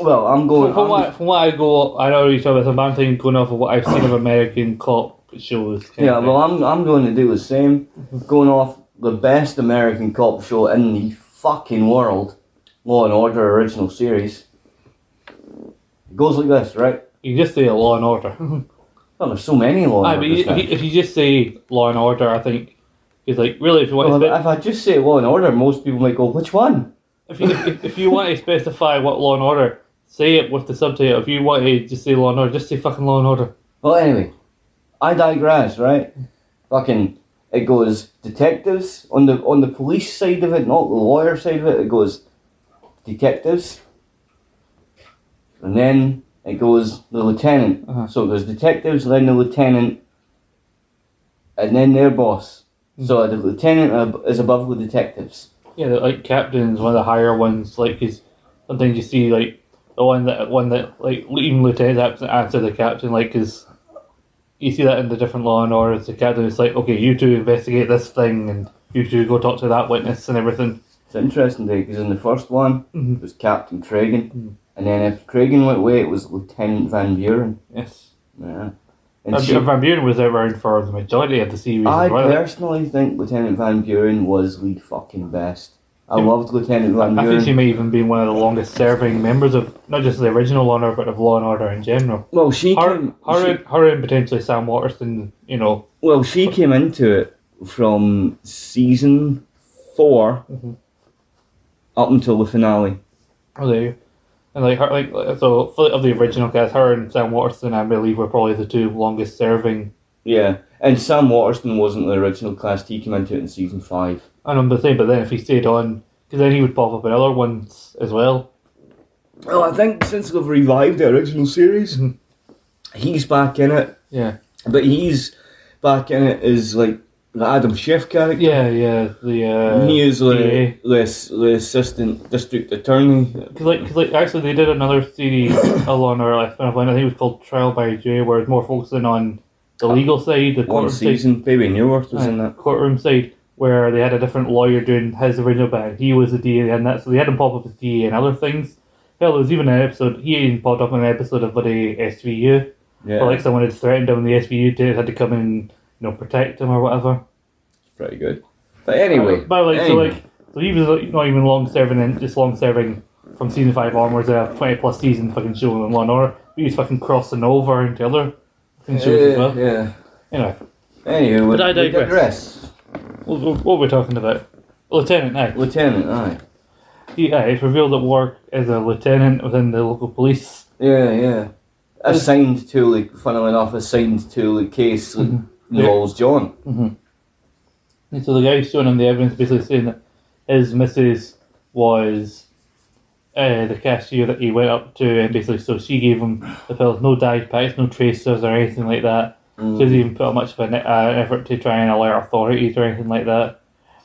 Speaker 2: Well, I'm going
Speaker 1: From, from
Speaker 2: I'm-
Speaker 1: what from what I go, I know you talk about some. I'm thinking going off of what I've seen of American cop shows.
Speaker 2: Yeah, well I'm I'm going to do the same. Going off the best American cop show in the fucking world. Law and Order original series. It goes like this, right?
Speaker 1: you just say Law and Order.
Speaker 2: Well, there's so many Law and
Speaker 1: but
Speaker 2: Orders
Speaker 1: if, you, if you just say Law and Order, I think it's like really if you want
Speaker 2: Well,
Speaker 1: to spe-
Speaker 2: if I just say Law and Order, most people might go, which one?
Speaker 1: If you if, if you want to specify what Law and Order, say it with the subtitle. If you want to just say Law and Order, just say fucking Law and Order.
Speaker 2: Well, anyway, I digress, right? Fucking, it goes detectives on the on the police side of it, not the lawyer side of it. It goes detectives, and then it goes the lieutenant.
Speaker 1: Uh-huh.
Speaker 2: So there's detectives, then the lieutenant, and then their boss. So the lieutenant is above the detectives.
Speaker 1: Yeah, like captain's one of the higher ones. Like, cause sometimes you see like the one that one that like even lieutenant answer the captain. Like, cause you see that in the different Law and Orders. The captain is like, okay, you two investigate this thing, and you two go talk to that witness and everything.
Speaker 2: It's interesting because in the first one
Speaker 1: Mhm.
Speaker 2: it was Captain Cragen,
Speaker 1: Mhm.
Speaker 2: and then if Cragen went away, it was Lieutenant Van Buren.
Speaker 1: Yes,
Speaker 2: Yeah. And
Speaker 1: Van,
Speaker 2: she-
Speaker 1: Van Buren was around for the majority of the series
Speaker 2: I
Speaker 1: as well.
Speaker 2: personally think Lieutenant Van Buren was the fucking best. I
Speaker 1: Yeah.
Speaker 2: loved Lieutenant Van Buren.
Speaker 1: I think she may even be one of the longest serving members of not just the original Law and Order, but of Law and Order in general.
Speaker 2: Well, she
Speaker 1: Her,
Speaker 2: came.
Speaker 1: her,
Speaker 2: she-
Speaker 1: and, her and potentially Sam Waterston, you know,
Speaker 2: well, she came into it from season 4
Speaker 1: Mhm.
Speaker 2: up until the finale.
Speaker 1: are they? And like her, like so of the original cast, her and Sam Waterston, I believe, were probably the two longest serving.
Speaker 2: Yeah, and Sam Waterston wasn't the original cast. He came into it in season five.
Speaker 1: And I'm the same, but then if he stayed on, because then he would pop up in other ones as well.
Speaker 2: Well, I think since they've revived the original series,
Speaker 1: Mhm.
Speaker 2: he's back in it.
Speaker 1: Yeah,
Speaker 2: But he's back in it as like the Adam Schiff character.
Speaker 1: yeah, yeah. The uh,
Speaker 2: he is the, the, the assistant district attorney.
Speaker 1: Because like, cause like, actually, they did another series along our one. I think it was called Trial by Jury, where it's more focusing on the legal side, the
Speaker 2: One
Speaker 1: courtroom side,
Speaker 2: season, Bebe Neuwirth was in
Speaker 1: uh,
Speaker 2: that.
Speaker 1: courtroom side, where they had a different lawyer doing his original bit. He was the DA and that, so they had him pop up as DA and other things. Hell, there was even an episode. He even popped up in an episode of bloody SVU,
Speaker 2: Yeah,
Speaker 1: like someone had threatened him, and the SVU team had to come in, you know, protect him or whatever.
Speaker 2: It's pretty good. But anyway,
Speaker 1: but like, so like, so he was like, not even long serving, and just long serving from season five onwards. A twenty plus season fucking show in one, and Order. He was fucking crossing over into other fucking shows as
Speaker 2: yeah,
Speaker 1: well.
Speaker 2: yeah.
Speaker 1: Anyway,
Speaker 2: Anyway, we,
Speaker 1: But I
Speaker 2: we
Speaker 1: digress.
Speaker 2: digress.
Speaker 1: what, what what we're talking about? Lieutenant, aye.
Speaker 2: Lieutenant, aye.
Speaker 1: He, uh, aye, it's revealed at work as a lieutenant within the local police.
Speaker 2: Yeah, yeah. Assigned to, like, funnily enough, assigned to the case that mm-hmm.
Speaker 1: Mhm.
Speaker 2: involves John.
Speaker 1: Mm-hmm. And so the guy showing him the evidence basically saying that his missus was uh, the cashier that he went up to, and basically, so she gave him the pills, no dive packs, no tracers or anything like that.
Speaker 2: Mm.
Speaker 1: She doesn't even put up much of an, uh, effort to try and alert authorities or anything like that.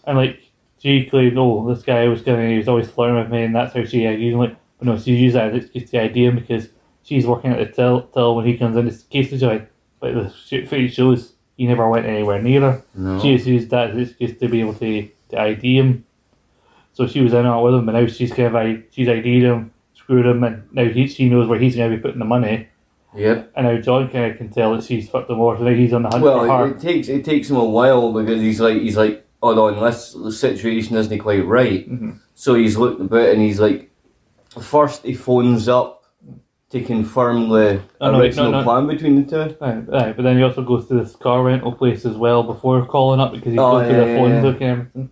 Speaker 1: And like, she claimed, oh, this guy was gonna, he was always flirting with me, and that's how she ideated him. Like, but no, she used that as an excuse to idea because she's working at the till, till when he comes in, it's case to join. But the sh- footage shows he never went anywhere near her.
Speaker 2: No.
Speaker 1: She just used that as excuse to be able to, to ID him. So she was in on it with him, but now she's kind of I she's ID'd him, screwed him, and now he, she knows where he's going to be putting the money.
Speaker 2: Yep.
Speaker 1: And now John kind of can tell that she's fucked him over, so now he's on the hunt for her.
Speaker 2: it, it takes it takes him a while because he's like he's like, oh no, unless the situation isn't quite right.
Speaker 1: Mhm.
Speaker 2: So he's looking about and he's like, first he phones up to confirm the
Speaker 1: Oh, no,
Speaker 2: original
Speaker 1: no, no.
Speaker 2: plan between the two.
Speaker 1: Aye, aye, but then he also goes to this car rental place as well before calling up because he's
Speaker 2: Oh,
Speaker 1: going
Speaker 2: yeah,
Speaker 1: through the phone
Speaker 2: yeah.
Speaker 1: book and everything.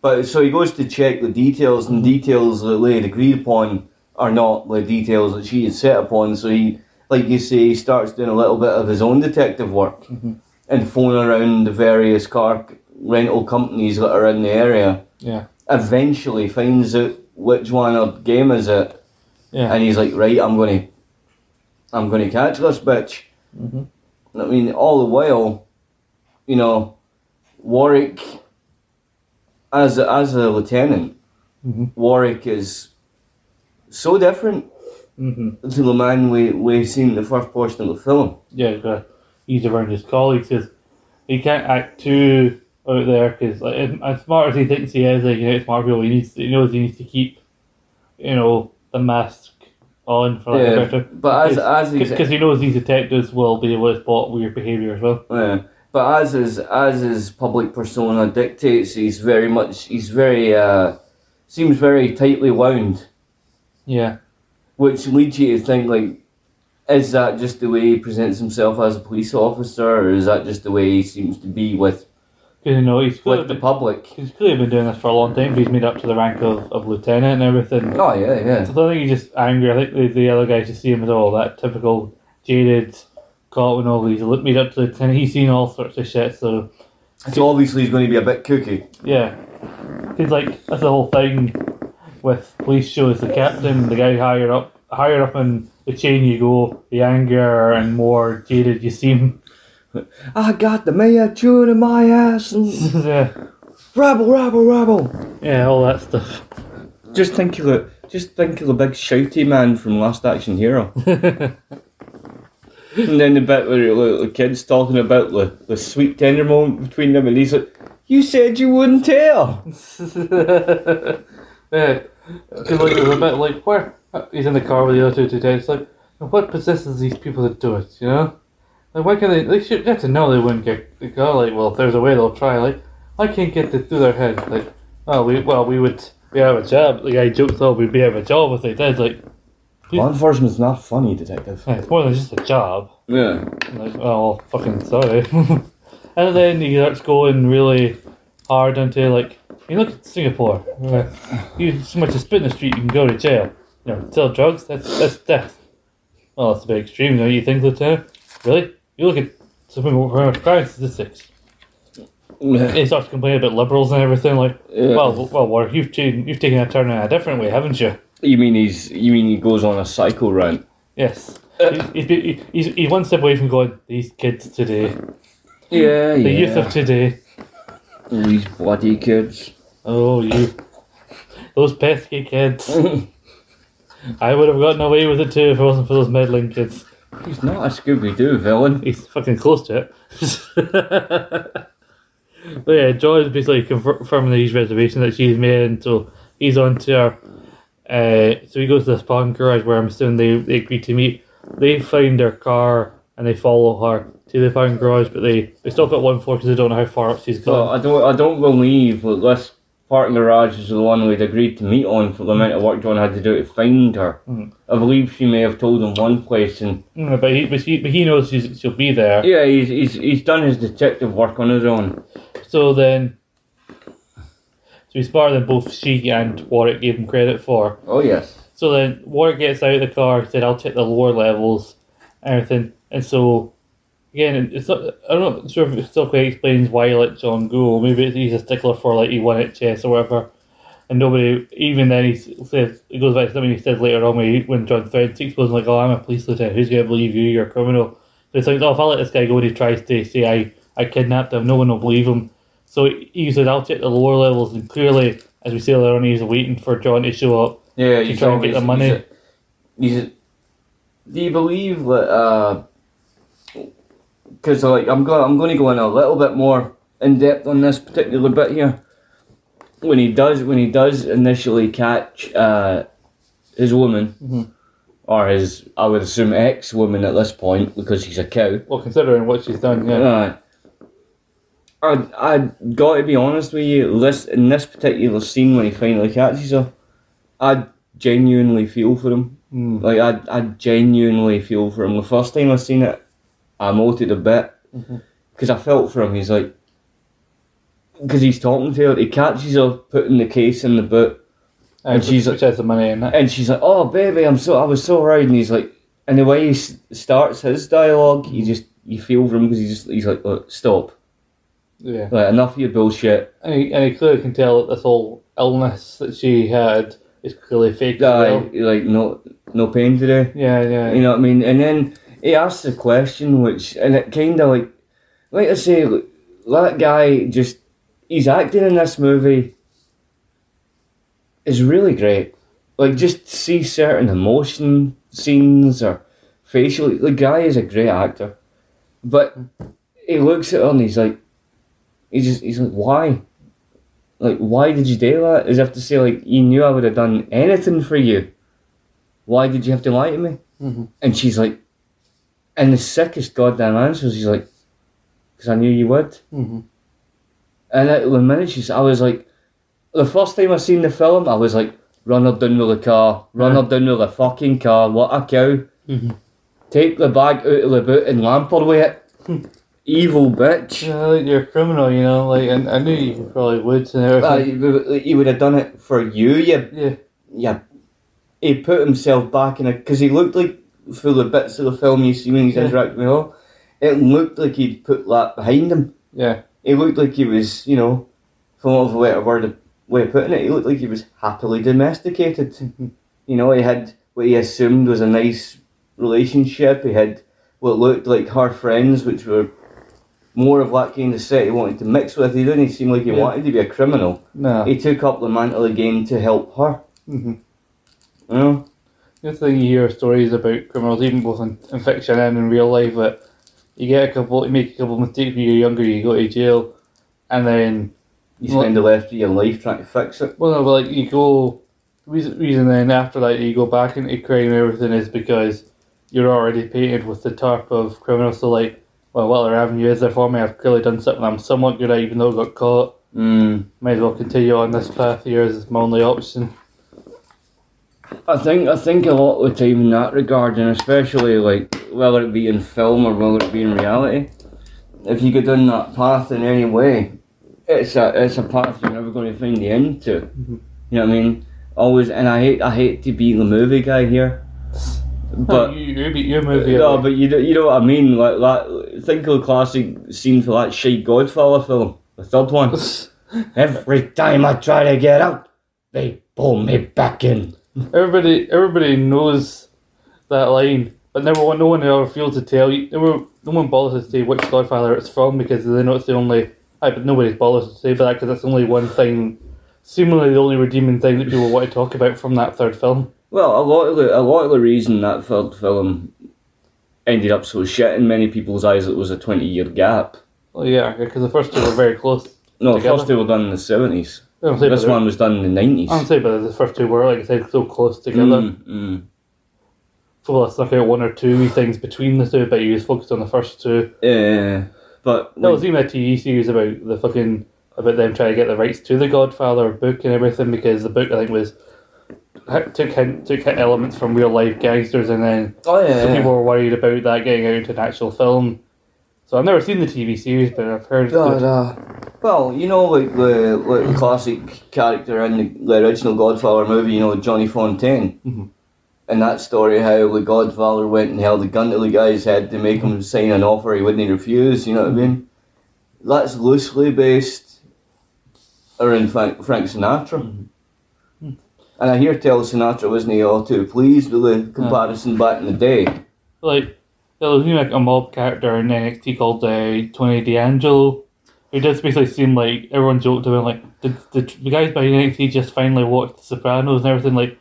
Speaker 2: But so he goes to check the details, and details that they had agreed upon are not the details that she had set upon. So he, like you say, he starts doing a little bit of his own detective work
Speaker 1: Mhm.
Speaker 2: and phoning around the various car rental companies that are in the area.
Speaker 1: Yeah.
Speaker 2: Eventually finds out which one of game is it,
Speaker 1: Yeah.
Speaker 2: and he's like, right, I'm gonna, I'm gonna catch this bitch.
Speaker 1: hmm
Speaker 2: I mean, all the while, you know, Warwick, as a, as a lieutenant,
Speaker 1: Mhm.
Speaker 2: Warwick is so different
Speaker 1: hmm
Speaker 2: to the man we we seen in the first portion of the film.
Speaker 1: Yeah, he's around his colleagues because he can't act too out there because like as, as smart as he thinks he is, like you know, smart people, he needs he knows he needs to keep, you know, the mask on for like a better.
Speaker 2: but as as
Speaker 1: Because he knows these detectives will be able to spot weird behaviour as well.
Speaker 2: yeah, but as his as his public persona dictates, he's very much he's very uh seems very tightly wound,
Speaker 1: Yeah.
Speaker 2: which leads you to think like. Is that just the way he presents himself as a police officer, or is that just the way he seems to be with
Speaker 1: you know, he's clearly,
Speaker 2: with the
Speaker 1: been,
Speaker 2: public?
Speaker 1: he's clearly been doing this for a long time. But he's made up to the rank of, of lieutenant and everything.
Speaker 2: Oh yeah, yeah.
Speaker 1: So I don't think he's just angry. I think the, the other guys just see him as all that typical jaded cop and all these. Look made up to the lieutenant. He's seen all sorts of shit. So
Speaker 2: So obviously he's going to be a bit kooky.
Speaker 1: yeah, he's like that's the whole thing with police shows. The captain, the guy higher up, higher up in the chain you go, the anger and more jaded you seem.
Speaker 2: I got the mayor chewing in my ass and
Speaker 1: yeah,
Speaker 2: rabble, rabble, rabble.
Speaker 1: yeah, all that stuff.
Speaker 2: Just think of the, just think of the big shouty man from Last Action Hero. and then the bit where the, the kid's talking about the, the sweet tender moment between them, and he's like, "You said you wouldn't tell."
Speaker 1: yeah, because like there's a bit like where he's in the car with the other two today. It's Like, what possesses these people to do it? You know, like why can't they? They should get to know they wouldn't get the go. Like, well, if there's a way, they'll try. Like, I can't get it through their head. Like, oh, we well, we would we have a job. Like, I joked, "Oh, we'd be out of a job if they did." Like,
Speaker 2: Law enforcement is not funny, detective.
Speaker 1: hey, it's more than just a job.
Speaker 2: Yeah.
Speaker 1: Like, oh, fucking sorry. and then he starts going really hard into like, you look at Singapore. Uh, you so much as spit in the street, you can go to jail. You know, sell drugs, that's that's death. Well, that's a bit extreme, don't you think, Lieutenant? Really? You look at some crime statistics. He starts complaining about liberals and everything. Like,
Speaker 2: Yeah.
Speaker 1: well, well, well, you've taken you've taken a turn in a different way, haven't you?
Speaker 2: You mean he's? You mean he goes on a cycle rant?
Speaker 1: Yes. He's, he's, he's, he's one step away from going, these kids today,
Speaker 2: Yeah,
Speaker 1: the youth of today.
Speaker 2: These bloody kids.
Speaker 1: Oh, you. Those pesky kids. I would have gotten away with it too if it wasn't for those meddling kids.
Speaker 2: He's not a Scooby Doo villain.
Speaker 1: He's fucking close to it. but yeah, Joy's basically confirming these reservations that she's made, and so he's on to her. Uh, so he goes to the parking garage where I'm assuming they, they agree to meet. They find their car and they follow her to the parking garage, but they, they stop at one floor because they don't know how far up she's gone.
Speaker 2: I don't. I don't believe that this parking garage is the one we'd agreed to meet on for the amount of work John had to do to find her.
Speaker 1: Mm.
Speaker 2: I believe she may have told him one place, and
Speaker 1: Mm, but, he, but, he, but he knows she's, she'll be there.
Speaker 2: yeah, he's he's he's done his detective work on his own.
Speaker 1: So then, so he's smarter than both she and Warwick gave him credit for.
Speaker 2: Oh yes.
Speaker 1: So then Warwick gets out of the car, said, I'll check the lower levels, everything. And so, again, it's not, I'm not sure if it still quite explains why he let John go. Maybe he's a stickler for, like, he won at chess or whatever. And nobody, even then, he says, it goes back to something he said later on when, he, when John Six was like, oh, I'm a police lieutenant, who's going to believe you, you're a criminal. So it's like, oh, if I let this guy go and he tries to say I, I kidnapped him, no one will believe him. So he said, I'll check the lower levels, and clearly, as we see later on, he's waiting for John to show up.
Speaker 2: Yeah,
Speaker 1: To
Speaker 2: he's
Speaker 1: try and get the money.
Speaker 2: He's a, he's a- do you believe that? uh 'cause like I'm going, I'm going to go in a little bit more in depth on this particular bit here. When he does, when he does initially catch uh, his woman,
Speaker 1: Mhm.
Speaker 2: or his, I would assume ex woman at this point because she's a cow.
Speaker 1: Well, considering what she's done, yeah.
Speaker 2: Uh, I I got to be honest with you. This in this particular scene when he finally catches her, I genuinely feel for him.
Speaker 1: Mm.
Speaker 2: Like I I genuinely feel for him. The first time I seen it, I emoted a bit because I felt for him. He's like, because he's talking to her. He catches her putting the case in the boot,
Speaker 1: and
Speaker 2: she's
Speaker 1: she's has the money in it.
Speaker 2: and she's like, "Oh, baby, I'm so I was so worried." And he's like, and the way he s- starts his dialogue, you just you feel for him because he just he's like, Look, "Stop,
Speaker 1: Yeah,
Speaker 2: like enough of your bullshit."
Speaker 1: and he, and he clearly can tell that this whole illness that she had is clearly fake as
Speaker 2: Uh,
Speaker 1: well.
Speaker 2: like no no pain today.
Speaker 1: Yeah, yeah,
Speaker 2: You know what I mean? And then he asks the question, which and it kind of like, like I say, that guy just he's acting in this movie is really great. Like just see certain emotion scenes or facial. The guy is a great actor, but he looks at her and he's like, he just he's like, why? Like, why did you do that? As if to say, like, you knew I would have done anything for you. Why did you have to lie to me?
Speaker 1: Mhm.
Speaker 2: And she's like, and the sickest goddamn answers, he's like, because I knew you would.
Speaker 1: hmm
Speaker 2: And at the minute she's, I was like, the first time I seen the film, I was like, run her down with the car, run her down with the fucking car, what a cow.
Speaker 1: Mhm.
Speaker 2: Take the bag out of the boot and lamp her with it. Evil bitch.
Speaker 1: Yeah, like you're a criminal, you know. Like, and I knew you probably would and
Speaker 2: Uh,
Speaker 1: everything.
Speaker 2: he, would- he would have done it for you, you,
Speaker 1: yeah,
Speaker 2: yeah. He put himself back in a, because he looked like, through the bits of the film you see when he's
Speaker 1: Yeah.
Speaker 2: interacting with her, it looked like he'd put that behind him.
Speaker 1: yeah,
Speaker 2: It looked like he was, you know, for want of a better word, way of putting it, he looked like he was happily domesticated. you know, he had what he assumed was a nice relationship. He had what looked like her friends, which were more of that kind of set he wanted to mix with. He didn't seem like he
Speaker 1: Yeah.
Speaker 2: wanted to be a criminal.
Speaker 1: no.
Speaker 2: He took up the mantle again to help her.
Speaker 1: hmm
Speaker 2: You know?
Speaker 1: The thing you hear stories about criminals, even both in, in fiction and in real life, that you get a couple, you make a couple of mistakes when you're younger, you go to jail, and then
Speaker 2: You spend the rest of your life trying to fix it.
Speaker 1: Well, no, but like you go, reason, reason then after that you go back into crime and everything is because you're already painted with the tarp of criminal. So like, well, what other avenue is there for me? I've clearly done something I'm somewhat good at, even though I got caught.
Speaker 2: Mm.
Speaker 1: Might as well continue on this path here as my only option.
Speaker 2: I think I think a lot of the time in that regard, and especially like whether it be in film or whether it be in reality, if you go down that path in any way, it's a it's a path you're never going to find the end to.
Speaker 1: Mhm.
Speaker 2: You know what I mean? Always, and I hate I hate to be the movie guy here,
Speaker 1: But
Speaker 2: but
Speaker 1: you, you your movie.
Speaker 2: no, but you know, you know what I mean. Like that, think of the classic scene for that shite Godfather film, the third one. Every time I try to get out, they pull me back in.
Speaker 1: Everybody, everybody knows that line, but never one, no one ever feels to tell you. No one, no one bothers to say which Godfather it's from because they know it's the only. I but nobody bothers to say that because that's only one thing, seemingly the only redeeming thing that people want to talk about from that third film.
Speaker 2: Well, a lot of the a lot of the reason that third film ended up so shit in many people's eyes it was a twenty year gap.
Speaker 1: Well, yeah, because the first two were very close.
Speaker 2: No, the
Speaker 1: Together?
Speaker 2: first two were done in the seventies.
Speaker 1: Don't
Speaker 2: This one was done in the nineties.
Speaker 1: I don't say, but the first two were like I said, so close together.
Speaker 2: Mm, mm.
Speaker 1: So I stuck out one or two things between the two, but you was focused on the first two.
Speaker 2: Yeah, but
Speaker 1: There was even a TV series about the fucking about them trying to get the rights to the Godfather book and everything because the book I think was took hint, took hint elements from real life gangsters and then
Speaker 2: oh yeah,
Speaker 1: some
Speaker 2: yeah.
Speaker 1: people were worried about that getting out into an actual film. So I've never seen the TV series, but I've heard.
Speaker 2: Da,
Speaker 1: that-
Speaker 2: da. Well, you know, like the like the classic character in the, the original Godfather movie, you know, Johnny Fontane.
Speaker 1: Mhm.
Speaker 2: And that story, how the Godfather went and held a gun to the guy's head to make him sign an offer he wouldn't refuse. You know what I mean? That's loosely based around Frank, Frank Sinatra.
Speaker 1: Mhm.
Speaker 2: And I hear tell Sinatra wasn't he all too pleased with the comparison back in the day.
Speaker 1: like there was even like a mob character in NXT called uh, Tony D'Angelo, who does basically seem like everyone joked about like did the, the guys behind NXT just finally watched The Sopranos and everything like.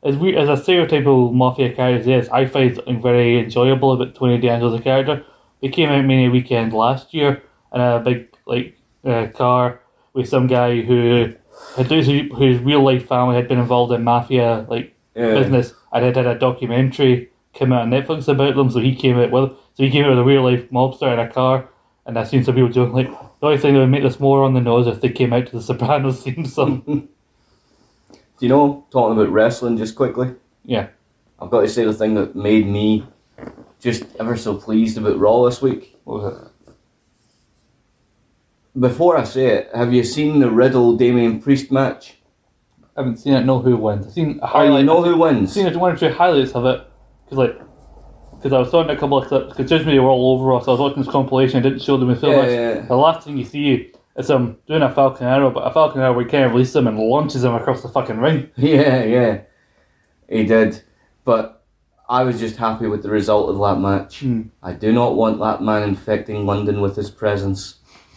Speaker 1: As weird as a stereotypical mafia character is, I find something very enjoyable about Tony D'Angelo as a character. He came out Mania weekend last year in a big like uh, car with some guy who had whose, whose real life family had been involved in mafia like
Speaker 2: Yeah.
Speaker 1: business and had had a documentary come out on Netflix about them. So he came out with so he came out with a real life mobster in a car. And I've seen some people joking like the only thing that would make this more on the nose if they came out to the Sopranos theme song.
Speaker 2: Do you know, talking about wrestling just quickly?
Speaker 1: Yeah.
Speaker 2: I've got to say the thing that made me just ever so pleased about Raw this week.
Speaker 1: What was it?
Speaker 2: Before I say it, have you seen the Riddle Damian Priest match?
Speaker 1: I haven't seen it. Know who wins? I've seen a
Speaker 2: Oh, you know who
Speaker 1: I've
Speaker 2: wins?
Speaker 1: seen one or two highlights of it because like. Because I was watching a couple of clips, because Judge Media were all over us. I was watching this compilation, I didn't show them in film.
Speaker 2: Yeah,
Speaker 1: much.
Speaker 2: yeah.
Speaker 1: The last thing you see is him doing a Falcon Arrow, but a Falcon Arrow we can't release him and launches him across the fucking ring.
Speaker 2: Yeah, yeah. He did. But I was just happy with the result of that match.
Speaker 1: Hmm.
Speaker 2: I do not want that man infecting London with his presence.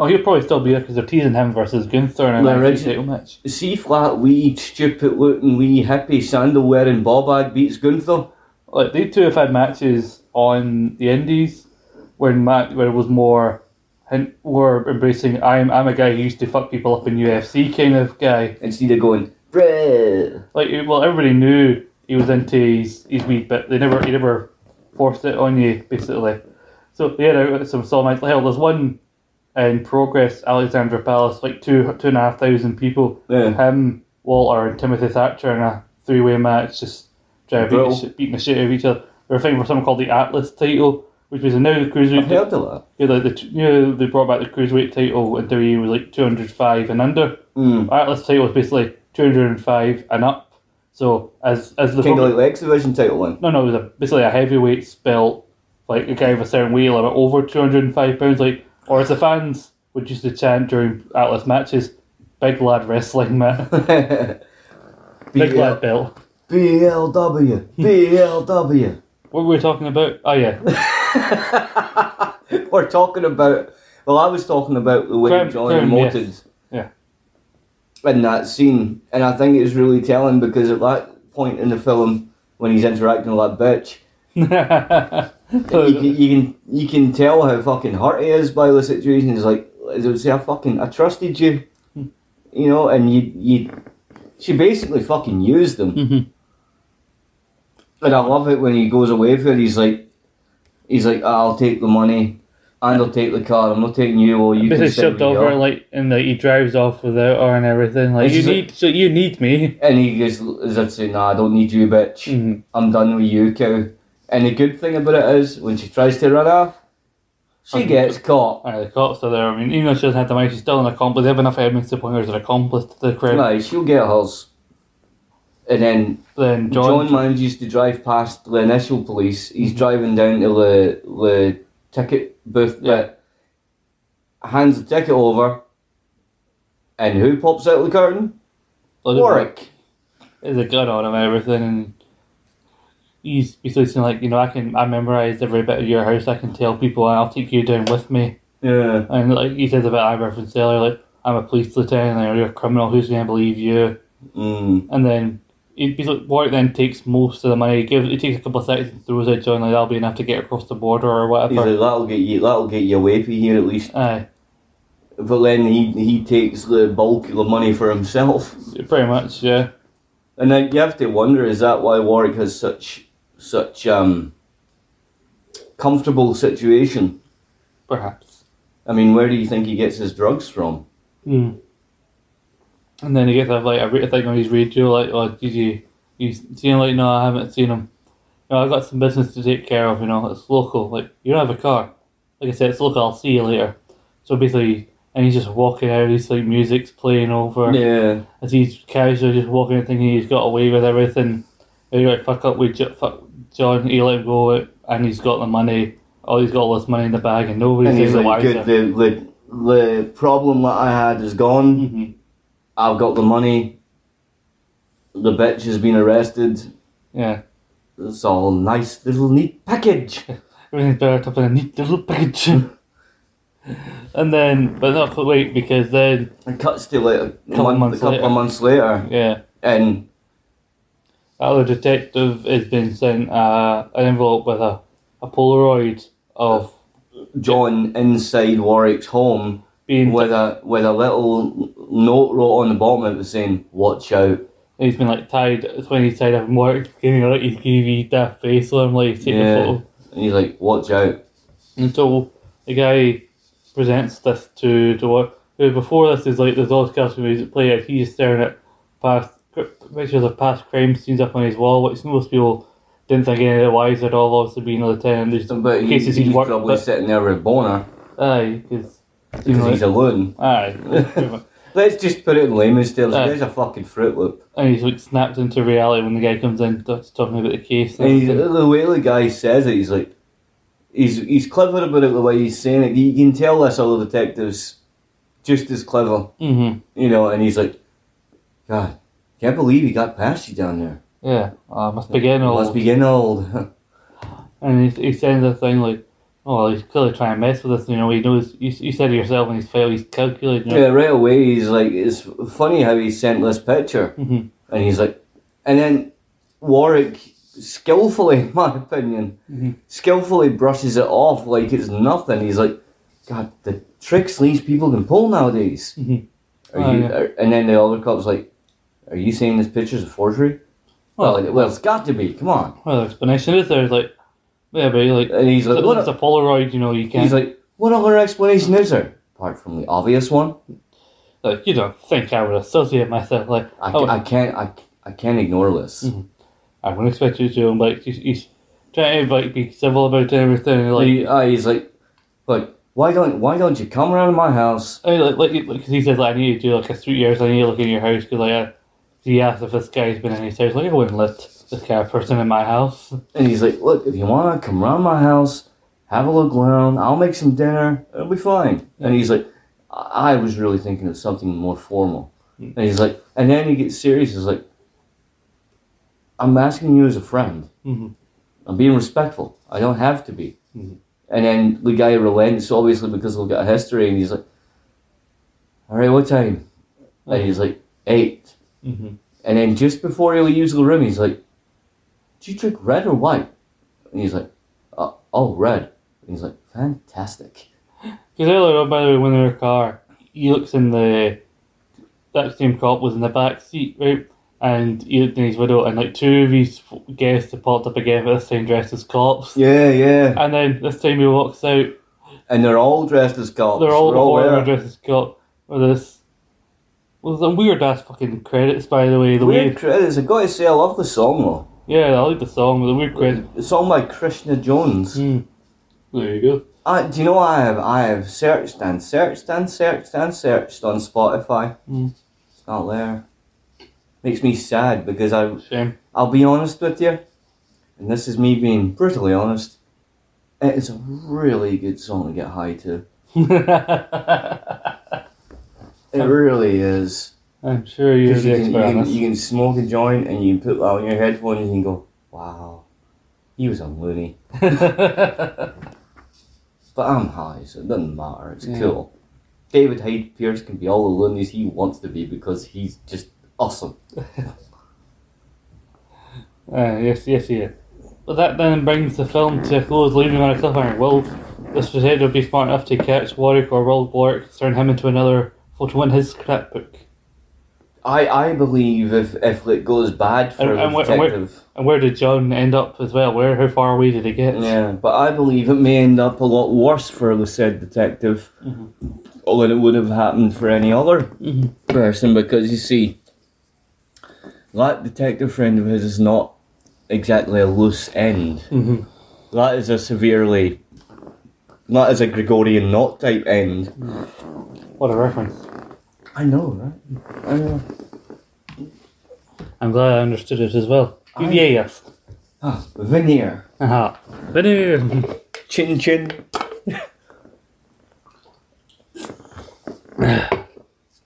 Speaker 1: Oh, he'll probably still be there because they're teasing him versus Gunther in an
Speaker 2: origin-
Speaker 1: title match.
Speaker 2: See flat wee stupid looking wee hippie sandal wearing bobad beats Gunther.
Speaker 1: Like they two have had matches on the Indies where Matt where it was more more embracing I'm I'm a guy who used to fuck people up in UFC kind of guy.
Speaker 2: Instead of going, bruh.
Speaker 1: Like well everybody knew he was into his, his wee bit. They never he never forced it on you basically. So they had out some solid matches. Hell there's one in progress, Alexandra Palace, like two two and a half thousand people.
Speaker 2: Yeah.
Speaker 1: Him, Walter, and Timothy Thatcher in a three way match, just trying to beat the, shit, beating the shit out of each other. They were fighting for something called the Atlas title, which was now the
Speaker 2: I've
Speaker 1: cruiserweight.
Speaker 2: heard of that.
Speaker 1: Yeah, like the you know they brought back the cruiserweight title and WWE was like two hundred five and under.
Speaker 2: Mm.
Speaker 1: Atlas title was basically two hundred and five and up. So as as the
Speaker 2: Kind of like the X Division title one.
Speaker 1: no no it was a, basically a heavyweight belt, like a guy of a certain weight over two hundred and five pounds, like or as the fans would used to chant during Atlas matches, big lad wrestling man, big lad belt.
Speaker 2: BLW. BLW.
Speaker 1: What were we talking about? Oh yeah,
Speaker 2: We're talking about. Well, I was talking about the way
Speaker 1: Crown-
Speaker 2: John
Speaker 1: Crown,
Speaker 2: emoted
Speaker 1: yes. Yeah.
Speaker 2: in that scene, and I think it's really telling because at that point in the film, when he's interacting with that bitch, you, can, you can you can tell how fucking hurt he is by the situation. He's like, as I would say, I fucking I trusted you, you know, and you you. She basically fucking used him.
Speaker 1: Mhm.
Speaker 2: And I love it when he goes away for it. He's like, he's like, I'll take the money, and I'll take the car. I'm not taking you, or you can send
Speaker 1: shoved over
Speaker 2: your-"
Speaker 1: like and like, he drives off without her and everything. Like
Speaker 2: It's
Speaker 1: you need so you need me.
Speaker 2: And he goes, as I'd say, nah, I don't need you, bitch.
Speaker 1: Mhm.
Speaker 2: I'm done with you, cow. And the good thing about it is, when she tries to run off, she
Speaker 1: Okay.
Speaker 2: gets caught.
Speaker 1: Aye, the cops are there. I mean, even though she doesn't have the money, she's still an accomplice. They have enough evidence to point her as an accomplice to the crime.
Speaker 2: Right, she'll get hers. And then
Speaker 1: Then
Speaker 2: John,
Speaker 1: John,
Speaker 2: manages to drive past the initial police. He's mm-hmm. driving down to the, the ticket booth
Speaker 1: Yeah.
Speaker 2: bit, hands the ticket over, and who pops out of the curtain? Warwick.
Speaker 1: There's a gun on him and everything, and he's basically saying like, you know, I can, I memorized every bit of your house. I can tell people, and I'll take you down with me.
Speaker 2: Yeah.
Speaker 1: And like he says about I reference earlier, like I'm a police lieutenant, and you're a criminal. Who's going to believe you?
Speaker 2: Mm.
Speaker 1: And then. He, basically, Warwick then takes most of the money. He gives. He takes a couple of seconds and throws it John like that'll be enough to get across the border or
Speaker 2: He's
Speaker 1: whatever.
Speaker 2: like, that'll get you, that'll get you away from here at least.
Speaker 1: Aye,
Speaker 2: But then he he takes the bulk of the money for himself.
Speaker 1: pretty much, yeah.
Speaker 2: And then you have to wonder: is that why Warwick has such such um comfortable situation?
Speaker 1: Perhaps.
Speaker 2: I mean, where do you think he gets his drugs from?
Speaker 1: Hmm. And then he gets a, like a thing on his radio, like, "Oh, did you you seen him?" Like, no, I haven't seen him. No, I got some business to take care of. You know, it's local. Like, you don't have a car. Like I said, it's local. I'll see you later. So basically, and he's just walking out. He's like music's playing over
Speaker 2: Yeah,
Speaker 1: as he's casually just walking, thinking he's got away with everything. You're like, fuck up with fuck John. He let go, and he's got the money. Oh, he's got all this money in the bag, and nobody's
Speaker 2: and he's like. "Good, the, the the problem that I had is gone.
Speaker 1: Mhm.
Speaker 2: I've got the money. The bitch has been arrested.
Speaker 1: Yeah.
Speaker 2: It's all nice little neat package."
Speaker 1: Everything's wrapped up in a neat little package. and then, but not for wait, because then,
Speaker 2: It cuts to like a,
Speaker 1: Couple
Speaker 2: month,
Speaker 1: months
Speaker 2: a couple
Speaker 1: later.
Speaker 2: of months later,
Speaker 1: yeah,
Speaker 2: and
Speaker 1: that other detective has been sent uh, an envelope with a, a Polaroid of
Speaker 2: John inside Warwick's home
Speaker 1: being.
Speaker 2: with a with a little note wrote on the bottom of it saying "Watch out."
Speaker 1: he's been like tied. When he's tied up and work, giving like his TV daft face on him, like taking
Speaker 2: Yeah.
Speaker 1: a photo.
Speaker 2: And he's like, "Watch out."
Speaker 1: And so the guy presents this to to what who before this is like there's all cartoon music playing. He's staring at past pictures of past crime scenes up on his wall, which most people didn't think any of the wise at all. Obviously, being a lieutenant, there's
Speaker 2: But he,
Speaker 1: cases
Speaker 2: he's
Speaker 1: he's worked.
Speaker 2: probably
Speaker 1: But,
Speaker 2: sitting there with a boner
Speaker 1: aye, because
Speaker 2: because he's alone.
Speaker 1: aye.
Speaker 2: Let's just put it in layman's terms.
Speaker 1: Uh,
Speaker 2: There's a fucking Fruit Loop.
Speaker 1: And he's like snapped into reality when the guy comes in, starts talking about the case.
Speaker 2: And he's, the way the guy says it, he's like, he's he's clever about it the way he's saying it. You can tell this other detective's just as clever,
Speaker 1: hmm
Speaker 2: you know. And he's like, God, can't believe he got past you down there.
Speaker 1: Yeah, uh, must be getting old.
Speaker 2: Must be getting old.
Speaker 1: And he, he's saying the thing like, oh, well, he's clearly trying to mess with us. You know, he knows. You, you said to yourself when he's failed, he's calculating.
Speaker 2: yeah, right away he's like, it's funny how he sent this picture,
Speaker 1: hmm
Speaker 2: and he's like, and then Warwick skillfully, in my opinion,
Speaker 1: Mhm.
Speaker 2: skillfully brushes it off like it's nothing. He's like, God, the tricks these people can pull nowadays.
Speaker 1: Mhm.
Speaker 2: Are
Speaker 1: Oh,
Speaker 2: you?
Speaker 1: yeah.
Speaker 2: are- and then the other cop's like, Are you saying this picture's a forgery? Well,
Speaker 1: Well,
Speaker 2: it, well, it's got to be. Come on.
Speaker 1: well, the explanation is there. Like, yeah, but like,
Speaker 2: And he's like,
Speaker 1: a,
Speaker 2: what?
Speaker 1: it's a Polaroid. You know, you can't.
Speaker 2: He's like, what other explanation is there apart from the obvious one?
Speaker 1: like, you don't think I would associate myself like.
Speaker 2: I,
Speaker 1: oh,
Speaker 2: I can't. I, I can't ignore this.
Speaker 1: Mhm. I wouldn't expect you to. But he's, he's trying to like be civil about everything. Like,
Speaker 2: He, uh, he's like, like, why don't why don't you come around to my house?
Speaker 1: I mean, like, like, because he said, like, I need to do like a three years. I need to look in your house because, like, uh, he asked if this guy's been in his house. Like, I wouldn't let this kind of person in my house.
Speaker 2: And he's like, look, if you want to come around my house, have a look around. I'll make some dinner. It'll be fine. And he's like, I, I was really thinking of something more formal. And he's like, and then he gets serious. He's like, I'm asking you as a friend.
Speaker 1: Mhm.
Speaker 2: I'm being respectful. I don't have to be.
Speaker 1: Mhm.
Speaker 2: And then the guy relents, obviously, because we've got a history. And he's like, all right, what time? And he's like, eight.
Speaker 1: Mm-hmm.
Speaker 2: And then just before he leaves the room, he's like, "Do you drink red or white?" And he's like, "Oh, oh red." And he's like, "Fantastic."
Speaker 1: Because earlier on, by the way, when they're in the car, he looks in the. That same cop was in the back seat, right? And he looked in his window, and like two of his guests had popped up again, but this time dressed as cops.
Speaker 2: Yeah, yeah.
Speaker 1: And then this time he walks out,
Speaker 2: And they're all dressed as cops.
Speaker 1: they're all
Speaker 2: They're
Speaker 1: the four
Speaker 2: there.
Speaker 1: dressed as cop. With this. Well, some weird ass fucking credits, by the way. The
Speaker 2: Weird
Speaker 1: way,
Speaker 2: credits. I gotta say, I love the song though.
Speaker 1: yeah, I like the song, the weird credits.
Speaker 2: The song by Krishna Jones.
Speaker 1: Hmm. There you go.
Speaker 2: I, do you know I have? I have searched and searched and searched and searched on Spotify.
Speaker 1: Mm.
Speaker 2: It's not there. Makes me sad because I
Speaker 1: Shame.
Speaker 2: I'll be honest with you, and this is me being brutally honest. It's a really good song to get high to. It really is.
Speaker 1: I'm sure you're the
Speaker 2: You can, you,
Speaker 1: expert
Speaker 2: can, you can smoke a joint and you put on your headphones and you can go, wow, he was a loony. But I'm high, so it doesn't matter. It's
Speaker 1: Yeah.
Speaker 2: cool. David Hyde Pierce can be all the loonies he wants to be because he's just awesome.
Speaker 1: Uh, yes, yes, yeah. But that then brings the film to a close, leaving on a cliffhanger. Will this detective be smart enough to catch Warwick or will Warwick turn him into another fool to win his scrapbook?
Speaker 2: I, I believe if, if it goes bad for
Speaker 1: And-
Speaker 2: the
Speaker 1: and where- and where-
Speaker 2: detective.
Speaker 1: And where did John end up as well? Where, how far away did he get?
Speaker 2: Yeah, but I believe it may end up a lot worse for the said detective
Speaker 1: Mhm.
Speaker 2: than it would have happened for any other
Speaker 1: Mhm.
Speaker 2: person because you see, that detective friend of his is not exactly a loose end.
Speaker 1: Mhm.
Speaker 2: That is a severely. That is a Gregorian knot type end.
Speaker 1: What a reference.
Speaker 2: I know, right? I know.
Speaker 1: I'm glad I understood it as well.
Speaker 2: I-
Speaker 1: Yeah, yes.
Speaker 2: Ah, veneer.
Speaker 1: Aha. Video.
Speaker 2: Chin chin.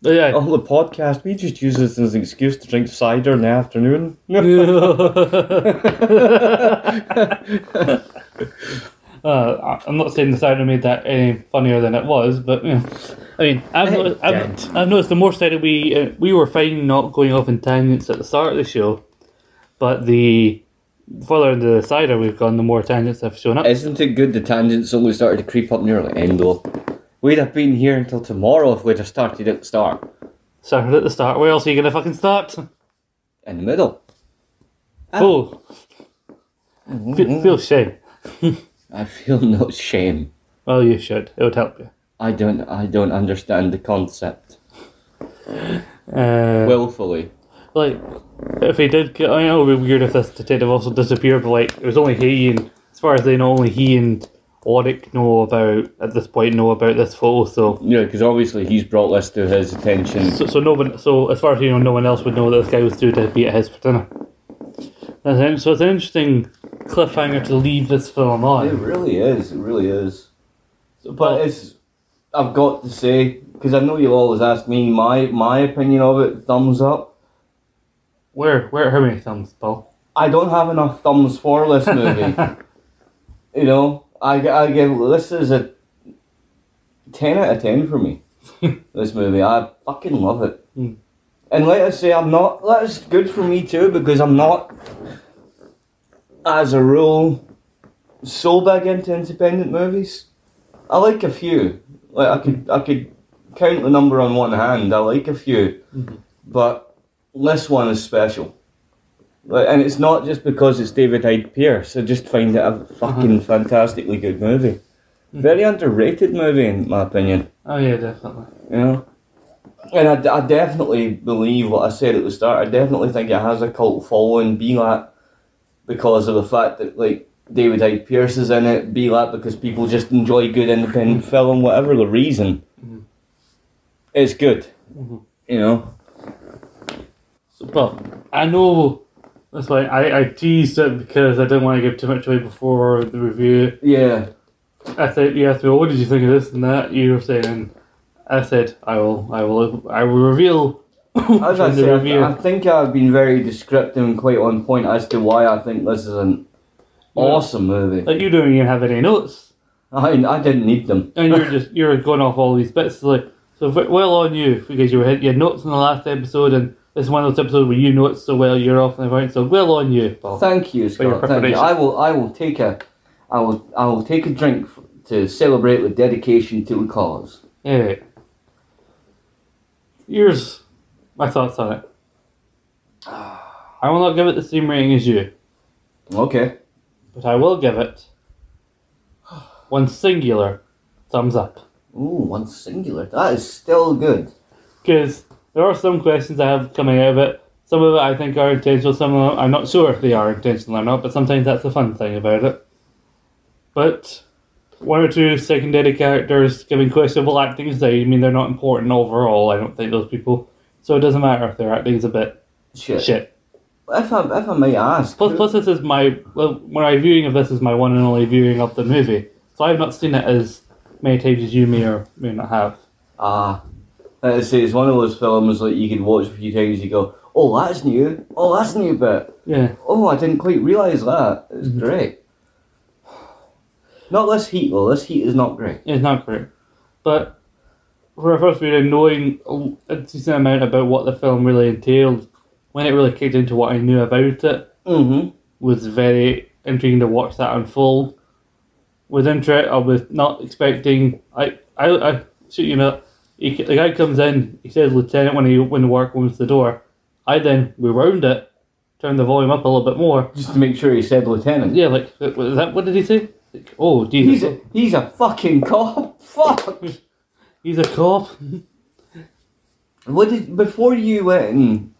Speaker 1: But yeah.
Speaker 2: Oh, the podcast, we just use this as an excuse to drink cider in the afternoon.
Speaker 1: Uh, I'm not saying the cider made that any funnier than it was, but you know, I mean, I've,
Speaker 2: It
Speaker 1: noticed, I've. I've noticed the more cider we uh, we were fine not going off in tangents at the start of the show, but the further into the cider we've gone, the more tangents have shown up.
Speaker 2: Isn't it good the tangents only started to creep up near the end though? We'd have been here until tomorrow if we'd have started at the start.
Speaker 1: Started at the start. Where else are you gonna fucking start?
Speaker 2: In the middle.
Speaker 1: Oh, feel, feel shame.
Speaker 2: I feel no shame.
Speaker 1: Well, you should. It would help you.
Speaker 2: I don't I don't understand the concept.
Speaker 1: Uh,
Speaker 2: Willfully.
Speaker 1: like if he did get, I know it would be weird if this detective also disappeared, but like it was only he and as far as they know, only he and Warwick know about at this point know about this photo. So
Speaker 3: Yeah, because obviously he's brought this to his attention.
Speaker 1: so, so no one so as far as you know, no one else would know that this guy was due to be at his for dinner. That's in- So it's an interesting cliffhanger to leave this film on.
Speaker 2: It really is. It really is.
Speaker 1: But
Speaker 2: But it's. I've got to say because I know you'll always ask me my my opinion of it. Thumbs up.
Speaker 1: where where how many thumbs, Paul?
Speaker 2: I don't have enough thumbs for this movie. you know, I, I give this is a ten out of ten for me. this movie, I fucking love it.
Speaker 1: Hmm.
Speaker 2: And let us say, I'm not. That's good for me too because I'm not, as a rule, so big into independent movies. I like a few. Like I could, I could count the number on one hand. I like a few, mm-hmm. but this one is special. Like, and it's not just because it's David Hyde Pierce. I just find it a fucking uh-huh. fantastically good movie. Hmm. Very underrated movie, in my opinion.
Speaker 1: Oh yeah, definitely.
Speaker 2: You know, and I, I definitely believe what I said at the start. I definitely think it has a cult following. Be that because of the fact that like David Hyde Pierce is in it. Be that because people just enjoy good independent film, whatever the reason. It's good.
Speaker 1: Mhm.
Speaker 2: You know.
Speaker 1: But I know that's why I, I teased it because I didn't want to give too much away before the review.
Speaker 2: Yeah.
Speaker 1: I said, you asked me, what did you think of this and that? You were saying, I said, I will, I will, I will reveal
Speaker 2: As I said. I, I think I've been very descriptive and quite on point as to why I think this is an awesome movie.
Speaker 1: like you don't even have any notes,
Speaker 2: I I didn't need them.
Speaker 1: and you're just you're going off all these bits. Like so, well on you because you had your notes in the last episode, and this is one of those episodes where you know it so well you're off and everything. So well on you, Paul.
Speaker 2: Thank you, Scott. Thank you. I will I will take a I will I will take a drink f- to celebrate with dedication to the cause.
Speaker 1: Yeah. Here's my thoughts on it. I will not give it the same rating as you,
Speaker 2: Okay.
Speaker 1: But I will give it one singular thumbs up.
Speaker 2: Ooh, one singular. That is still good.
Speaker 1: Because there are some questions I have coming out of it. Some of it I think are intentional, some of them I'm not sure if they are intentional or not, but sometimes that's the fun thing about it. But one or two secondary characters giving questionable acting aside, I mean, they're not important overall, I don't think, those people. So it doesn't matter if their acting is a bit
Speaker 2: Shit.
Speaker 1: shit.
Speaker 2: If I if I may ask.
Speaker 1: Plus, this is my well, my viewing of this is my one and only viewing of the movie, so I've not seen it as many times as you may or may not have.
Speaker 2: Ah, like I say, it's one of those films like you can watch a few times. You go, oh, that's new. Oh, that's a new bit.
Speaker 1: Yeah,
Speaker 2: Oh, I didn't quite realise that. It's
Speaker 1: Mhm.
Speaker 2: great. Not this heat though. This heat is not great.
Speaker 1: it's not great, but for a first viewing, knowing a decent amount about what the film really entailed, when it really kicked into what I knew about it,
Speaker 2: Mm-hmm.
Speaker 1: was very intriguing to watch that unfold. With interest, I was not expecting. I, I, I shoot you know, he, the guy comes in. He says lieutenant when he when the work opens the door. I then rewound it, turned the volume up a little bit more.
Speaker 2: Just to make sure he said lieutenant.
Speaker 1: Yeah, like was that what did he say? Like, oh
Speaker 2: He's a, he's a fucking cop. Fuck.
Speaker 1: he's a cop.
Speaker 2: What did before you went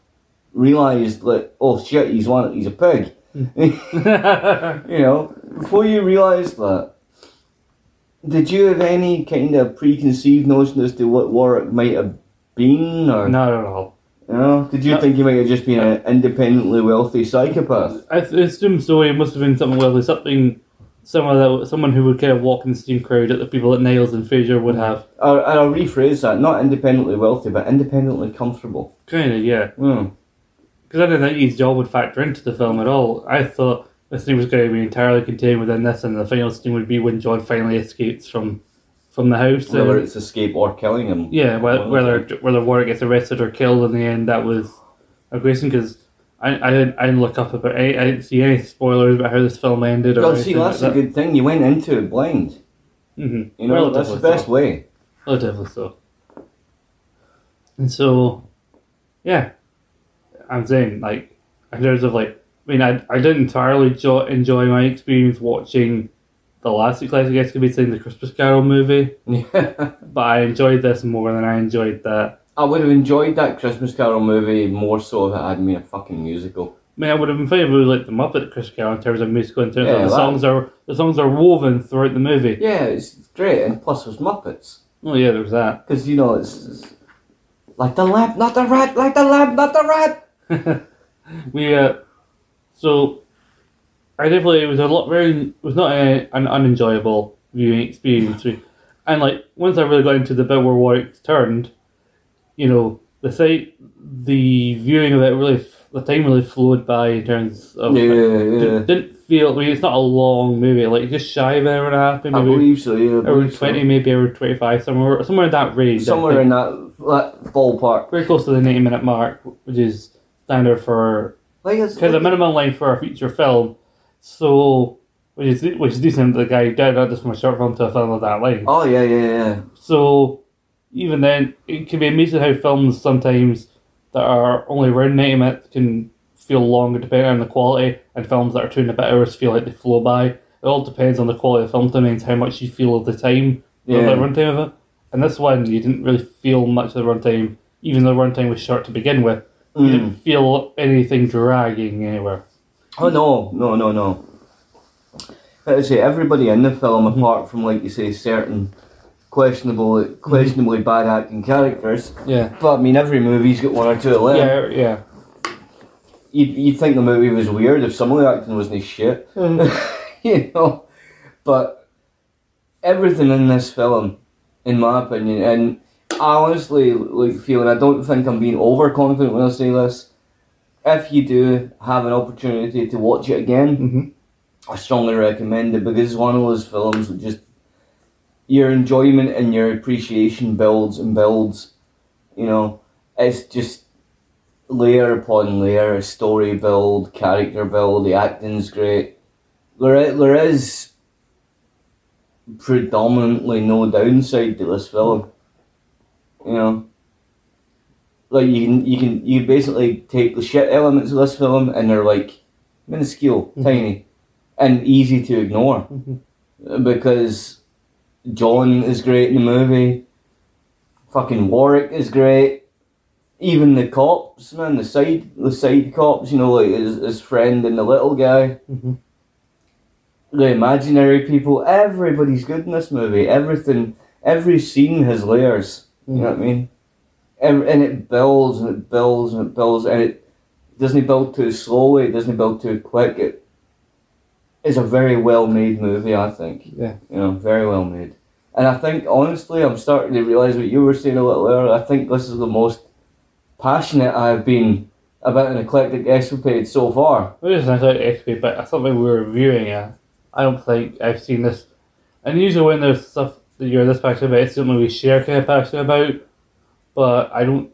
Speaker 2: realised that oh shit he's one he's a pig. you know before you realised that. Did you have any kind of preconceived notion as to what Warwick might have been, or
Speaker 1: Not at all.
Speaker 2: you know, did you
Speaker 1: No.
Speaker 2: think he might have just been an independently wealthy psychopath?
Speaker 1: I th- assume so. It must have been something wealthy, something, someone that someone who would kind of walk in the same crowd that the people that Niles and Frasier would have.
Speaker 2: And I'll rephrase that: not independently wealthy, but independently comfortable.
Speaker 1: Kind of, yeah.
Speaker 2: Hmm.
Speaker 1: Because I didn't think his job would factor into the film at all. I thought this thing was going to be entirely contained within this, and the final scene would be when John finally escapes from from the house.
Speaker 2: Whether
Speaker 1: and-
Speaker 2: it's escape or killing him.
Speaker 1: yeah, whe-
Speaker 2: Well,
Speaker 1: whether whether Warwick gets arrested or killed in the end, that was a great scene because. I, I, didn't, I didn't look up about I, I didn't see any spoilers about how this film ended or
Speaker 2: God, see,
Speaker 1: anything like
Speaker 2: that's
Speaker 1: that.
Speaker 2: a good thing. You went into it blind.
Speaker 1: hmm
Speaker 2: You know, that's the best way.
Speaker 1: Relatively so. And so, yeah, I'm saying like in terms of like, I mean, I I didn't entirely jo- enjoy my experience watching the last classic, I guess could be saying the Christmas Carol movie, but I enjoyed this more than I enjoyed that.
Speaker 2: I would have enjoyed that Christmas Carol movie more so if it hadn't been a fucking musical.
Speaker 1: I mean, I would have been fine if was like the Muppet Christmas Carol in terms of musical, in terms
Speaker 2: Yeah,
Speaker 1: of the
Speaker 2: that-
Speaker 1: songs are the songs are woven throughout the movie.
Speaker 2: Yeah, it's great, and plus there's Muppets.
Speaker 1: Oh yeah, there was that.
Speaker 2: Because, you know, it's, it's like the lamp, not the rat, like the lamp, not the rat.
Speaker 1: we uh, so I definitely it was a lot very it was not a, an unenjoyable viewing experience. We- And like once I really got into the bit where Warwick turned, you know, the site, the viewing of it really, the time really flowed by in terms of.
Speaker 2: Yeah,
Speaker 1: Didn't,
Speaker 2: yeah.
Speaker 1: didn't feel. I mean, it's not a long movie. Like just shy of an hour and a half,
Speaker 2: I
Speaker 1: maybe
Speaker 2: believe so, yeah. I
Speaker 1: hour
Speaker 2: believe so.
Speaker 1: twenty, maybe hour twenty five, somewhere somewhere in that range.
Speaker 2: Somewhere in that, that ballpark.
Speaker 1: very close to the ninety minute mark, which is standard for
Speaker 2: Like
Speaker 1: of the minimum length for a feature film. So, which is which is decent. The guy did just from a short film to a film of that length.
Speaker 2: Oh, yeah, yeah, yeah.
Speaker 1: So, even then, it can be amazing how films sometimes that are only around ninety minutes can feel longer depending on the quality, and films that are two and a bit hours feel like they flow by. It all depends on the quality of the film determines how much you feel of the time of the runtime of it. And this one, you didn't really feel much of the runtime, even though the runtime was short to begin with. You
Speaker 2: Mm.
Speaker 1: didn't feel anything dragging anywhere.
Speaker 2: Oh, no, no, no, no. Like I say, everybody in the film,
Speaker 1: Mm-hmm.
Speaker 2: apart from, like you say, certain questionable, questionably bad acting characters,
Speaker 1: Yeah.
Speaker 2: but I mean, every movie's got one or two of them.
Speaker 1: Yeah, yeah.
Speaker 2: You'd, you'd think the movie was weird if some of the acting wasn't shit. you know. But everything in this film, in my opinion, and honestly like feeling. I don't think I'm being overconfident when I say this. If you do have an opportunity to watch it again,
Speaker 1: hmm
Speaker 2: I strongly recommend it because it's one of those films that just your enjoyment and your appreciation builds and builds. You know, it's just layer upon layer, story build, character build. The acting's great. There, there is predominantly no downside to this film. You know, like you can you can you basically take the shit elements of this film and they're like minuscule,
Speaker 1: Mhm.
Speaker 2: tiny, and easy to ignore
Speaker 1: Mhm.
Speaker 2: because John is great in the movie. Fucking Warwick is great. Even the cops, man, the side the side cops, you know, like his, his friend and the little guy,
Speaker 1: hmm
Speaker 2: the imaginary people, everybody's good in this movie. Everything, every scene has layers. You know what I mean? Every, and it builds and it builds and it builds and it doesn't build too slowly. It doesn't build too quick. It is a very well made movie. I think.
Speaker 1: Yeah.
Speaker 2: You know, very well made. And I think honestly, I'm starting to realize what you were saying a little earlier. I think this is the most passionate I've been about an eclectic escapade so far.
Speaker 1: It is nice out XP, but I thought when we were reviewing it, I don't think I've seen this. And usually when there's stuff you're this passionate about, it's something we share kind of passionate about. But I don't.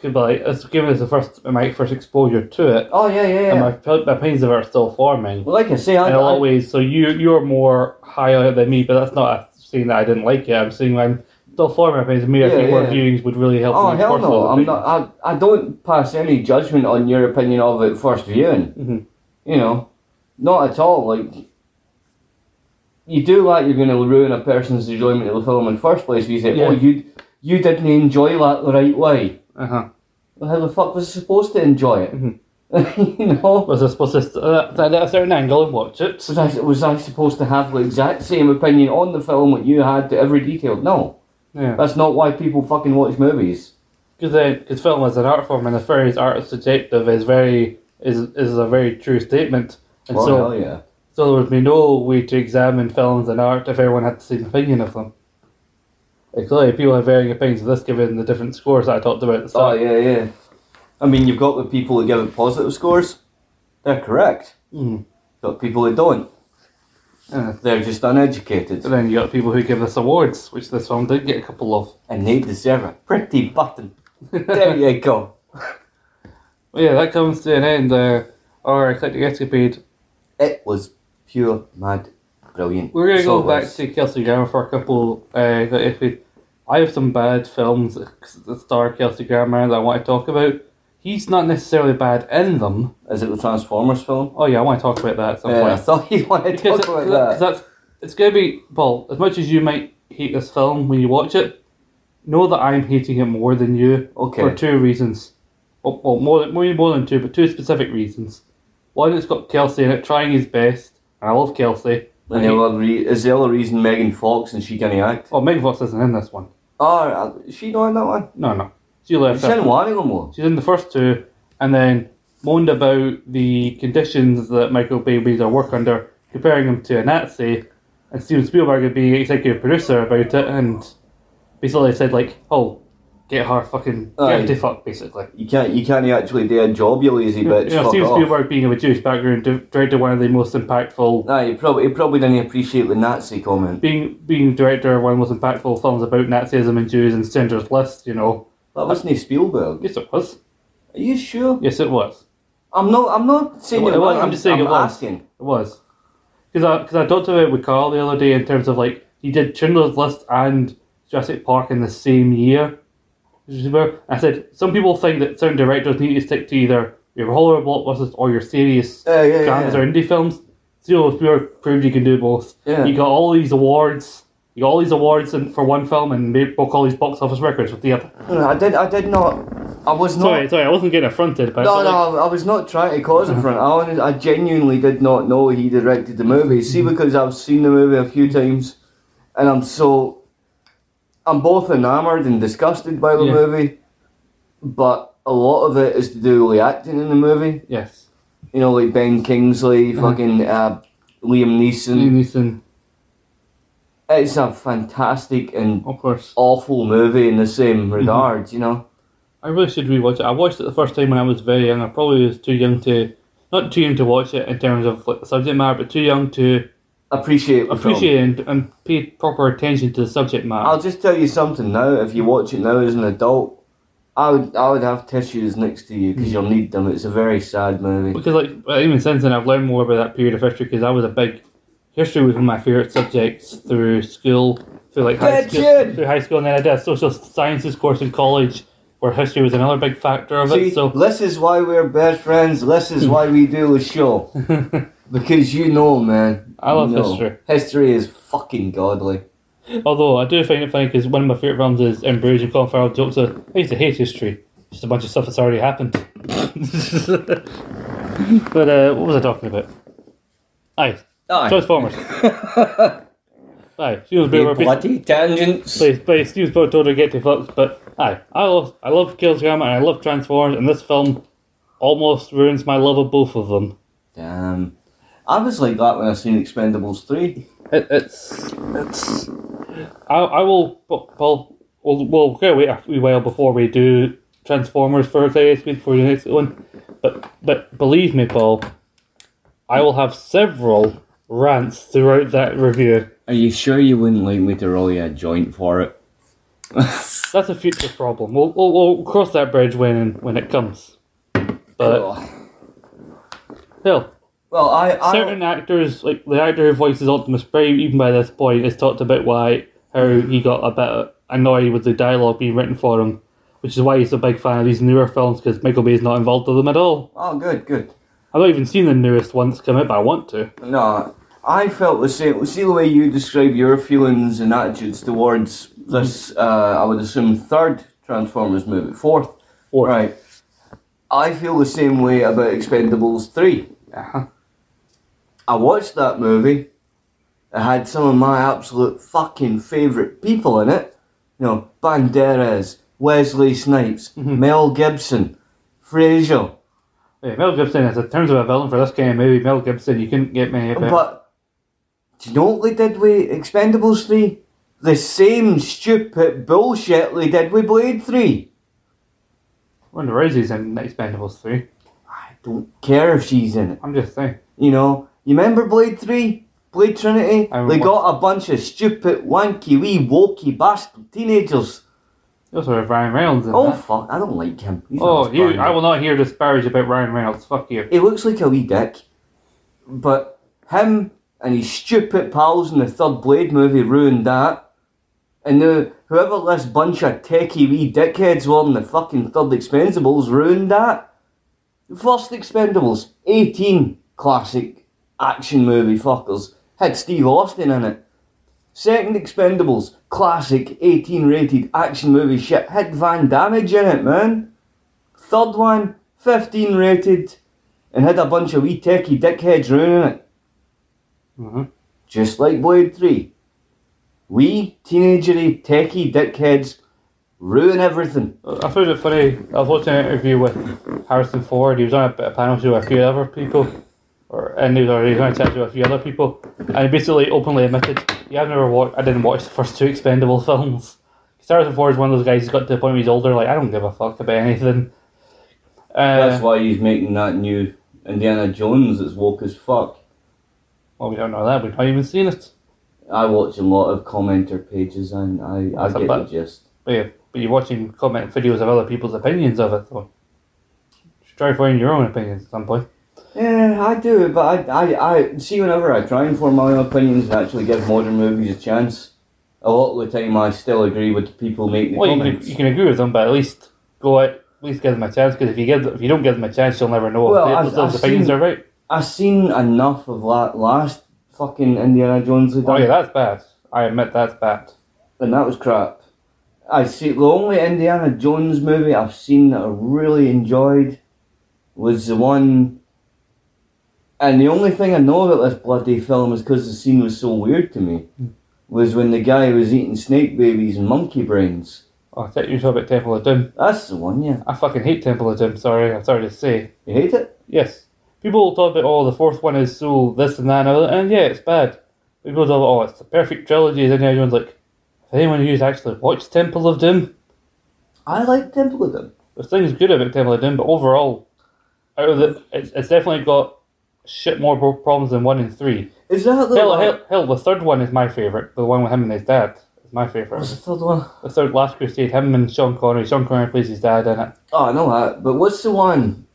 Speaker 1: Could be like it's given as the first my first exposure to it,
Speaker 2: Oh yeah, yeah,
Speaker 1: and
Speaker 2: yeah.
Speaker 1: my my opinions of it are still forming.
Speaker 2: Well, like I say, I,
Speaker 1: in a lot of ways. So you you're more high on it than me, but that's not a saying that I didn't like it. I'm saying I'm still forming my opinions. Me, I
Speaker 2: Yeah,
Speaker 1: more viewings would really help.
Speaker 2: Oh hell no! I'm
Speaker 1: opinions.
Speaker 2: not. I, I don't pass any judgment on your opinion of it first viewing.
Speaker 1: Mhm.
Speaker 2: You know, not at all. Like you do that, you're going to ruin a person's enjoyment of the film in the first place. If you say,
Speaker 1: Yeah.
Speaker 2: "Oh, you you didn't enjoy that the right way,"
Speaker 1: Uh huh.
Speaker 2: well, how the fuck was I supposed to enjoy it?
Speaker 1: Mhm.
Speaker 2: you know,
Speaker 1: Was I supposed to st- uh, at a certain angle and watch it?
Speaker 2: was I was I supposed to have the exact same opinion on the film that you had to every detail? No,
Speaker 1: Yeah.
Speaker 2: that's not why people fucking watch movies.
Speaker 1: Because then, because film is an art form, and the phrase "art is subjective" is very is is a very true statement. And
Speaker 2: Well,
Speaker 1: so,
Speaker 2: hell yeah.
Speaker 1: So there would be no way to examine films and art if everyone had the same opinion of them. Like, clearly, people have varying opinions of this given the different scores that I talked about at the
Speaker 2: Oh yeah, yeah. I mean, you've got the people who give it positive scores. They're correct.
Speaker 1: Mm.
Speaker 2: Got people who don't.
Speaker 1: Yeah.
Speaker 2: They're just uneducated,
Speaker 1: And then you got people who give us awards, which this film did get a couple of.
Speaker 2: and they deserve a pretty button. there you go.
Speaker 1: Well, yeah, that comes to an end. Uh, our eclectic escapade.
Speaker 2: It was pure mad, brilliant.
Speaker 1: We're gonna
Speaker 2: So
Speaker 1: go back to Kelsey Grammer for a couple. Uh, if we, I have some bad films that star Kelsey Grammer that I want to talk about. He's not necessarily bad in them.
Speaker 2: Is it the Transformers film?
Speaker 1: Oh yeah, I want to talk about that at some
Speaker 2: Yeah, I thought you wanted to
Speaker 1: Because
Speaker 2: talk about that.
Speaker 1: that's it's gonna be well. As much as you might hate this film when you watch it, know that I'm hating it more than you
Speaker 2: Okay.
Speaker 1: for two reasons. Well, more than more, more than two, but two specific reasons. One, it's got Kelsey in it trying his best, I love Kelsey.
Speaker 2: And the other re- is the other reason Megan Fox and she can't act.
Speaker 1: Oh, Megan Fox isn't in this one.
Speaker 2: Oh, uh, is she not in that one?
Speaker 1: No, no. She left.
Speaker 2: She's in one of them. though.
Speaker 1: She's in the first two, and then moaned about the conditions that Michael Bay are work under, comparing him to a Nazi, and Steven Spielberg would be executive producer about it, and basically said like, "Oh, get her fucking get her to fuck," basically.
Speaker 2: You can't. You can't actually do a job, you lazy bitch.
Speaker 1: you know,
Speaker 2: Fuck
Speaker 1: Steven
Speaker 2: off.
Speaker 1: Spielberg being of a Jewish background, di- directed one of the most impactful,
Speaker 2: Nah, he probably he probably didn't appreciate the Nazi comment.
Speaker 1: being being director of one of the most impactful films about Nazism and Jews and Schindler's List. You know,
Speaker 2: That wasn't Spielberg.
Speaker 1: yes, it was.
Speaker 2: Are you sure?
Speaker 1: Yes, it was.
Speaker 2: I'm not. I'm not saying
Speaker 1: It
Speaker 2: it
Speaker 1: was. I'm just saying
Speaker 2: I'm
Speaker 1: it was.
Speaker 2: asking.
Speaker 1: It was. Because I, cause I talked about it with Carl the other day in terms of like, he did Schindler's List and Jurassic Park in the same year. I said, some people think that certain directors need to stick to either your horror blockbusters or your serious
Speaker 2: Uh, yeah, yeah.
Speaker 1: or indie films. Zero proved you can do both.
Speaker 2: Yeah.
Speaker 1: You got all these awards. You got all these awards in, for one film and made- broke all these box office records with the other.
Speaker 2: No, I did. I did not. I was not.
Speaker 1: Sorry, sorry, I wasn't getting affronted, but
Speaker 2: No,
Speaker 1: but, like,
Speaker 2: no, I was not trying to cause a front. I, honest- I genuinely did not know he directed the movie. See,
Speaker 1: Mm-hmm.
Speaker 2: because I've seen the movie a few times, and I'm so, I'm both enamored and disgusted by the
Speaker 1: Yeah.
Speaker 2: movie, but a lot of it is to do with the acting in the movie.
Speaker 1: yes.
Speaker 2: You know, like Ben Kingsley,
Speaker 1: Uh-huh.
Speaker 2: fucking uh, Liam Neeson.
Speaker 1: Liam Neeson,
Speaker 2: It's a fantastic and
Speaker 1: of course.
Speaker 2: awful movie in the same
Speaker 1: Mm-hmm.
Speaker 2: You know.
Speaker 1: I really should rewatch it. I watched it the first time when I was very young. I probably was too young to, not too young to watch it in terms of like the subject matter, but too young to
Speaker 2: Appreciate
Speaker 1: appreciate and, and pay proper attention to the subject matter.
Speaker 2: I'll just tell you something now. If you watch it now as an adult, I would I would have tissues next to you because you'll hmm. need them. It's a very sad movie.
Speaker 1: because like even since then, I've learned more about that period of history because I was a big history was one of my favorite subjects through school, through like high
Speaker 2: Get
Speaker 1: school, through high school, and then I did a social sciences course in college where history was another big factor of
Speaker 2: See,
Speaker 1: it. So
Speaker 2: this is why we're best friends. This is hmm. why we do a show because you know, man.
Speaker 1: I love
Speaker 2: You know.
Speaker 1: history.
Speaker 2: History is fucking godly.
Speaker 1: Although I do find it funny because one of my favourite films is In Bruges and Colin Farrell jokes that I used to hate history. Just a bunch of stuff that's already happened. but uh, what was I talking about? Aye,
Speaker 2: Aye.
Speaker 1: Transformers. aye, Steven Spielberg.
Speaker 2: bloody tangents.
Speaker 1: Play, play Steven Spielberg totally get to fucks, but aye, I love I love Kelsey Grammer and I love Transformers, and this film almost ruins my love of both of them.
Speaker 2: Damn. I was like that when I seen Expendables three.
Speaker 1: It, it's it's. I I will, Paul. We'll we'll go wait a wee while before we do Transformers for this week for the next one, but but believe me, Paul, I will have several rants throughout that review.
Speaker 2: Are you sure you wouldn't like me to roll you a joint for it?
Speaker 1: That's a future problem. We'll we'll, we'll cross that bridge when when it comes. But still,
Speaker 2: well, I, I
Speaker 1: certain actors, like the actor who voices Optimus Prime, even by this point, has talked about why how he got a bit annoyed with the dialogue being written for him, which is why he's a big fan of these newer films because Michael Bay is not involved with them at all.
Speaker 2: oh, good, good.
Speaker 1: I've not even seen the newest one that's come out, but I want to.
Speaker 2: No, I felt the same. See the way you describe your feelings and attitudes towards this. Uh, I would assume third Transformers movie, fourth.
Speaker 1: Or
Speaker 2: Right. I feel the same way about Expendables three.
Speaker 1: uh
Speaker 2: I watched that movie. It had some of my absolute fucking favourite people in it. You know, Banderas, Wesley Snipes, mm-hmm. Mel Gibson, Frasier.
Speaker 1: yeah, Mel Gibson, as in terms of a villain for this kind of movie, Mel Gibson, you couldn't get many better.
Speaker 2: But do you know what they did with Expendables 3? The same stupid bullshit they did with Blade 3.
Speaker 1: Ronda Rousey's in Expendables 3.
Speaker 2: I don't care if she's in it.
Speaker 1: I'm just saying.
Speaker 2: You know, you remember Blade 3? Blade Trinity? They got a bunch of stupid, wanky, wee, wokey bastard teenagers.
Speaker 1: Also have Ryan Reynolds in
Speaker 2: Oh
Speaker 1: that.
Speaker 2: fuck, I don't like him. He's
Speaker 1: Oh, you! I will not hear disparage about Ryan Reynolds. Fuck you.
Speaker 2: He looks like a wee dick. But him and his stupid pals in the third Blade movie ruined that. And the, whoever this bunch of techie wee dickheads were in the fucking third Expendables ruined that. First Expendables, 18 classic action movie fuckers, had Steve Austin in it. Second Expendables, classic 18 rated action movie shit, had Van Damage in it, man. Third one, 15 rated, and had a bunch of wee techie dickheads ruining it.
Speaker 1: hmm
Speaker 2: Just like Blade 3. Wee teenagery techie dickheads ruin everything.
Speaker 1: I found it funny. I was watching an interview with Harrison Ford. He was on a, a panel show with a few other people, or and he was, or he was on a chat show with a few other people, and he basically openly admitted, "Yeah, I've never watched. I didn't watch the first two Expendable films. films." 'Cause Harrison Ford is one of those guys who's got to the point where he's older. Like I don't give a fuck about anything. Uh,
Speaker 2: That's why he's making that new Indiana Jones that's woke as fuck.
Speaker 1: well, we don't know that. We've not even seen it.
Speaker 2: I watch a lot of commenter pages and I, I
Speaker 1: That's
Speaker 2: get the gist.
Speaker 1: But yeah, but you're watching comment videos of other people's opinions of it, though. You try find your own opinions at some point.
Speaker 2: Yeah, I do, but I, I, I see whenever I try and form my own opinions and actually give modern movies a chance, a lot of the time I still agree with the people making the
Speaker 1: Well, you can, you can agree with them, but at least go out, at least give them a chance. Because if you give, if you don't give them a chance, you'll never know
Speaker 2: Well,
Speaker 1: if
Speaker 2: I've-
Speaker 1: those
Speaker 2: I've
Speaker 1: opinions
Speaker 2: seen-
Speaker 1: are right.
Speaker 2: I've seen enough of la- last fucking Indiana Jones
Speaker 1: Oh yeah, that's bad. I admit that's bad.
Speaker 2: and that was crap. I see the only Indiana Jones movie I've seen that I really enjoyed was the one. And the only thing I know about this bloody film is because the scene was so weird to me. Was when the guy was eating snake babies and monkey brains.
Speaker 1: Oh, I thought you were talking about Temple of Doom.
Speaker 2: That's the one, yeah.
Speaker 1: I fucking hate Temple of Doom. Sorry, I'm sorry to say.
Speaker 2: You hate it?
Speaker 1: Yes, people talk about oh the fourth one is so this and that and other, and yeah, it's bad. People talk about oh it's the perfect trilogy. And then everyone's like, if anyone who's actually watched Temple of Doom,
Speaker 2: I like Temple of Doom.
Speaker 1: there's things good about Temple of Doom, but overall, out of the, it's, it's definitely got shit more problems than one and three.
Speaker 2: Is that the
Speaker 1: Hell,
Speaker 2: one?
Speaker 1: hell, hell, the third one is my favorite. The one with him and his dad is my favorite.
Speaker 2: What's the third one?
Speaker 1: The third Last Crusade, him and Sean Connery. Sean Connery plays his dad in it.
Speaker 2: Oh, I know that. But what's the one?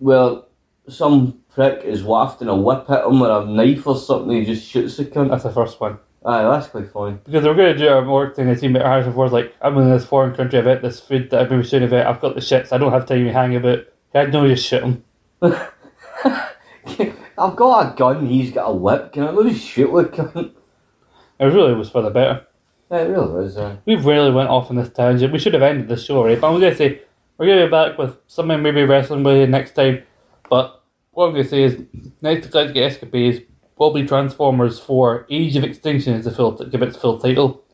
Speaker 2: Well, some prick is wafting a whip at him with a knife or something. He just shoots the cunt.
Speaker 1: That's the first one.
Speaker 2: Aye, that's quite funny.
Speaker 1: Because they were going to do a more thing. The team at Harrison Ford's like, I'm in this foreign country, I bet this food that I've been shooting about, I've got the shits, I don't have time to hang about. I know you shit him.
Speaker 2: I've got a gun. He's got a whip. Can I just shoot with cunt?
Speaker 1: It really was for the better.
Speaker 2: Yeah, it really is. Uh,
Speaker 1: We really went off on this tangent. We should have ended the show, right? But I'm going to say, we're going to be back with something maybe wrestling with you next time. But what I'm going to say is, next get escapades will be Transformers 4 Age of Extinction is the full, give it its full title.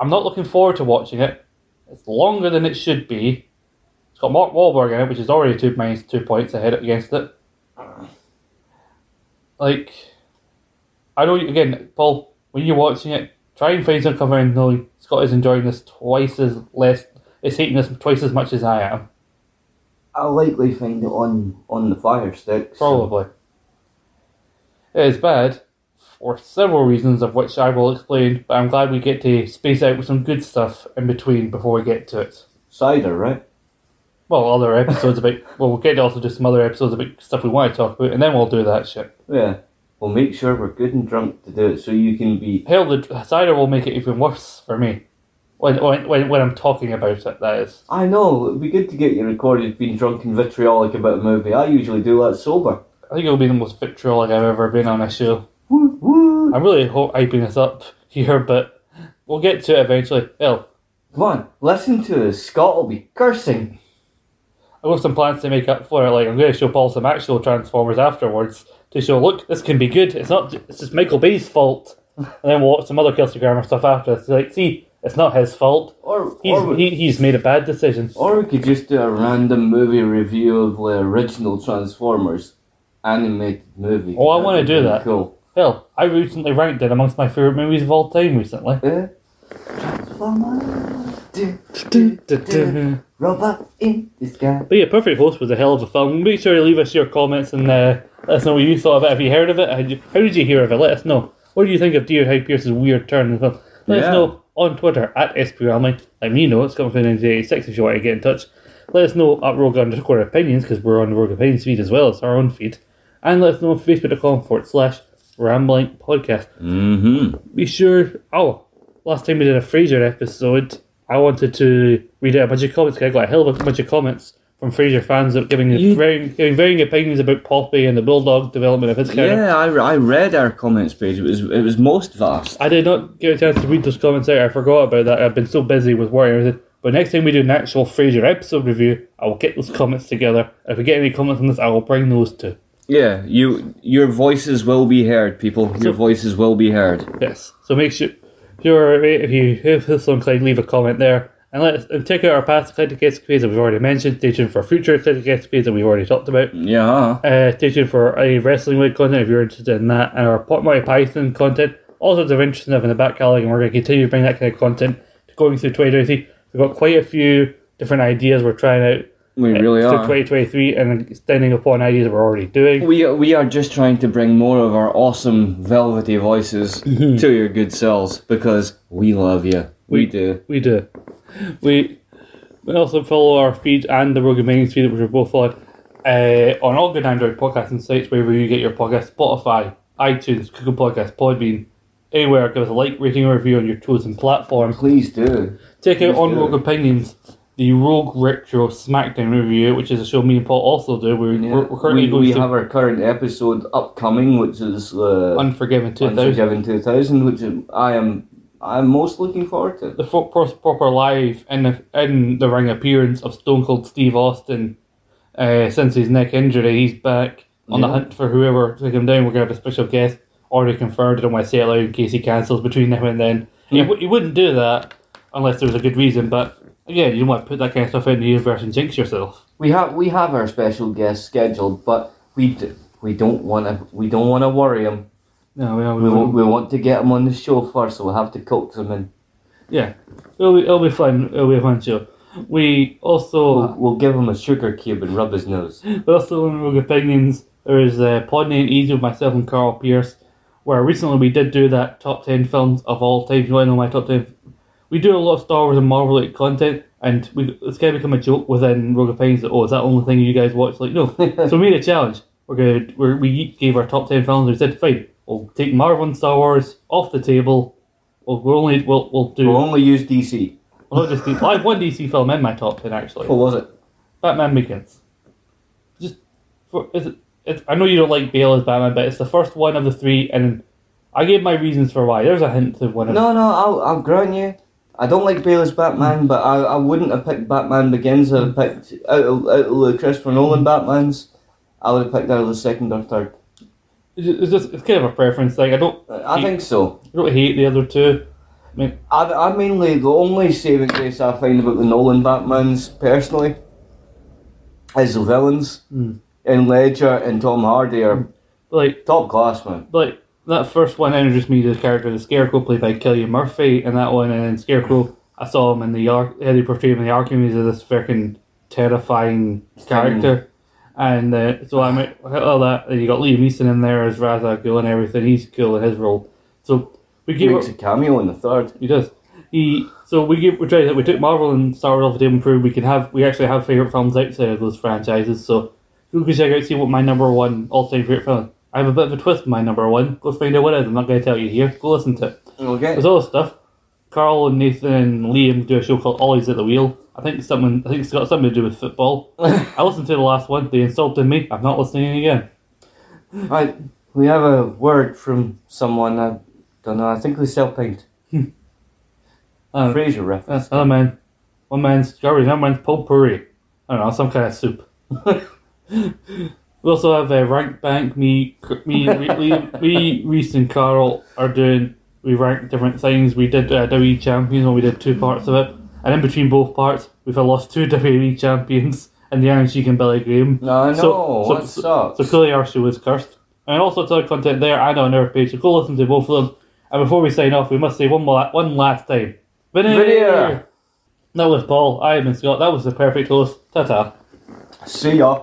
Speaker 1: I'm not looking forward to watching it. It's longer than it should be. It's got Mark Wahlberg in it, which is already two minus two points ahead against it. Like, I know you- again, Paul. When you're watching it, try and find some cover and know Scott is enjoying this twice as less. Is hating this twice as much as I am.
Speaker 2: I'll likely find it on on the fire stick.
Speaker 1: Probably. It is bad for several reasons, of which I will explain. But I'm glad we get to space out with some good stuff in between before we get to it.
Speaker 2: Cider, right?
Speaker 1: Well, other episodes about. Well, we'll get to also do some other episodes about stuff we want to talk about, and then we'll do that shit.
Speaker 2: Yeah. We'll make sure we're good and drunk to do it, so you can be.
Speaker 1: Hell, the cider will make it even worse for me. When, when, when, I'm talking about it, that is.
Speaker 2: I know. It'd be good to get you recorded being drunk and vitriolic about a movie. I usually do that sober.
Speaker 1: I think it'll be the most vitriolic I've ever been on a show.
Speaker 2: Woo woo.
Speaker 1: I'm really ho- hyping this up here, but we'll get to it eventually. Hell,
Speaker 2: Come on, listen to us. Scott will be cursing.
Speaker 1: I've got some plans to make up for it. Like I'm going to show Paul some actual Transformers afterwards to show. Look, this can be good. It's not. It's just Michael Bay's fault. And then we'll watch some other Kelsey Grammer stuff after. Like, see, it's not his fault.
Speaker 2: Or
Speaker 1: He's
Speaker 2: or,
Speaker 1: he, he's made a bad decision.
Speaker 2: or we could just do a random movie review of the original Transformers animated movie.
Speaker 1: Oh, I wanna do that.
Speaker 2: Cool.
Speaker 1: Hell, I recently ranked it amongst my favorite movies of all time recently.
Speaker 2: Yeah. Transformers. Robot in the sky.
Speaker 1: But yeah, Perfect Host was a hell of a film. Make sure you leave us your comments and uh, let us know what you thought of it. Have you heard of it? How did you, how did you hear of it? Let us know. What do you think of David Hyde Pierce's weird turn in the film? Let
Speaker 2: Yeah.
Speaker 1: us know on Twitter at SPRambling. Let me know. It's coming from 1986 if you want to get in touch. Let us know at Rogue underscore opinions because we're on the Rogue Opinions feed as well as our own feed. And let us know on Facebook.com forward slash rambling podcast.
Speaker 2: Mm-hmm.
Speaker 1: Be sure. Oh, last time we did a Frasier episode, I wanted to read out a bunch of comments. 'cause I got a hell of a bunch of comments from Frasier fans that giving
Speaker 2: You-
Speaker 1: varying, giving varying opinions about Poppy and the Bulldog development of his character.
Speaker 2: Yeah, I, I read our comments page. It was it was most vast.
Speaker 1: I did not get a chance to read those comments out. I forgot about that. I've been so busy with work and everything. But next time we do an actual Frasier episode review, I will get those comments together. If we get any comments on this, I will bring those too.
Speaker 2: Yeah, you your voices will be heard, people. Your voices will be heard.
Speaker 1: Yes. So make sure, sure if you if this one inclined, leave a comment there. And let us and check out our past Eclectic Escapades that we've already mentioned. Stay tuned for future Eclectic Escapades that we've already talked about.
Speaker 2: Yeah.
Speaker 1: Uh, stay tuned for any wrestling week content if you're interested in that, and our Pot Monty Python content. All sorts of interesting stuff in the back catalog, and we're going to continue to bring that kind of content going through 2023. We've got quite a few different ideas we're trying out
Speaker 2: We really are.
Speaker 1: 2023 and extending upon ideas we're already doing.
Speaker 2: We we are just trying to bring more of our awesome velvety voices to your good selves because we love you. We,
Speaker 1: We-
Speaker 2: do.
Speaker 1: We do. We we also follow our feed and the Rogan Mining feed, which we're both on, uh, on all good Android podcasting sites wherever you get your podcast Spotify, iTunes, Google Podcasts, Podbean, anywhere. Give us a like, rating, or review on your chosen platform.
Speaker 2: Please do.
Speaker 1: Check out On. Rogue Opinions, the Rogue Retro SmackDown review, which is a show me and Paul also do. We're,
Speaker 2: Yeah.
Speaker 1: we're, currently
Speaker 2: we,
Speaker 1: going
Speaker 2: we
Speaker 1: through
Speaker 2: have our current episode upcoming, which is uh,
Speaker 1: Unforgiven 2000.
Speaker 2: Unforgiven 2000, which I am I'm most looking forward to.
Speaker 1: the pro- proper live in the in the ring appearance of Stone Cold Steve Austin. Uh, since his neck injury, he's back on the hunt for whoever to take him down. We're gonna have a special guest already confirmed. I don't want to say it loud in case he cancels between now and then. He,
Speaker 2: Yeah.
Speaker 1: w- he wouldn't do that unless there was a good reason. But again, you don't want to put that kind of stuff in the universe and jinx yourself.
Speaker 2: We have we have our special guest scheduled, but we d- we don't want to we don't want to worry him.
Speaker 1: No, we, we,
Speaker 2: We,
Speaker 1: we,
Speaker 2: we want to get him on the show first, so we'll have to coax him in.
Speaker 1: yeah, it'll be it'll be fun. It'll be a fun show. We also.
Speaker 2: We'll, we'll give him a sugar cube and rub his nose.
Speaker 1: But also in Rogue Opinions, there is uh, Podney and Easy with myself and Carl Pierce, where recently we did do that top 10 films of all time. You want to know my top 10? We do a lot of Star Wars and Marvel related content, and we, it's kind of become a joke within Rogue Opinions that, oh, is that the only thing you guys watch? Like, no. so we made a challenge. We're gonna, we're, we each gave our top 10 films, and we said, fine, we'll take Marvel and Star Wars off the table. We'll, we'll only, we'll, we'll do,
Speaker 2: We'll only use DC.
Speaker 1: we'll just do, I have one DC film in my top 10 actually.
Speaker 2: What was it?
Speaker 1: Batman Begins. Just for is it, it's, I know you don't like Bale as Batman, but it's the first one of the three, and I gave my reasons for why. There's a hint to one of
Speaker 2: No, no, I'll, I'll grant you. I don't like Bale as Batman, but I, I wouldn't have picked Batman Begins. I'd have picked out of, out of the Christopher Nolan Batmans. I would have picked out of the second or third.
Speaker 1: It's just, it's kind of a preference thing. I don't
Speaker 2: I think so.
Speaker 1: I don't hate the other two. I mean,
Speaker 2: I, I mainly the only saving grace I find about the Nolan Batmans personally is the villains.
Speaker 1: Hmm.
Speaker 2: And Ledger and Tom Hardy are
Speaker 1: like
Speaker 2: top class, man.
Speaker 1: like that first one introduced me to the character of the Scarecrow played by Cillian Murphy, and that one and then Scarecrow. I saw him in the arc. How they portrayed him in the Arkham. He's this freaking terrifying character. And uh, so I mean, all that. And you got Liam Neeson in there as Ra's al Ghul and everything. He's cool in his role. So we
Speaker 2: He
Speaker 1: gave
Speaker 2: makes a cameo in the third.
Speaker 1: he does. He so we give we tried we took Marvel and Star Wars off the table and proved we can have we actually have favorite films outside of those franchises. So you can check out see what my number one all time favorite film. I have a bit of a twist in my number one. Go find out what it is. I'm not going to tell you here. Go listen to it.
Speaker 2: Okay.
Speaker 1: There's all this stuff. Carl and Nathan and Liam do a show called Always at the Wheel. I think it's something. I think it's got something to do with football. I listened to the last one. They insulted me. I'm not listening again.
Speaker 2: Right. We have a word from someone. I don't know. I think they sell paint.
Speaker 1: Uh,
Speaker 2: Frasier reference.
Speaker 1: That's another man. One man's garbage, another man's potpourri. I don't know, some kind of soup. we also have uh, Rank Bank. Me, me, me, me, Reese, and Carl are doing. We rank different things. We did uh, WWE Champions when we did two parts of it, and in between both parts, we've lost two WWE Champions and the Iron Sheik and Billy Graham.
Speaker 2: No, I know.
Speaker 1: So- so-
Speaker 2: sucks?
Speaker 1: So clearly our show is cursed. And also other content there and on our page, so go listen to both of them. And before we sign off, we must say one more, one last time. Veneer! That was Paul. I been Scott. That was the perfect host. Ta ta.
Speaker 2: See ya.